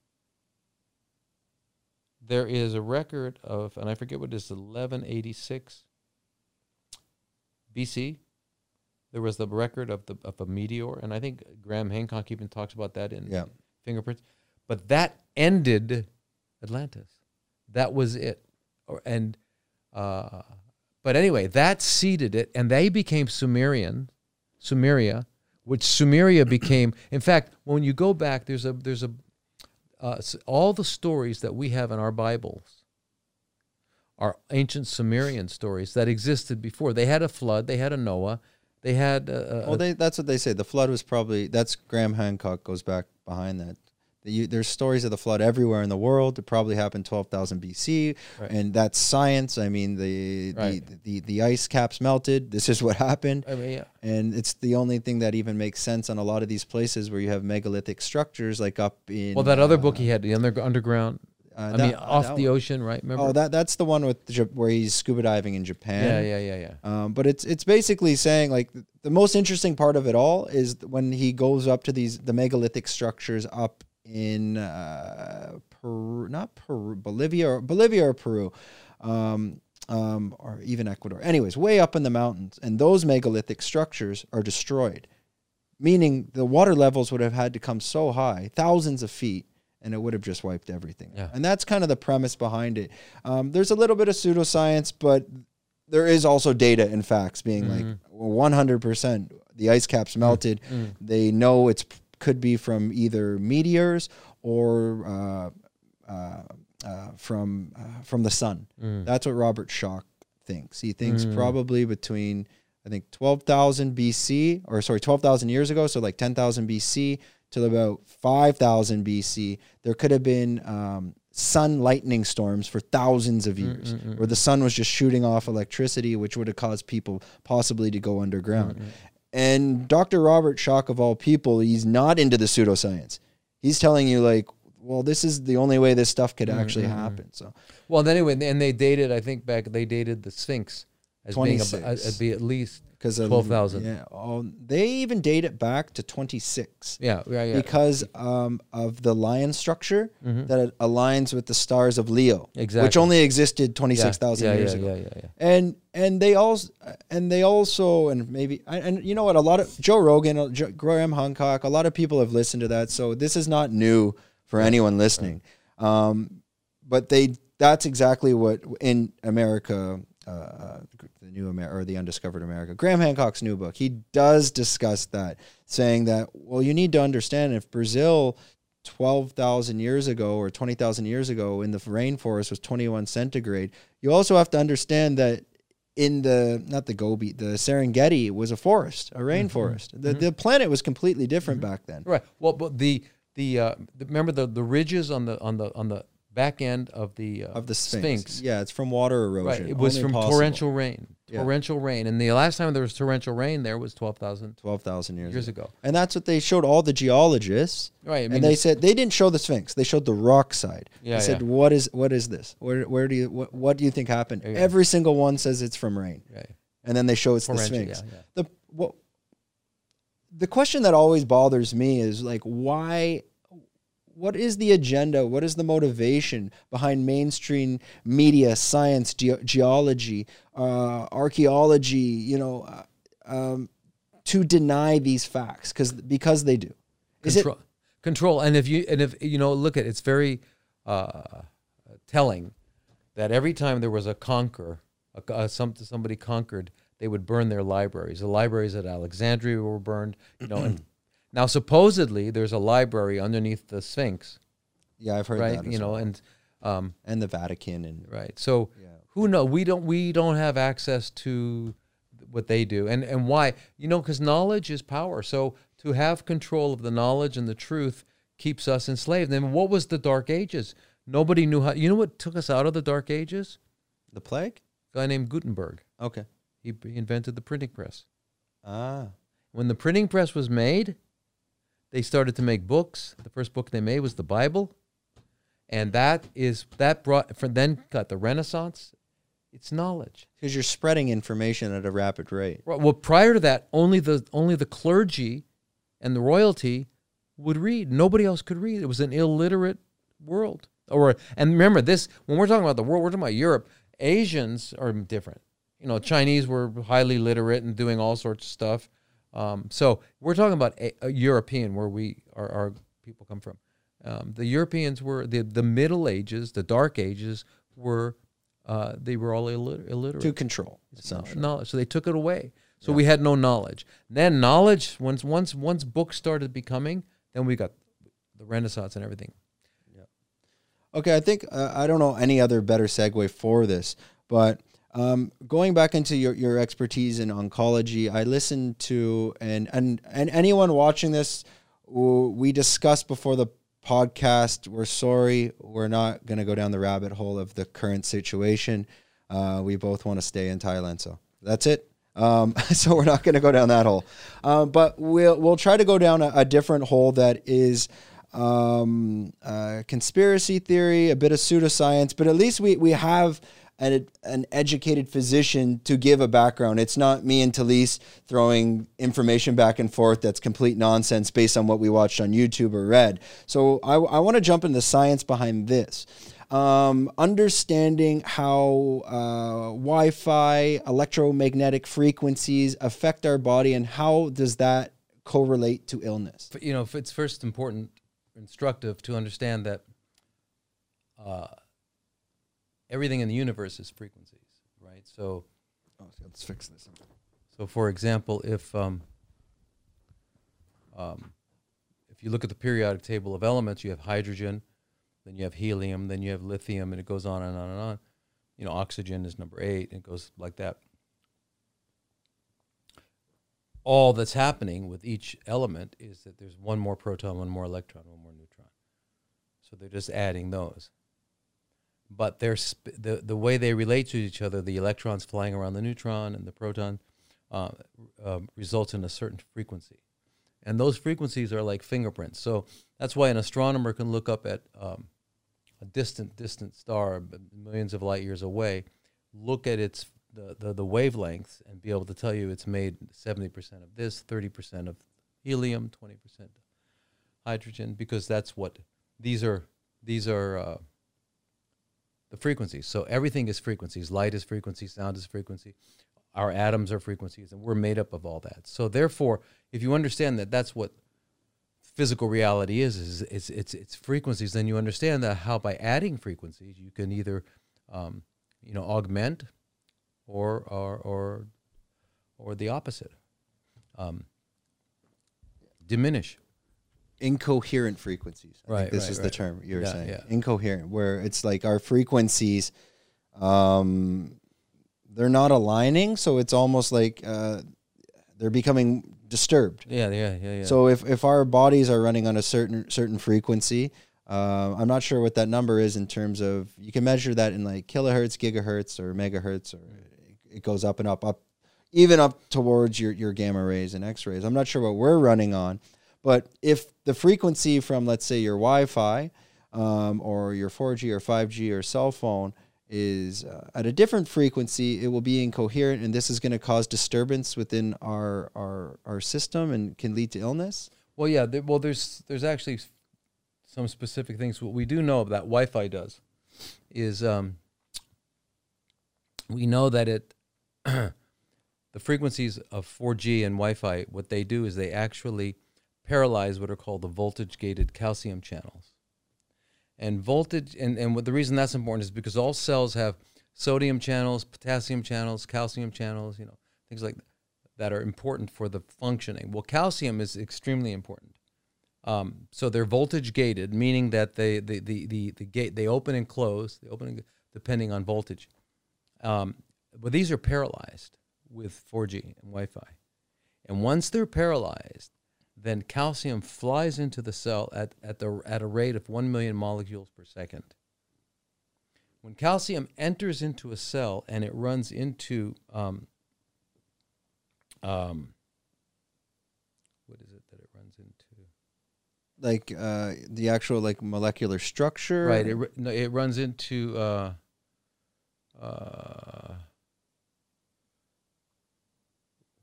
there is a record of, and I forget what it is, 1186 BC. There was the record of the of a meteor, and I think Graham Hancock even talks about that in Yeah. Fingerprints. But that ended Atlantis. That was it. Or and uh, but anyway, that seeded it, and they became Sumerian, Sumeria, which Sumeria became. In fact, when you go back, there's a there's a uh, all the stories that we have in our Bibles are ancient Sumerian stories that existed before. They had a flood. They had a Noah. They had a, a, Well, they, that's what they say. The flood was probably that's Graham Hancock goes back behind that. You, there's stories of the flood everywhere in the world. It probably happened 12,000 BC, Right. and that's science. I mean, the, Right. the the the ice caps melted. This is what happened, I mean, yeah. and it's the only thing that even makes sense on a lot of these places where you have megalithic structures, like up in. Well, that other uh, book he had, the under, underground. Uh, I that- mean, off the one. ocean, right? Remember? Oh, that that's the one with the, where he's scuba diving in Japan. yeah, yeah, yeah, yeah. Um, but it's it's basically saying like the most interesting part of it all is when he goes up to these the megalithic structures up in uh, Peru, not Peru, Bolivia or Bolivia or Peru, um, um, or even Ecuador. Anyways, way up in the mountains, and those megalithic structures are destroyed, meaning the water levels would have had to come so high, thousands of feet. And it would have just wiped everything. Yeah. And that's kind of the premise behind it. Um, there's a little bit of pseudoscience, but there is also data and facts being like 100% the ice caps melted. Mm. They know it's could be from either meteors or uh, uh, uh, from uh, from the sun. Mm. That's what Robert Schoch thinks. He thinks Mm. probably between I think 12,000 BC or sorry 12,000 years ago, so like 10,000 BC till about 5,000 BC, there could have been um, sun lightning storms for thousands of years, mm, mm, where the sun was just shooting off electricity, which would have caused people possibly to go underground. Mm, And Dr. Robert Schoch, of all people, he's not into the pseudoscience. He's telling you like well, this is the only way this stuff could actually happen. So Well, anyway, and they dated. I think back they dated the Sphinx as being, a, 26. as be at least because 12,000. Yeah, oh, they even date it back to 26 yeah, yeah, yeah. because um, of the lion structure Mhm. that aligns with the stars of Leo, exactly which only existed 26,000 yeah, years yeah, ago. Yeah, yeah, yeah. and and they also and they also and maybe and, and you know what a lot of Joe Rogan, uh, Jo- Graham Hancock, a lot of people have listened to that, so this is not new for anyone listening. Um, but they that's exactly what in America. Uh, the new Amer- or the undiscovered America. Graham Hancock's new book. He does discuss that, saying that well, you need to understand if Brazil 12,000 years ago or 20,000 years ago in the rainforest was 21 centigrade. You also have to understand that in the, not the Gobi, the Serengeti was a forest, a rainforest. The, the planet was completely different back then. Right. Well, but the the, uh, the remember the the ridges on the on the on the back end of the uh, Of the Sphinx. Yeah, it's from water erosion. Right. It was Only from possible. torrential rain. Yeah. Torrential rain, and the last time there was torrential rain there was twelve thousand 12,000 years, years ago. ago. And that's what they showed all the geologists. Right. I mean, and they said they didn't show the Sphinx. They showed the rock side. Yeah, they said, yeah. "What is what is this? Where where do you what, what do you think happened?" Yeah. Every single one says it's from rain, right. and then they show it's the Sphinx. The what the question that always bothers me is like why what is the agenda? What is the motivation behind mainstream media science ge- geology uh, archaeology you know uh, um, to deny these facts? Because because they do. Is it control, control and if you and if you know look at it's very uh, telling that every time there was a conquer a, a, some, somebody conquered they would burn their libraries. The libraries at alexandria were burned you know and now supposedly there's a library underneath the sphinx yeah i've heard right? that you know and um, and the vatican and right. So yeah. who know we don't we don't have access to what they do. And and why? You know because knowledge is power. So to have control of the knowledge and the truth keeps us enslaved. And what was the dark ages? Nobody knew how you know what took us out of the dark ages? The plague? A guy named gutenberg. Okay. He, he invented the printing press. Ah. When the printing press was made they started to make books the first book they made was the bible and that is that brought for then got the renaissance it's knowledge because you're spreading information at a rapid rate Well, prior to that, only the only the clergy and the royalty would read. Nobody else could read. It was an illiterate world. Or and remember this when we're talking about the world, we're talking about Europe. Asians are different. You know, Chinese were highly literate and doing all sorts of stuff. Um, so we're talking about a, a European, where we our, our people come from. Um, the Europeans were the the Middle Ages, the Dark Ages were uh, they were all illiter- illiterate to control essentially. knowledge. So they took it away. So we had no knowledge. Then knowledge, once once once books started becoming, then we got the Renaissance and everything. Yeah. Okay, I think uh, I don't know any other better segue for this, but um, going back into your, your expertise in oncology, I listened to and and and anyone watching this, we discussed before the podcast. We're sorry, we're not going to go down the rabbit hole of the current situation. Uh, we both want to stay in Thailand, so that's it. Um, so we're not going to go down that hole, uh, but we'll we'll try to go down a, a different hole that is um, uh, conspiracy theory, a bit of pseudoscience, but at least we, we have an, an educated physician to give a background. It's not me and Talise throwing information back and forth that's complete nonsense based on what we watched on YouTube or read. So I, I want to jump into the science behind this. Um, understanding how uh, Wi-Fi, electromagnetic frequencies affect our body, and how does that correlate to illness? You know, it's first important, instructive to understand that uh, everything in the universe is frequencies, right? So, Oh, let's fix this. so for example, if um, um, if you look at the periodic table of elements, you have hydrogen, then you have helium, then you have lithium, and it goes on and on and on. You know, oxygen is number eight, and it goes like that. All that's happening with each element is that there's one more proton, one more electron, one more neutron. So they're just adding those. But they're sp- the the way they relate to each other, the electrons flying around the neutron and the proton, uh, um, results in a certain frequency. and those frequencies are like fingerprints. So that's why an astronomer can look up at um, a distant, distant star, millions of light years away, look at its the, the, the wavelengths, and be able to tell you it's made seventy percent of this, thirty percent of helium, twenty percent hydrogen, because that's what these are. These are uh, the frequencies. So everything is frequencies. Light is frequency. Sound is frequency. Our atoms are frequencies, and we're made up of all that. So therefore, if you understand that that's what physical reality is, is it's it's it's frequencies, then you understand that how by adding frequencies you can either, um, you know, augment, or or or or the opposite, um, diminish. Incoherent frequencies. I Right, think this right, is the term you're Yeah, saying. yeah. Incoherent, where it's like our frequencies, um, they're not aligning, so it's almost like uh, they're becoming disturbed. Yeah, yeah, yeah, yeah. So if, if our bodies are running on a certain certain frequency, uh, I'm not sure what that number is in terms of you can measure that in like kilohertz, gigahertz, or megahertz, or it goes up and up, up, even up towards your your gamma rays and X rays. I'm not sure what we're running on, but if the frequency from let's say your Wi-Fi um, or your 4G or 5G or cell phone is uh, at a different frequency, it will be incoherent, and this is going to cause disturbance within our, our our system and can lead to illness. Well, yeah. There, well, there's there's actually some specific things. What we do know that Wi-Fi does is um, we know that it the frequencies of 4G and Wi-Fi. What they do is they actually paralyze what are called the voltage-gated calcium channels. And voltage, and and what the reason that's important is because all cells have sodium channels, potassium channels, calcium channels. You know things like that are important for the functioning. Well, calcium is extremely important. Um, so they're voltage gated, meaning that they the, the, the, the gate they open and close. They open and, depending on voltage. Um, but these are paralyzed with 4G and Wi-Fi, and once they're paralyzed, then calcium flies into the cell at, at the at a rate of one million molecules per second. When calcium enters into a cell and it runs into um, um, what is it that it runs into? Like uh, the actual like molecular structure, Right. It, no, it runs into. Uh, uh,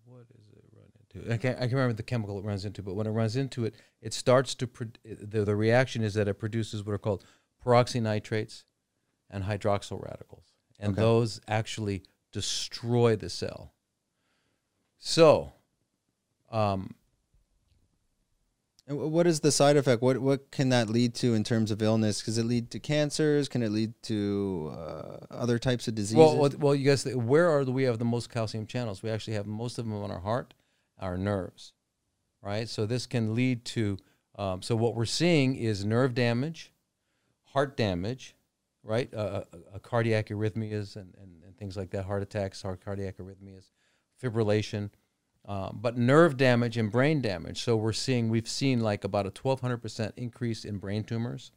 what does I can't, I can't remember the chemical it runs into, but when it runs into it, it starts to. Pro- the, the reaction is that it produces what are called peroxynitrates and hydroxyl radicals. And Okay. those actually destroy the cell. So, um, what is the side effect? What what can that lead to in terms of illness? Does it lead to cancers? Can it lead to uh, other types of diseases? Well, well, well, you guys, where are the, we have the most calcium channels? We actually have most of them on our heart, our nerves, right? So this can lead to. Um, so what we're seeing is nerve damage, heart damage, right? Uh, uh, uh, cardiac arrhythmias and, and, and things like that, heart attacks, heart cardiac arrhythmias, fibrillation, um, but nerve damage and brain damage. So we're seeing we've seen like about a 1,200 percent increase in brain tumors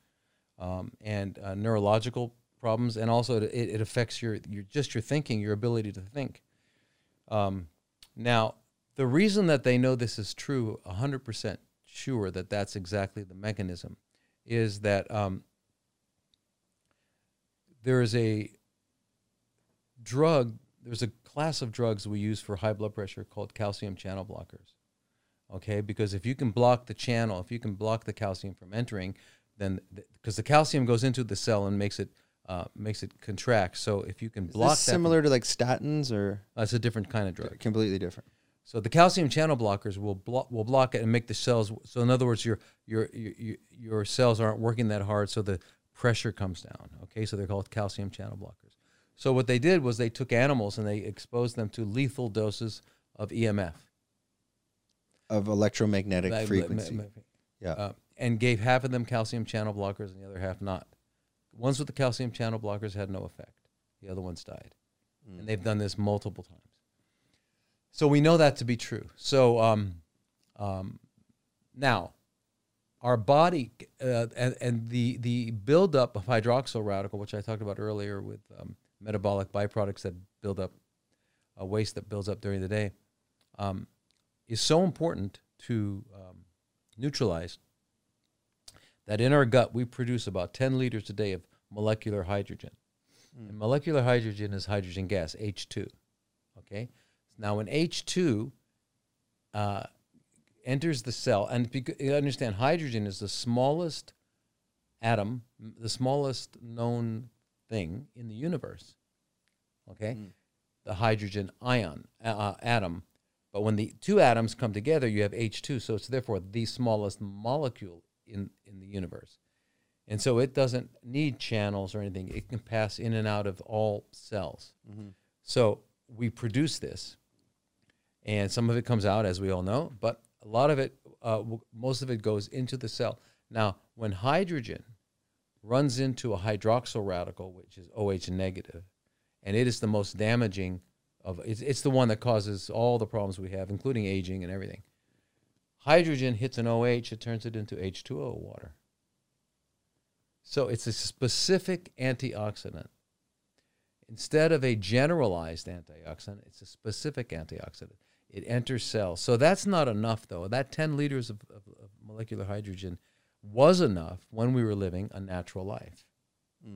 um, and uh, neurological problems, and also it, it affects your your just your thinking, your ability to think. Um, now, the reason that they know this is true, 100 percent sure that that's exactly the mechanism, is that um, there is a drug. There's a class of drugs we use for high blood pressure called calcium channel blockers. Okay, because if you can block the channel, if you can block the calcium from entering, then because the calcium goes into the cell and makes it uh, makes it contract. So if you can is block this that, similar to like statins or that's a different kind of drug. completely different? So the calcium channel blockers will block will block it and make the cells. So in other words, your your your your- cells aren't working that hard, so the pressure comes down. Okay, so they're called calcium channel blockers. So what they did was they took animals and they exposed them to lethal doses of EMF, Of electromagnetic frequency. ma- ma- yeah. uh, and gave half of them calcium channel blockers and the other half not. Ones with the calcium channel blockers had no effect. The other ones died. Mm. and they've done this multiple times. So we know that to be true. So um, um, now, our body uh, and, and the the buildup of hydroxyl radical, which I talked about earlier, with um, metabolic byproducts that build up, uh, waste that builds up during the day, um, is so important to um, neutralize that in our gut we produce about 10 liters a day of molecular hydrogen. And molecular hydrogen is hydrogen gas, H2. Okay? Now, when H2 uh, enters the cell, and understand hydrogen is the smallest atom, the smallest known thing in the universe. Okay? The hydrogen ion, uh, atom. But when the two atoms come together, you have H2. So it's therefore the smallest molecule in, in the universe. And so it doesn't need channels or anything. It can pass in and out of all cells. So we produce this, and some of it comes out, as we all know, but a lot of it, uh, most of it goes into the cell. Now, when hydrogen runs into a hydroxyl radical, which is OH negative, and it is the most damaging of it's, it's the one that causes all the problems we have, including aging and everything. Hydrogen hits an OH, it turns it into H2O water. So it's a specific antioxidant. Instead of a generalized antioxidant, it's a specific antioxidant. It enters cells. So that's not enough, though. That 10 liters of, of, of molecular hydrogen was enough when we were living a natural life,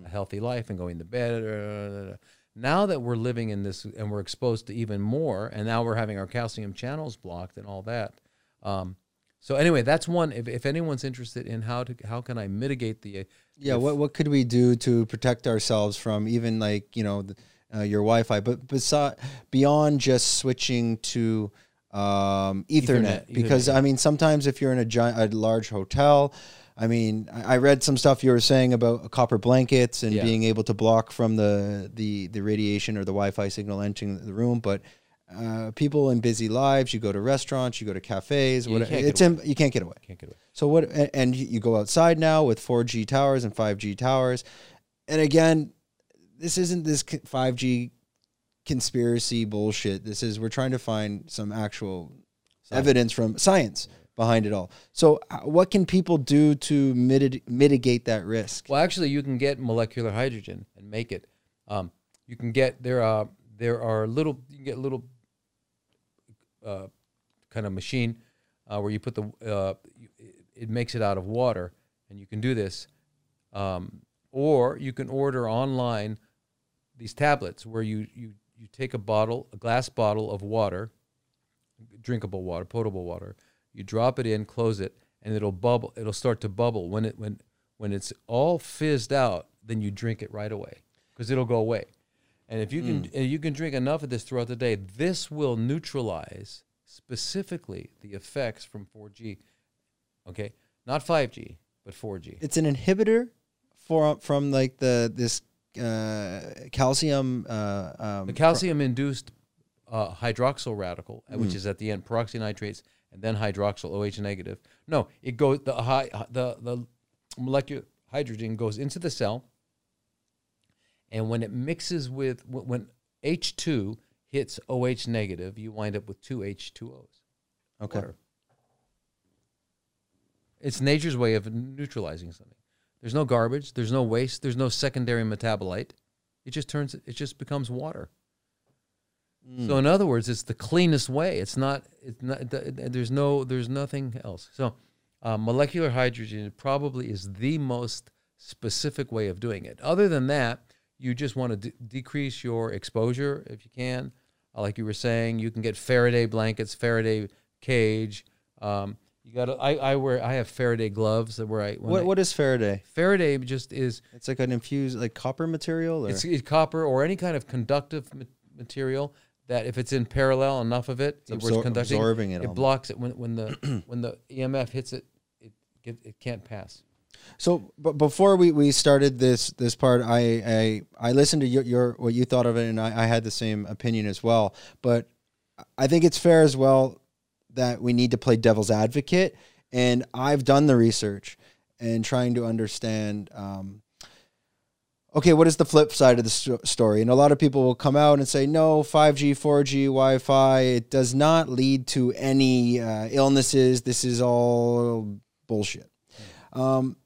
a healthy life, and going to bed. uh, Now that we're living in this and we're exposed to even more, and now we're having our calcium channels blocked and all that. Um, so anyway, that's one. If, if anyone's interested in how to how can I mitigate the Yeah, if- what what could we do to protect ourselves from even like you know the, uh, your Wi-Fi, but beside beyond just switching to um, Ethernet, Ethernet, because Ethernet. I mean sometimes if you're in a giant, a large hotel, I mean I read some stuff you were saying about copper blankets and Yeah. being able to block from the the the radiation or the Wi-Fi signal entering the room, but. Uh, people in busy lives, you go to restaurants, you go to cafes, You whatever. can't get It's in, you can't get away. can't get away. So what? And, and you you go outside now with 4G towers and 5G towers, and again, this isn't this 5G conspiracy bullshit. This is we're trying to find some actual evidence from science behind it all. So uh, what can people do to mitig- mitigate that risk? Well, actually, you can get molecular hydrogen and make it. Um, you can get there are there are little you can get little uh, kind of machine uh, where you put the uh, it makes it out of water, and you can do this. Um, or you can order online these tablets where you you you take a bottle, a glass bottle of water, drinkable water, potable water. You drop it in, close it, and it'll bubble. It'll start to bubble when it when when it's all fizzed out. Then you drink it right away because it'll go away. And if you can mm. and you can drink enough of this throughout the day, this will neutralize specifically the effects from 4G. Okay, not 5G, but 4G. It's an inhibitor for from like the this calcium. Uh, um, The calcium induced uh, hydroxyl radical, uh, which is at the end peroxynitrates and then hydroxyl OH negative. No, it goes the high the the molecular hydrogen goes into the cell, and when it mixes with when H two hits OH negative, you wind up with two H two O's. Okay. water. It's nature's way of neutralizing something. There's no garbage. There's no waste. There's no secondary metabolite. It just turns. It just becomes water. So in other words, it's the cleanest way. It's not. It's not. th- th- There's no. There's nothing else. So uh, molecular hydrogen probably is the most specific way of doing it. Other than that, you just want to de- decrease your exposure if you can. Uh, like you were saying, you can get Faraday blankets, Faraday cage. Um, you got. I, I wear. I have Faraday gloves that where I. when What I- what is Faraday? Faraday just is It's like an infused like copper material. Or? it's, it's copper or any kind of conductive ma- material that if it's in parallel enough of it, It's absor- absorbing it it blocks it when when the when the EMF hits it, it get, it can't pass. So, but before we, we started this this part, I I, I listened to your, your what you thought of it, and I, I had the same opinion as well. But I think it's fair as well that we need to play devil's advocate, and I've done the research and trying to understand. Um, okay, what is the flip side of the sto- story? And a lot of people will come out and say, no, 5G, 4G, Wi Fi, it does not lead to any uh, illnesses. This is all bullshit. Um,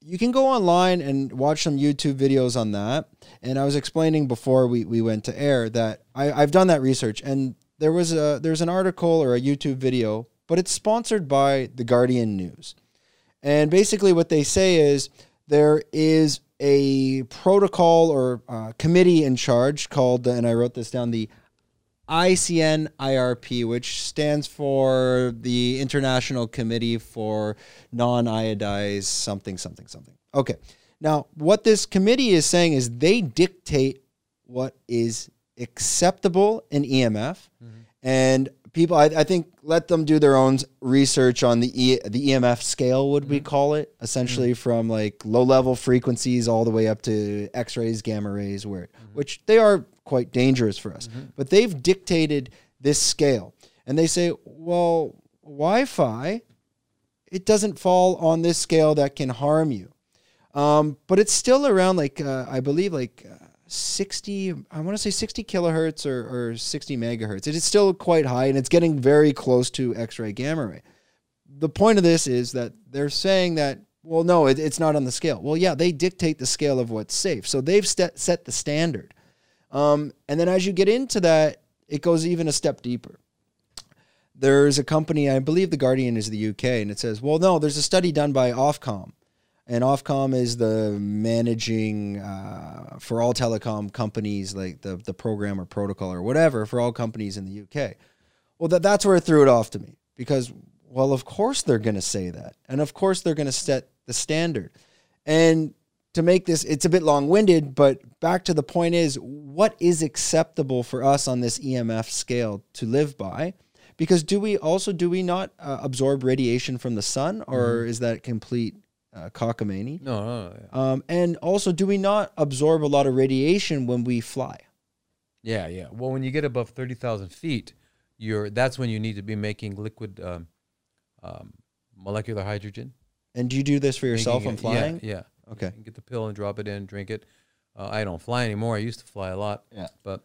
you can go online and watch some YouTube videos on that. And I was explaining before we, we went to air that I, I've done that research and there was a there's an article or a YouTube video but it's sponsored by the Guardian News. And basically, what they say is there is a protocol or uh, committee in charge called, and I wrote this down, the ICN IRP, which stands for the International Committee for Non Iodized something, something, something. Okay. Now, what this committee is saying is they dictate what is acceptable in EMF. And people, I, I think, let them do their own research on the e, the EMF scale, would we call it? Essentially, from like low level frequencies all the way up to X rays, gamma rays, where which they are quite dangerous for us. But they've dictated this scale, and they say, well, Wi-Fi, it doesn't fall on this scale that can harm you. Um, but it's still around like uh, I believe like uh, 60 I want to say 60 kilohertz or, or 60 megahertz. It is still quite high and it's getting very close to X-ray gamma ray. The point of this is that they're saying that well no it, it's not on the scale. Well yeah they dictate the scale of what's safe. So they've set set the standard. Um, and then as you get into that it goes even a step deeper there's a company, I believe the Guardian is the UK, and it says, well, no, there's a study done by Ofcom. And Ofcom is the managing uh, for all telecom companies, like the, the program or protocol or whatever, for all companies in the UK. Well, that, that's where it threw it off to me because, well, of course they're going to say that. And of course they're going to set the standard. And to make this, it's a bit long winded, but back to the point is what is acceptable for us on this EMF scale to live by? Because do we also, do we not uh, absorb radiation from the sun or is that complete uh, cockamamie? No, no, no. Yeah. Um, and also, do we not absorb a lot of radiation when we fly? yeah, yeah. Well, when you get above thirty thousand feet, you're that's when you need to be making liquid um, um, molecular hydrogen. And do you do this for yourself making when it- yeah, flying? Yeah. Okay. You can get the pill and drop it in, drink it. Uh, I don't fly anymore. I used to fly a lot. Yeah. But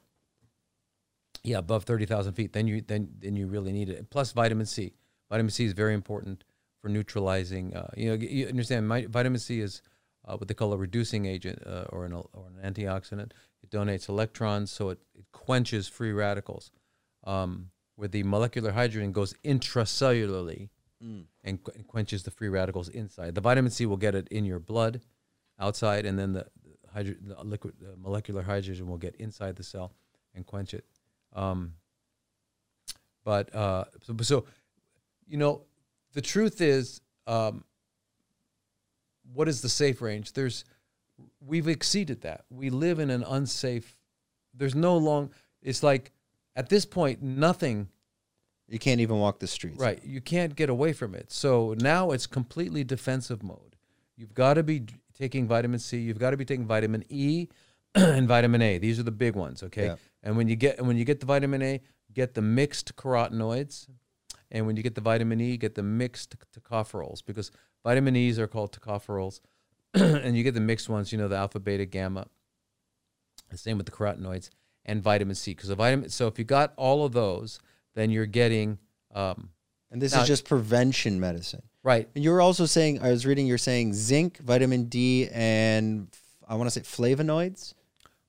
yeah, above thirty thousand feet, then you then then you really need it. Plus vitamin C. Vitamin C is very important for neutralizing. Uh, you know, you understand. My, vitamin C is uh, what they call a reducing agent uh, or an or an antioxidant. It donates electrons, so it, it quenches free radicals. Um, where the molecular hydrogen goes intracellularly and, qu- and quenches the free radicals inside. The vitamin C will get it in your blood, outside, and then the, the, hydro, the liquid the molecular hydrogen will get inside the cell and quench it. Um, but uh, so, so, you know, the truth is, um, what is the safe range? There's, we've exceeded that. We live in an unsafe. There's no long. It's like at this point, nothing. You can't even walk the streets. Right. You can't get away from it. So now it's completely defensive mode. You've got to be taking vitamin C. You've got to be taking vitamin E and vitamin A. These are the big ones. Okay. Yeah. And when you get when you get the vitamin A, get the mixed carotenoids, and when you get the vitamin E, get the mixed tocopherols because vitamin E's are called tocopherols, and you get the mixed ones. You know the alpha, beta, gamma. The same with the carotenoids and vitamin C because the vitamin. So if you got all of those, then you're getting um, And this Now- is just prevention medicine. right. And you were also saying, I was reading, you're saying zinc, vitamin D, and I want to say flavonoids?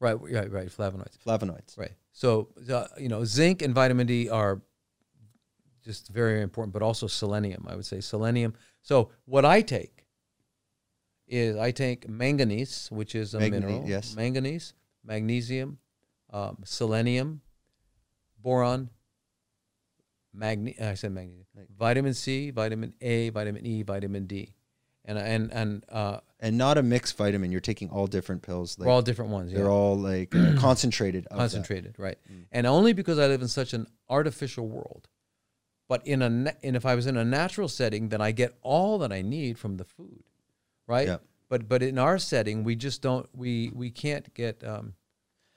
Right, right, right. Flavonoids. Flavonoids. Right. So, uh, you know, zinc and vitamin D are just very important, but also selenium. I would say selenium. So, what I take is I take manganese, which is a Manganese, mineral. yes. Manganese, magnesium, um, selenium, boron, magne- I said magnesium, vitamin C, vitamin A, vitamin E, vitamin D, and and and uh, And not a mixed vitamin. You're taking all different pills. Like, all different ones. they're yeah. all like uh, concentrated. of that. concentrated, right? And only because I live in such an artificial world. But in a and if I was in a natural setting, then I get all that I need from the food, right? Yeah. But but in our setting, we just don't we we can't get um,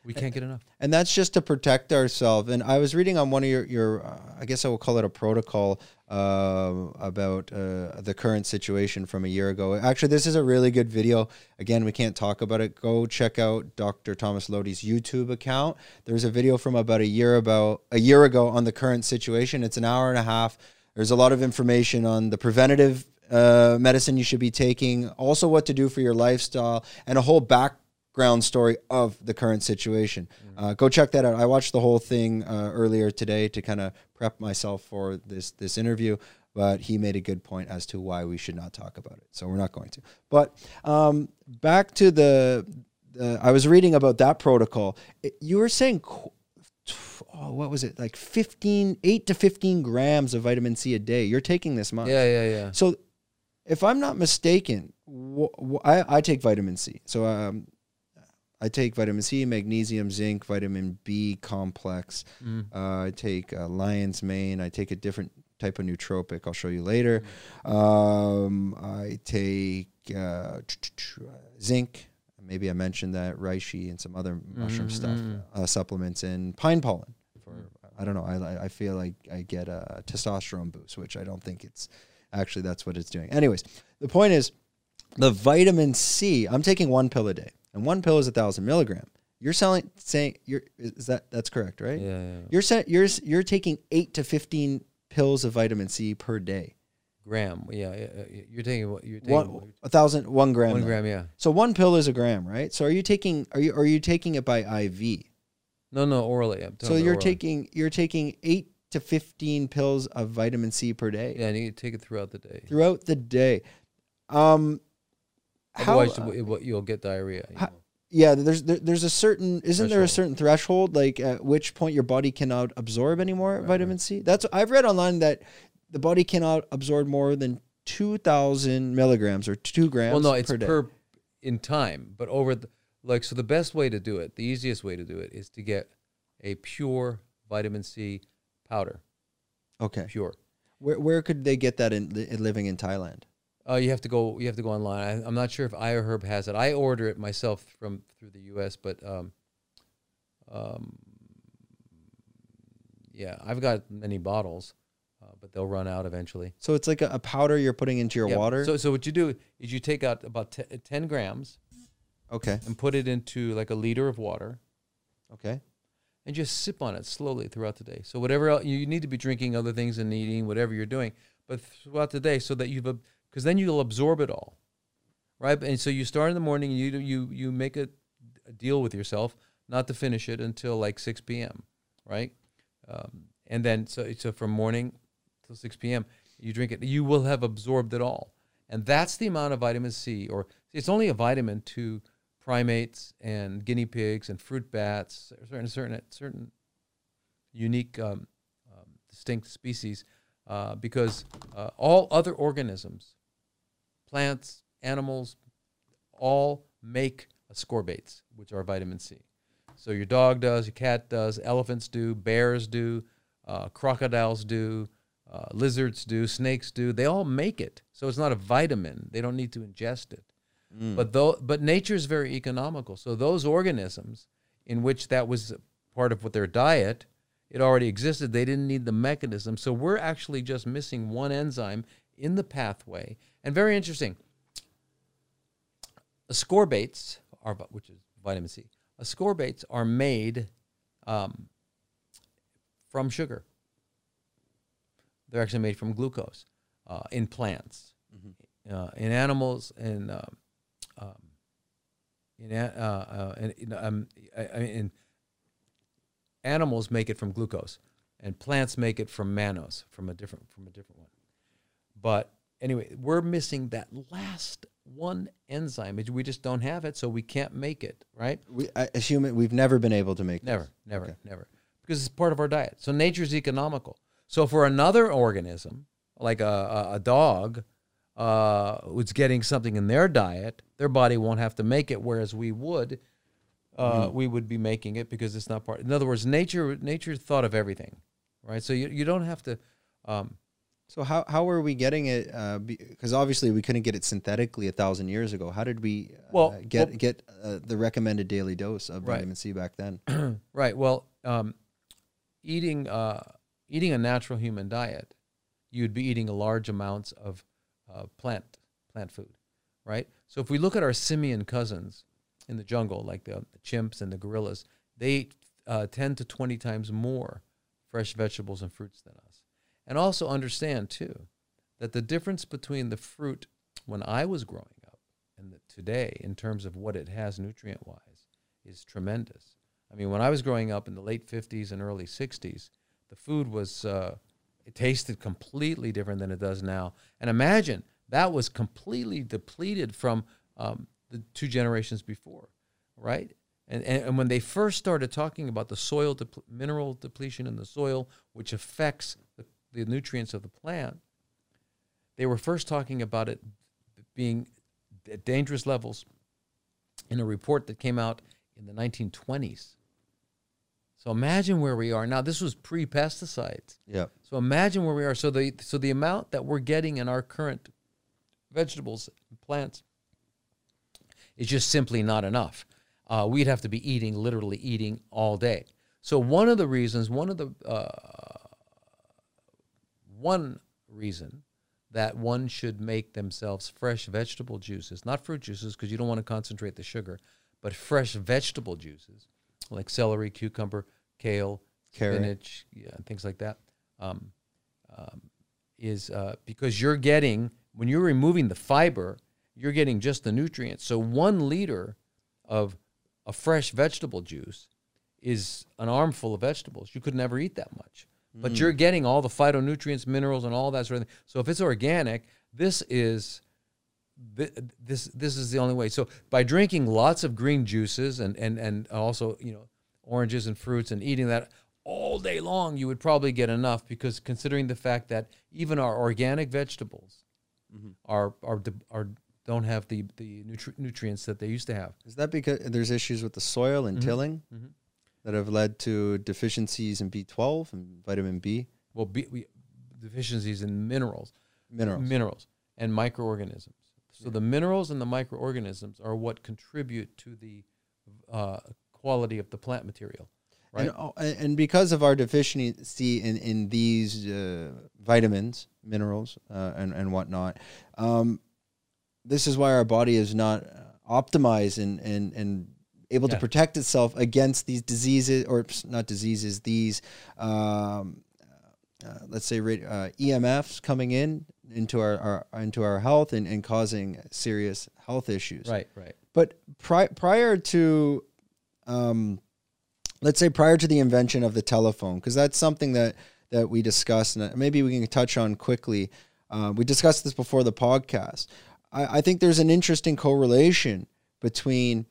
we can't get enough. and that's just to protect ourselves. And I was reading on one of your, your uh, I guess I will call it a protocol uh, about uh, the current situation from a year ago. Actually, this is a really good video. Again, we can't talk about it. Go check out Dr. Thomas Lodi's YouTube account. There's a video from about a year about a year ago on the current situation. It's an hour and a half. There's a lot of information on the preventative uh, medicine you should be taking, also what to do for your lifestyle, and a whole back background story of the current situation. Uh, go check that out. I watched the whole thing uh, earlier today to kind of prep myself for this this interview. But he made a good point as to why we should not talk about it. So we're not going to. But um, back to the, the, I was reading about that protocol. It- you were saying, qu- oh, what was it? Like 15, 8 to 15 grams of vitamin C a day. You're taking this much. Yeah, yeah, yeah. So, if I'm not mistaken, wh- wh- I, I take vitamin C. So, um, I take vitamin C, magnesium, zinc, vitamin B complex. Mm. Uh, I take uh, lion's mane. I take a different type of nootropic. I'll show you later. Um, I take uh, zinc.Maybe I mentioned that reishi and some other mushroom stuff, Mhm. uh, supplements, and pine pollen. For I don't know. I I feel like I get a testosterone boost, which I don't think it's actually that's what it's doing. Anyways, the point is the vitamin C. I'm taking one pill a day, and one pill is a thousand milligram. You're selling saying you're is that that's correct, right? Yeah, yeah. You're sa- you're you're taking eight to fifteen pills of vitamin C per day. Gram. Yeah. You're taking what you're taking. One a thousand one gram. one gram. Yeah. So one pill is a gram, right? So are you taking are you are you taking it by IV? No, no, orally. I'm So you're orally. taking you're taking eight to fifteen pills of vitamin C per day Yeah, and you take it throughout the day. throughout the day. Um, how? Otherwise, uh, it you'll get diarrhea. you how- yeah, there's there, there's a certain isn't there a certain threshold like at which point your body cannot absorb any more Right, vitamin C? That's I've read online that the body cannot absorb more than two thousand milligrams or two grams. Well, no, it's per per in time, but over the like. So the best way to do it, the easiest way to do it, is to get a pure vitamin C powder. okay. Pure. Where where could they get that in living in Thailand? Uh, you have to go. You have to go online. I, I'm not sure if iHerb has it. I order it myself from through the U.S., but um, um, yeah, I've got many bottles, uh, but they'll run out eventually. So it's like a, a powder you're putting into your Yeah, water. So, so what you do is you take out about te- 10 grams okay. and put it into like a liter of water, Okay. and just sip on it slowly throughout the day. So whatever else, you need to be drinking other things and eating whatever you're doing, but throughout the day, so that you've because then you'll absorb it all, right? And so you start in the morning, and you you you make a, a deal with yourself not to finish it until like 6 p.m., right? Um, and then so so from morning till 6 p.m. you drink it, you will have absorbed it all, and that's the amount of vitamin C, or it's only a vitamin to primates and guinea pigs and fruit bats, certain certain certain unique um, um, distinct species, uh, because uh, all other organisms, plants, animals, all make ascorbates, which are vitamin C. So your dog does, your cat does, elephants do, bears do, uh, crocodiles do, uh, lizards do, snakes do. They all make it. So it's not a vitamin. They don't need to ingest it. But though, but nature is very economical. So those organisms in which that was part of what their diet, it already existed. They didn't need the mechanism. So we're actually just missing one enzyme in the pathway. And very interesting. Ascorbates are, which is vitamin C. Ascorbates are made um, from sugar. They're actually made from glucose uh, in plants, uh, in animals, and um, um, in, uh, uh, in, in, um, I- I mean, in animals make it from glucose, and plants make it from mannose, from a different from a different one. But anyway, we're missing that last one enzyme. We just don't have it, so we can't make it. Right? We, I assume it, we've never been able to make this. Never, never, Okay. never. Because it's part of our diet. So nature's economical. So for another organism, like a, a, a dog, uh, who's getting something in their diet, their body won't have to make it, whereas we would, uh, we would be making it because it's not part. In other words, nature nature thought of everything, right? So you, you don't have to. Um, So how how are we getting it? Because obviously we couldn't get it synthetically a thousand years ago. How did we uh, Well, get well- get uh, the recommended daily dose of Right. vitamin C back then? Right. Well, um, eating uh, eating a natural human diet, you'd be eating a large amounts of uh, plant plant food, right? So if we look at our simian cousins in the jungle, like the, the chimps and the gorillas, they eat uh, ten to twenty times more fresh vegetables and fruits than us. And also understand too that the difference between the fruit when I was growing up and the, today, in terms of what it has nutrient wise, is tremendous. I mean, when I was growing up in the late 50s and early 60s, the food was, uh, it tasted completely different than it does now. And imagine that was completely depleted from um, the two generations before, right? And, and, and when they first started talking about the soil mineral depletion in the soil, which affects the, nutrients of the plant, they were first talking about it being at dangerous levels in a report that came out in the 1920s. So imagine where we are now. This was pre-pesticides. Yeah. So imagine where we are. So the so the amount that we're getting in our current vegetables and plants is just simply not enough. Uh, we'd have to be eating, literally eating all day. So one of the reasons, one of the uh, one reason that one should make themselves fresh vegetable juices, not fruit juices, because you don't want to concentrate the sugar, but fresh vegetable juices like celery, cucumber, kale, Carrot. spinach, yeah, and things like that. Um, um, is uh, because you're getting when you're removing the fiber, you're getting just the nutrients. So one liter of a fresh vegetable juice is an armful of vegetables. You could never eat that much, but mm-hmm. you're getting all the phytonutrients, minerals, and all that sort of thing. So if it's organic, this is this this is the only way. So by drinking lots of green juices and and and also you know oranges and fruits and eating that all day long, you would probably get enough because considering the fact that even our organic vegetables mm-hmm. are are are don't have the the nutri- nutrients that they used to have. Is that because there's issues with the soil and mm-hmm. tilling Mhm. That have led to deficiencies in B12 and vitamin B Well, be, we, deficiencies in minerals, minerals? minerals and microorganisms. So the minerals and the microorganisms are what contribute to the uh, quality of the plant material, right? And, oh, and and because of our deficiency in, in these uh, vitamins, minerals, uh, and, and whatnot, um, this is why our body is not uh, optimized and, and, and able Yeah. to protect itself against these diseases, or not diseases, these, um, uh, let's say, uh, EMFs coming in into our, our into our health and, and causing serious health issues. right, right. But pri- prior to, um, let's say prior to the invention of the telephone, because that's something that that we discussed, and maybe we can touch on quickly. Uh, we discussed this before the podcast. I, I think there's an interesting correlation between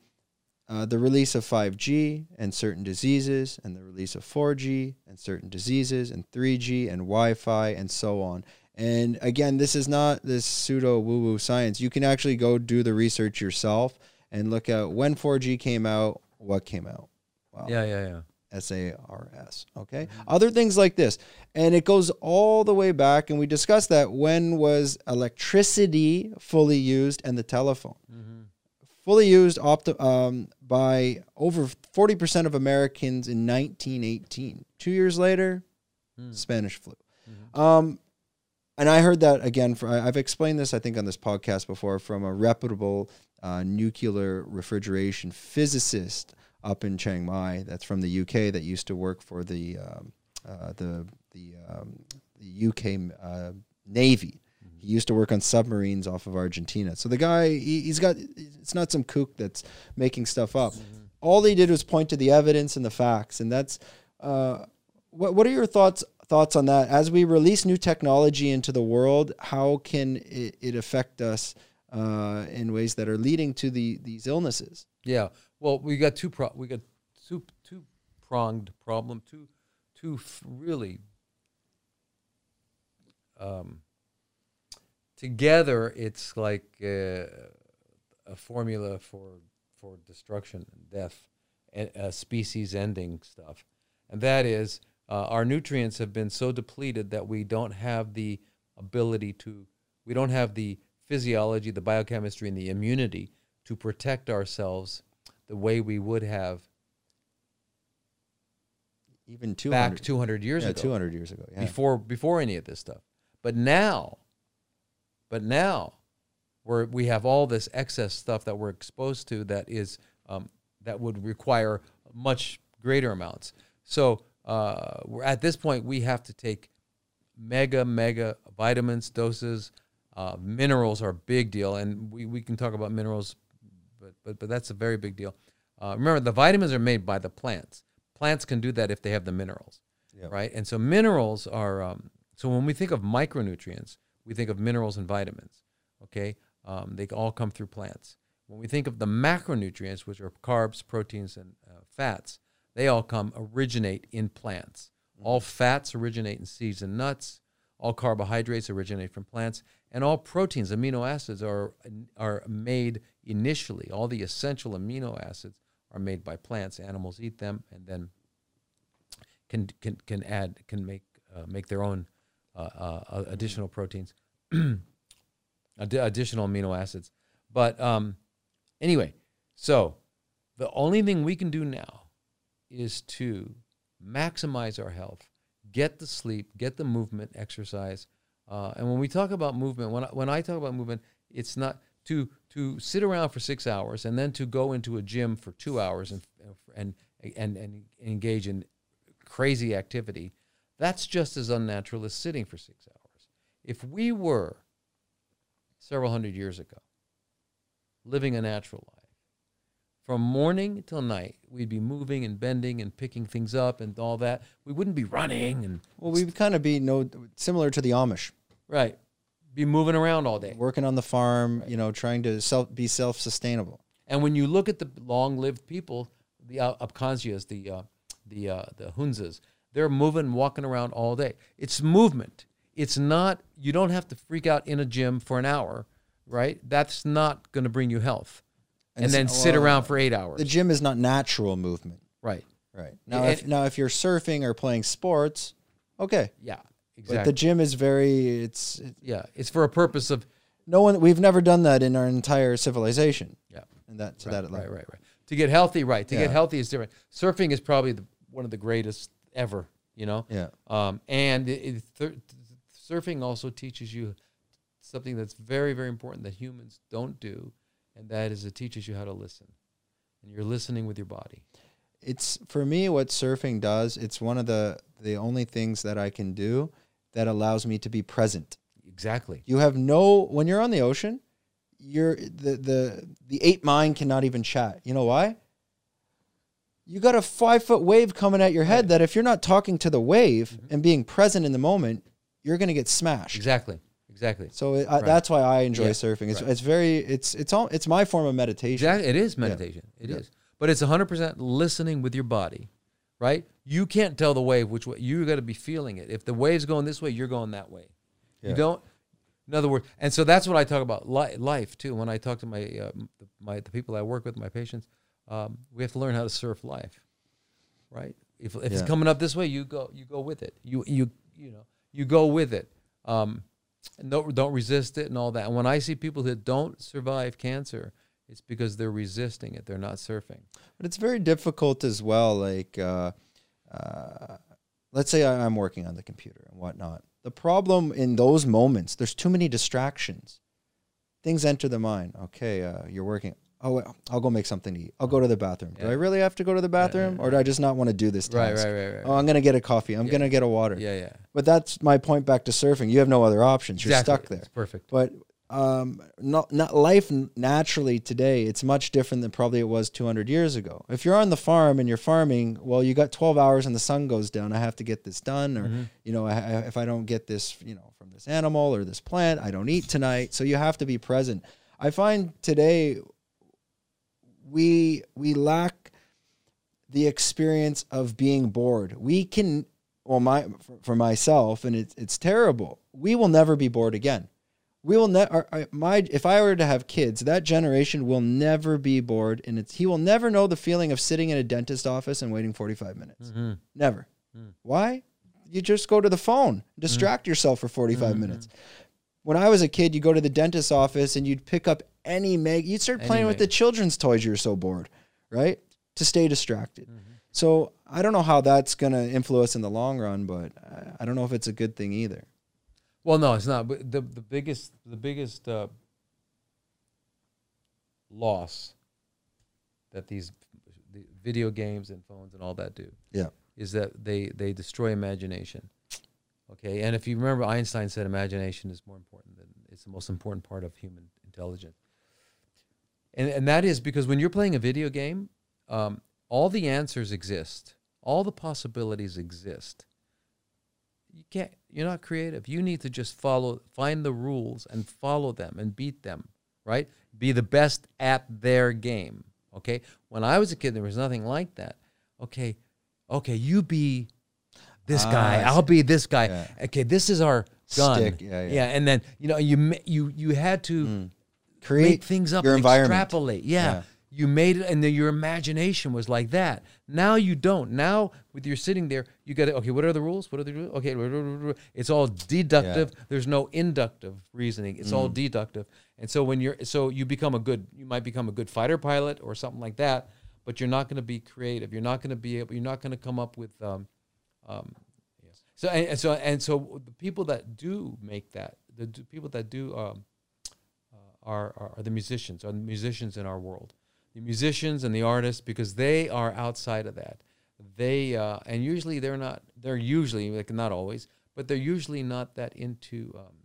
uh, the release of 5G and certain diseases, and the release of 4G and certain diseases, and 3G and Wi Fi, and so on. And again, this is not this pseudo woo woo science. You can actually go do the research yourself and look at when 4G came out, what came out. Wow. Yeah, yeah, yeah. S A R S. Okay. Other things like this. And it goes all the way back. And we discussed that when was electricity fully used and the telephone? Fully used opti- um, by over 40% of Americans in 1918. Two years later, Spanish flu. Um, and I heard that again. For I've explained this, I think, on this podcast before from a reputable uh, nuclear refrigeration physicist up in Chiang Mai. That's from the UK. That used to work for the um, uh, the the um, the UK uh, Navy. He used to work on submarines off of Argentina. So the guy, he, he's got. It's not some kook that's making stuff up. All they did was point to the evidence and the facts, and that's. Uh, what What are your thoughts thoughts on that? As we release new technology into the world, how can it, it affect us uh, in ways that are leading to the these illnesses? Yeah. Well, we got two pro- we got two two pronged problem, two two f- really um, together it's like uh, a formula for for destruction and death and uh, species ending stuff. And that is uh, our nutrients have been so depleted that we don't have the ability to we don't have the physiology, the biochemistry and the immunity to protect ourselves the way we would have Even two back 200 years yeah, ago two hundred years ago. Yeah. before before any of this stuff. But now, but now, we're we have all this excess stuff that we're exposed to that is um, that would require much greater amounts. So uh, we're at this point we have to take mega mega vitamins doses. Uh, minerals are a big deal, and we, we can talk about minerals, but but but that's a very big deal. Uh, remember, the vitamins are made by the plants. Plants can do that if they have the minerals, Yep. right? And so minerals are. Um, so when we think of micronutrients, we think of minerals and vitamins. Okay, um, they all come through plants. When we think of the macronutrients, which are carbs, proteins, and uh, fats, they all come originate in plants. All fats originate in seeds and nuts. All carbohydrates originate from plants, and all proteins, amino acids, are are made initially. All the essential amino acids are made by plants. Animals eat them, and then can can can add can make uh, make their own uh, uh, additional proteins, Addi- additional amino acids. But um, anyway, so the only thing we can do now is to maximize our health, get the sleep, get the movement, exercise. Uh, and when we talk about movement, when I, when I talk about movement, it's not to to sit around for six hours and then to go into a gym for two hours and and and, and engage in crazy activity. That's just as unnatural as sitting for six hours. If we were several hundred years ago living a natural life, from morning till night, we'd be moving and bending and picking things up and all that. We wouldn't be running and Well, we'd kind of be no similar to the Amish, right, be moving around all day. working on the farm, you know, trying to self be self sustainable. And when you look at the long-lived people, the uh, Abkhazias, the uh, the uh, the Hunzas, they're moving, walking around all day. It's movement. It's not. You don't have to freak out in a gym for an hour, right? That's not going to bring you health. And, And then sit well, around for eight hours, The gym is not natural movement, right? right? Now, if, now if you're surfing or playing sports, okay, Yeah, but exactly. the gym is very it's it, yeah, it's for a purpose of no one we've never done that in our entire civilization, yeah. and that to right, that right, right, right. To get healthy, right? To Yeah. get healthy is different. Surfing is probably the, one of the greatest ever. You know, Yeah, Um, and it, it, surfing also teaches you something that's very, very important that humans don't do, and that is it teaches you how to listen. And you're listening with your body. it's for me what surfing does. It's one of the the only things that I can do that allows me to be present. Exactly. You have no when you're on the ocean, you're the the the ape mind cannot even chat. You know why? You got a five foot wave coming at your head Right. that if you're not talking to the wave Mhm. and being present in the moment, you're gonna get smashed. Exactly. Exactly. So it, I, that's why I enjoy Yeah, surfing. It's, right. it's very it's it's all it's my form of meditation. Exactly. It is meditation. It is, Yeah. But it's 100% listening with your body, right? You can't tell the wave which way. You got to be feeling it. If the wave's going this way, you're going that way. Yeah. You don't. In other words, and so that's what I talk about li- life too. When I talk to my uh, my the people I work with, my patients, um, we have to learn how to surf life, right? If, if it's coming up this way, you go you go with it. You you you know you go with it. Um, and don't don't resist it and all that. And when I see people that don't survive cancer, it's because they're resisting it. They're not surfing. But it's very difficult as well. Like, uh, uh, let's say I- I'm working on the computer and whatnot. The problem in those moments, there's too many distractions. Things enter the mind. Okay, uh, you're working. Oh, well, I'll go make something to eat. I'll go to the bathroom. Do I really have to go to the bathroom, yeah, or do I just not want to do this task? Right, right, right, right. Oh, I'm gonna get a coffee. I'm Yeah. gonna get a water. yeah, yeah. But that's my point back to surfing. You have no other options. You're Exactly. stuck there. It's perfect. But um, not not life naturally today. It's much different than probably it was 200 years ago. If you're on the farm and you're farming, well, you got 12 hours and the sun goes down. I have to get this done, or Mhm. you know, I, I, if I don't get this, you know, from this animal or this plant, I don't eat tonight. So you have to be present. I find today we we lack the experience of being bored. We can, well, my for, for myself, and it's it's terrible. We will never be bored again. We will never. My if I were to have kids, that generation will never be bored, and it's he will never know the feeling of sitting in a dentist office and waiting forty five minutes. hmm Never. Mm. Why? You just go to the phone, distract yourself for 45 Mhm. minutes. When I was a kid, you go to the dentist's office and you'd pick up any mag. You'd start playing with the children's toys. You're so bored, right? To stay distracted. Mm-hmm. So I don't know how that's going to influence in the long run, but I- I don't know if it's a good thing either. Well, no, it's not. But the the biggest the biggest uh, loss that these the video games and phones and all that do, Yeah. is that they they destroy imagination. Okay, and if you remember, Einstein said imagination is more important than it's the most important part of human intelligence. And and that is because when you're playing a video game, um, all the answers exist, all the possibilities exist. You can't. You're not creative. You need to just follow, find the rules and follow them and beat them. Right? Be the best at their game. Okay. When I was a kid, there was nothing like that. Okay. Okay. You be this Ah, guy. I'll be this guy. Yeah. Okay. This is our gun. Stick, yeah, yeah. And then you know you you you had to Create make things up your environment. extrapolate. Yeah. Yeah. You made it and then your imagination was like that. Now you don't. Now with you're sitting there, you got to okay, what are the rules? What are the rules? Okay, it's all deductive. There's no inductive reasoning. It's Mm. all deductive. And so when you're so you become a good you might become a good fighter pilot or something like that, but you're not going to be creative. You're not going to be able you're not going to come up with um um yes. So and, and so and so the people that do make that the people that do um are, are are the musicians, are the musicians in our world, the musicians and the artists, because they are outside of that. They uh, and usually they're not. They're usually like not always, but they're usually not that into um,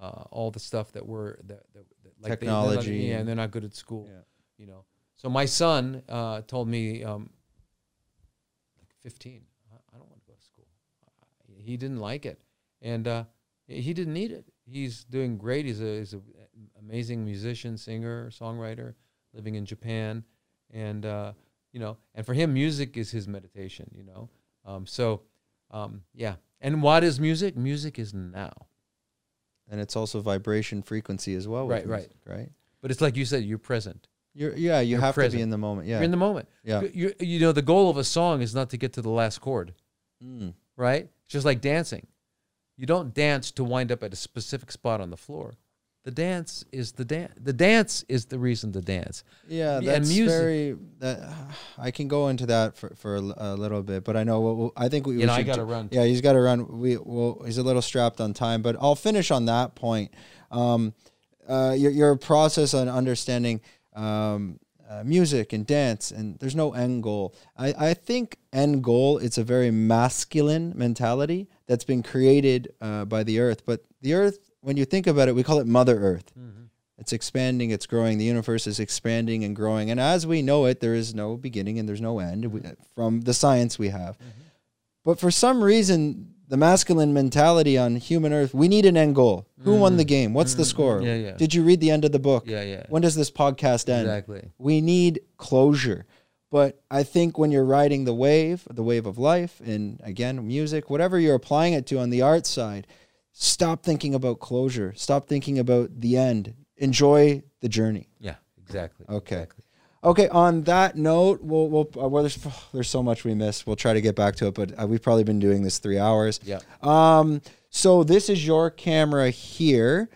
uh, all the stuff that we're that, that, that like they- they're not- Technology. yeah, and they're not good at school. Yeah. You know. So my son uh, told me, um, like 15, I, don't want to go to school. He didn't like it, and uh, he didn't need it. He's doing great. He's a he's an amazing musician, singer, songwriter, living in Japan, and uh, you know, and for him, music is his meditation. You know, um, so um, yeah. And what is music? Music is now. and it's also vibration frequency as well. Right, right. music, right. But it's like you said, you're present. You're yeah, you You're have to be in the moment. Yeah, You're in the moment. yeah. You, you know, the goal of a song is not to get to the last chord. Mm. right? Just like dancing. You don't dance to wind up at a specific spot on the floor. The dance is the dance. The dance is the reason to dance. Yeah, And that's music- very. That I can go into that for, for a, l- a little bit, but I know what we'll, I think we. we know, I gotta run. Yeah, he's got to run. We well, he's a little strapped on time, but I'll finish on that point. Um, uh, your your process on understanding um, uh, music and dance, and there's no end goal. I I think end goal it's a very masculine mentality that's been created uh, by the earth, but the earth. When you think about it, we call it Mother Earth. Mm-hmm. It's expanding, it's growing. The universe is expanding and growing. And as we know it, there is no beginning and there's no end we, mm-hmm. from the science we have. Mm-hmm. But for some reason, the masculine mentality on human earth, we need an end goal. Who won the game? What's the score? Yeah, yeah. Did you read the end of the book? Yeah, yeah. When does this podcast end? Exactly. We need closure. But I think when you're riding the wave, the wave of life, and again, music, whatever you're applying it to on the art side, stop thinking about closure. Stop thinking about the end. Enjoy the journey. Yeah, exactly. Okay. Exactly. Okay. On that note, we'll, we'll uh, well, there's there's so much we missed. We'll try to get back to it, but uh, we've probably been doing this three hours. Yeah. Um. So this is your camera here.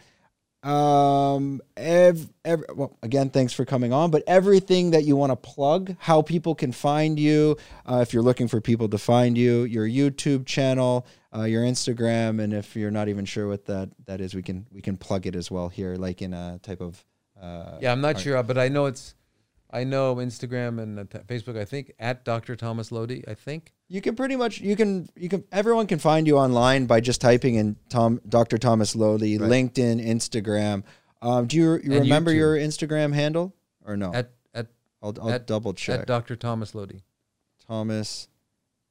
Um. Ev, ev, well, again, thanks for coming on. But everything that you want to plug, how people can find you, uh, if you're looking for people to find you, your YouTube channel, uh, your Instagram, and if you're not even sure what that that is, we can we can plug it as well here, like in a type of. Uh, Yeah, I'm not art. sure, but I know it's. I know Instagram and uh, Facebook. I think at Dr. Thomas Lodi. I think. You can pretty much you can you can everyone can find you online by just typing in Tom Dr. Thomas Lodi, Right. LinkedIn, Instagram. Um, do you, you remember YouTube. your Instagram handle or no? At at I'll, I'll at- double check. at Dr. Thomas Lodi. Thomas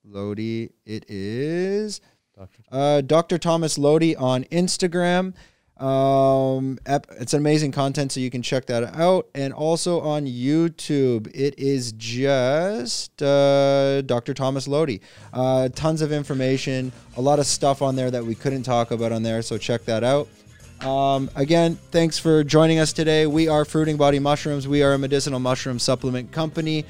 Lodi. It is Dr. uh, Dr. Thomas Lodi on Instagram. Um, it's amazing content, so you can check that out. And also on YouTube, it is just uh, Dr. Thomas Lodi. Uh, tons of information, a lot of stuff on there that we couldn't talk about on there, so check that out. Um, again, thanks for joining us today. We are Fruiting Body Mushrooms. We are a medicinal mushroom supplement company.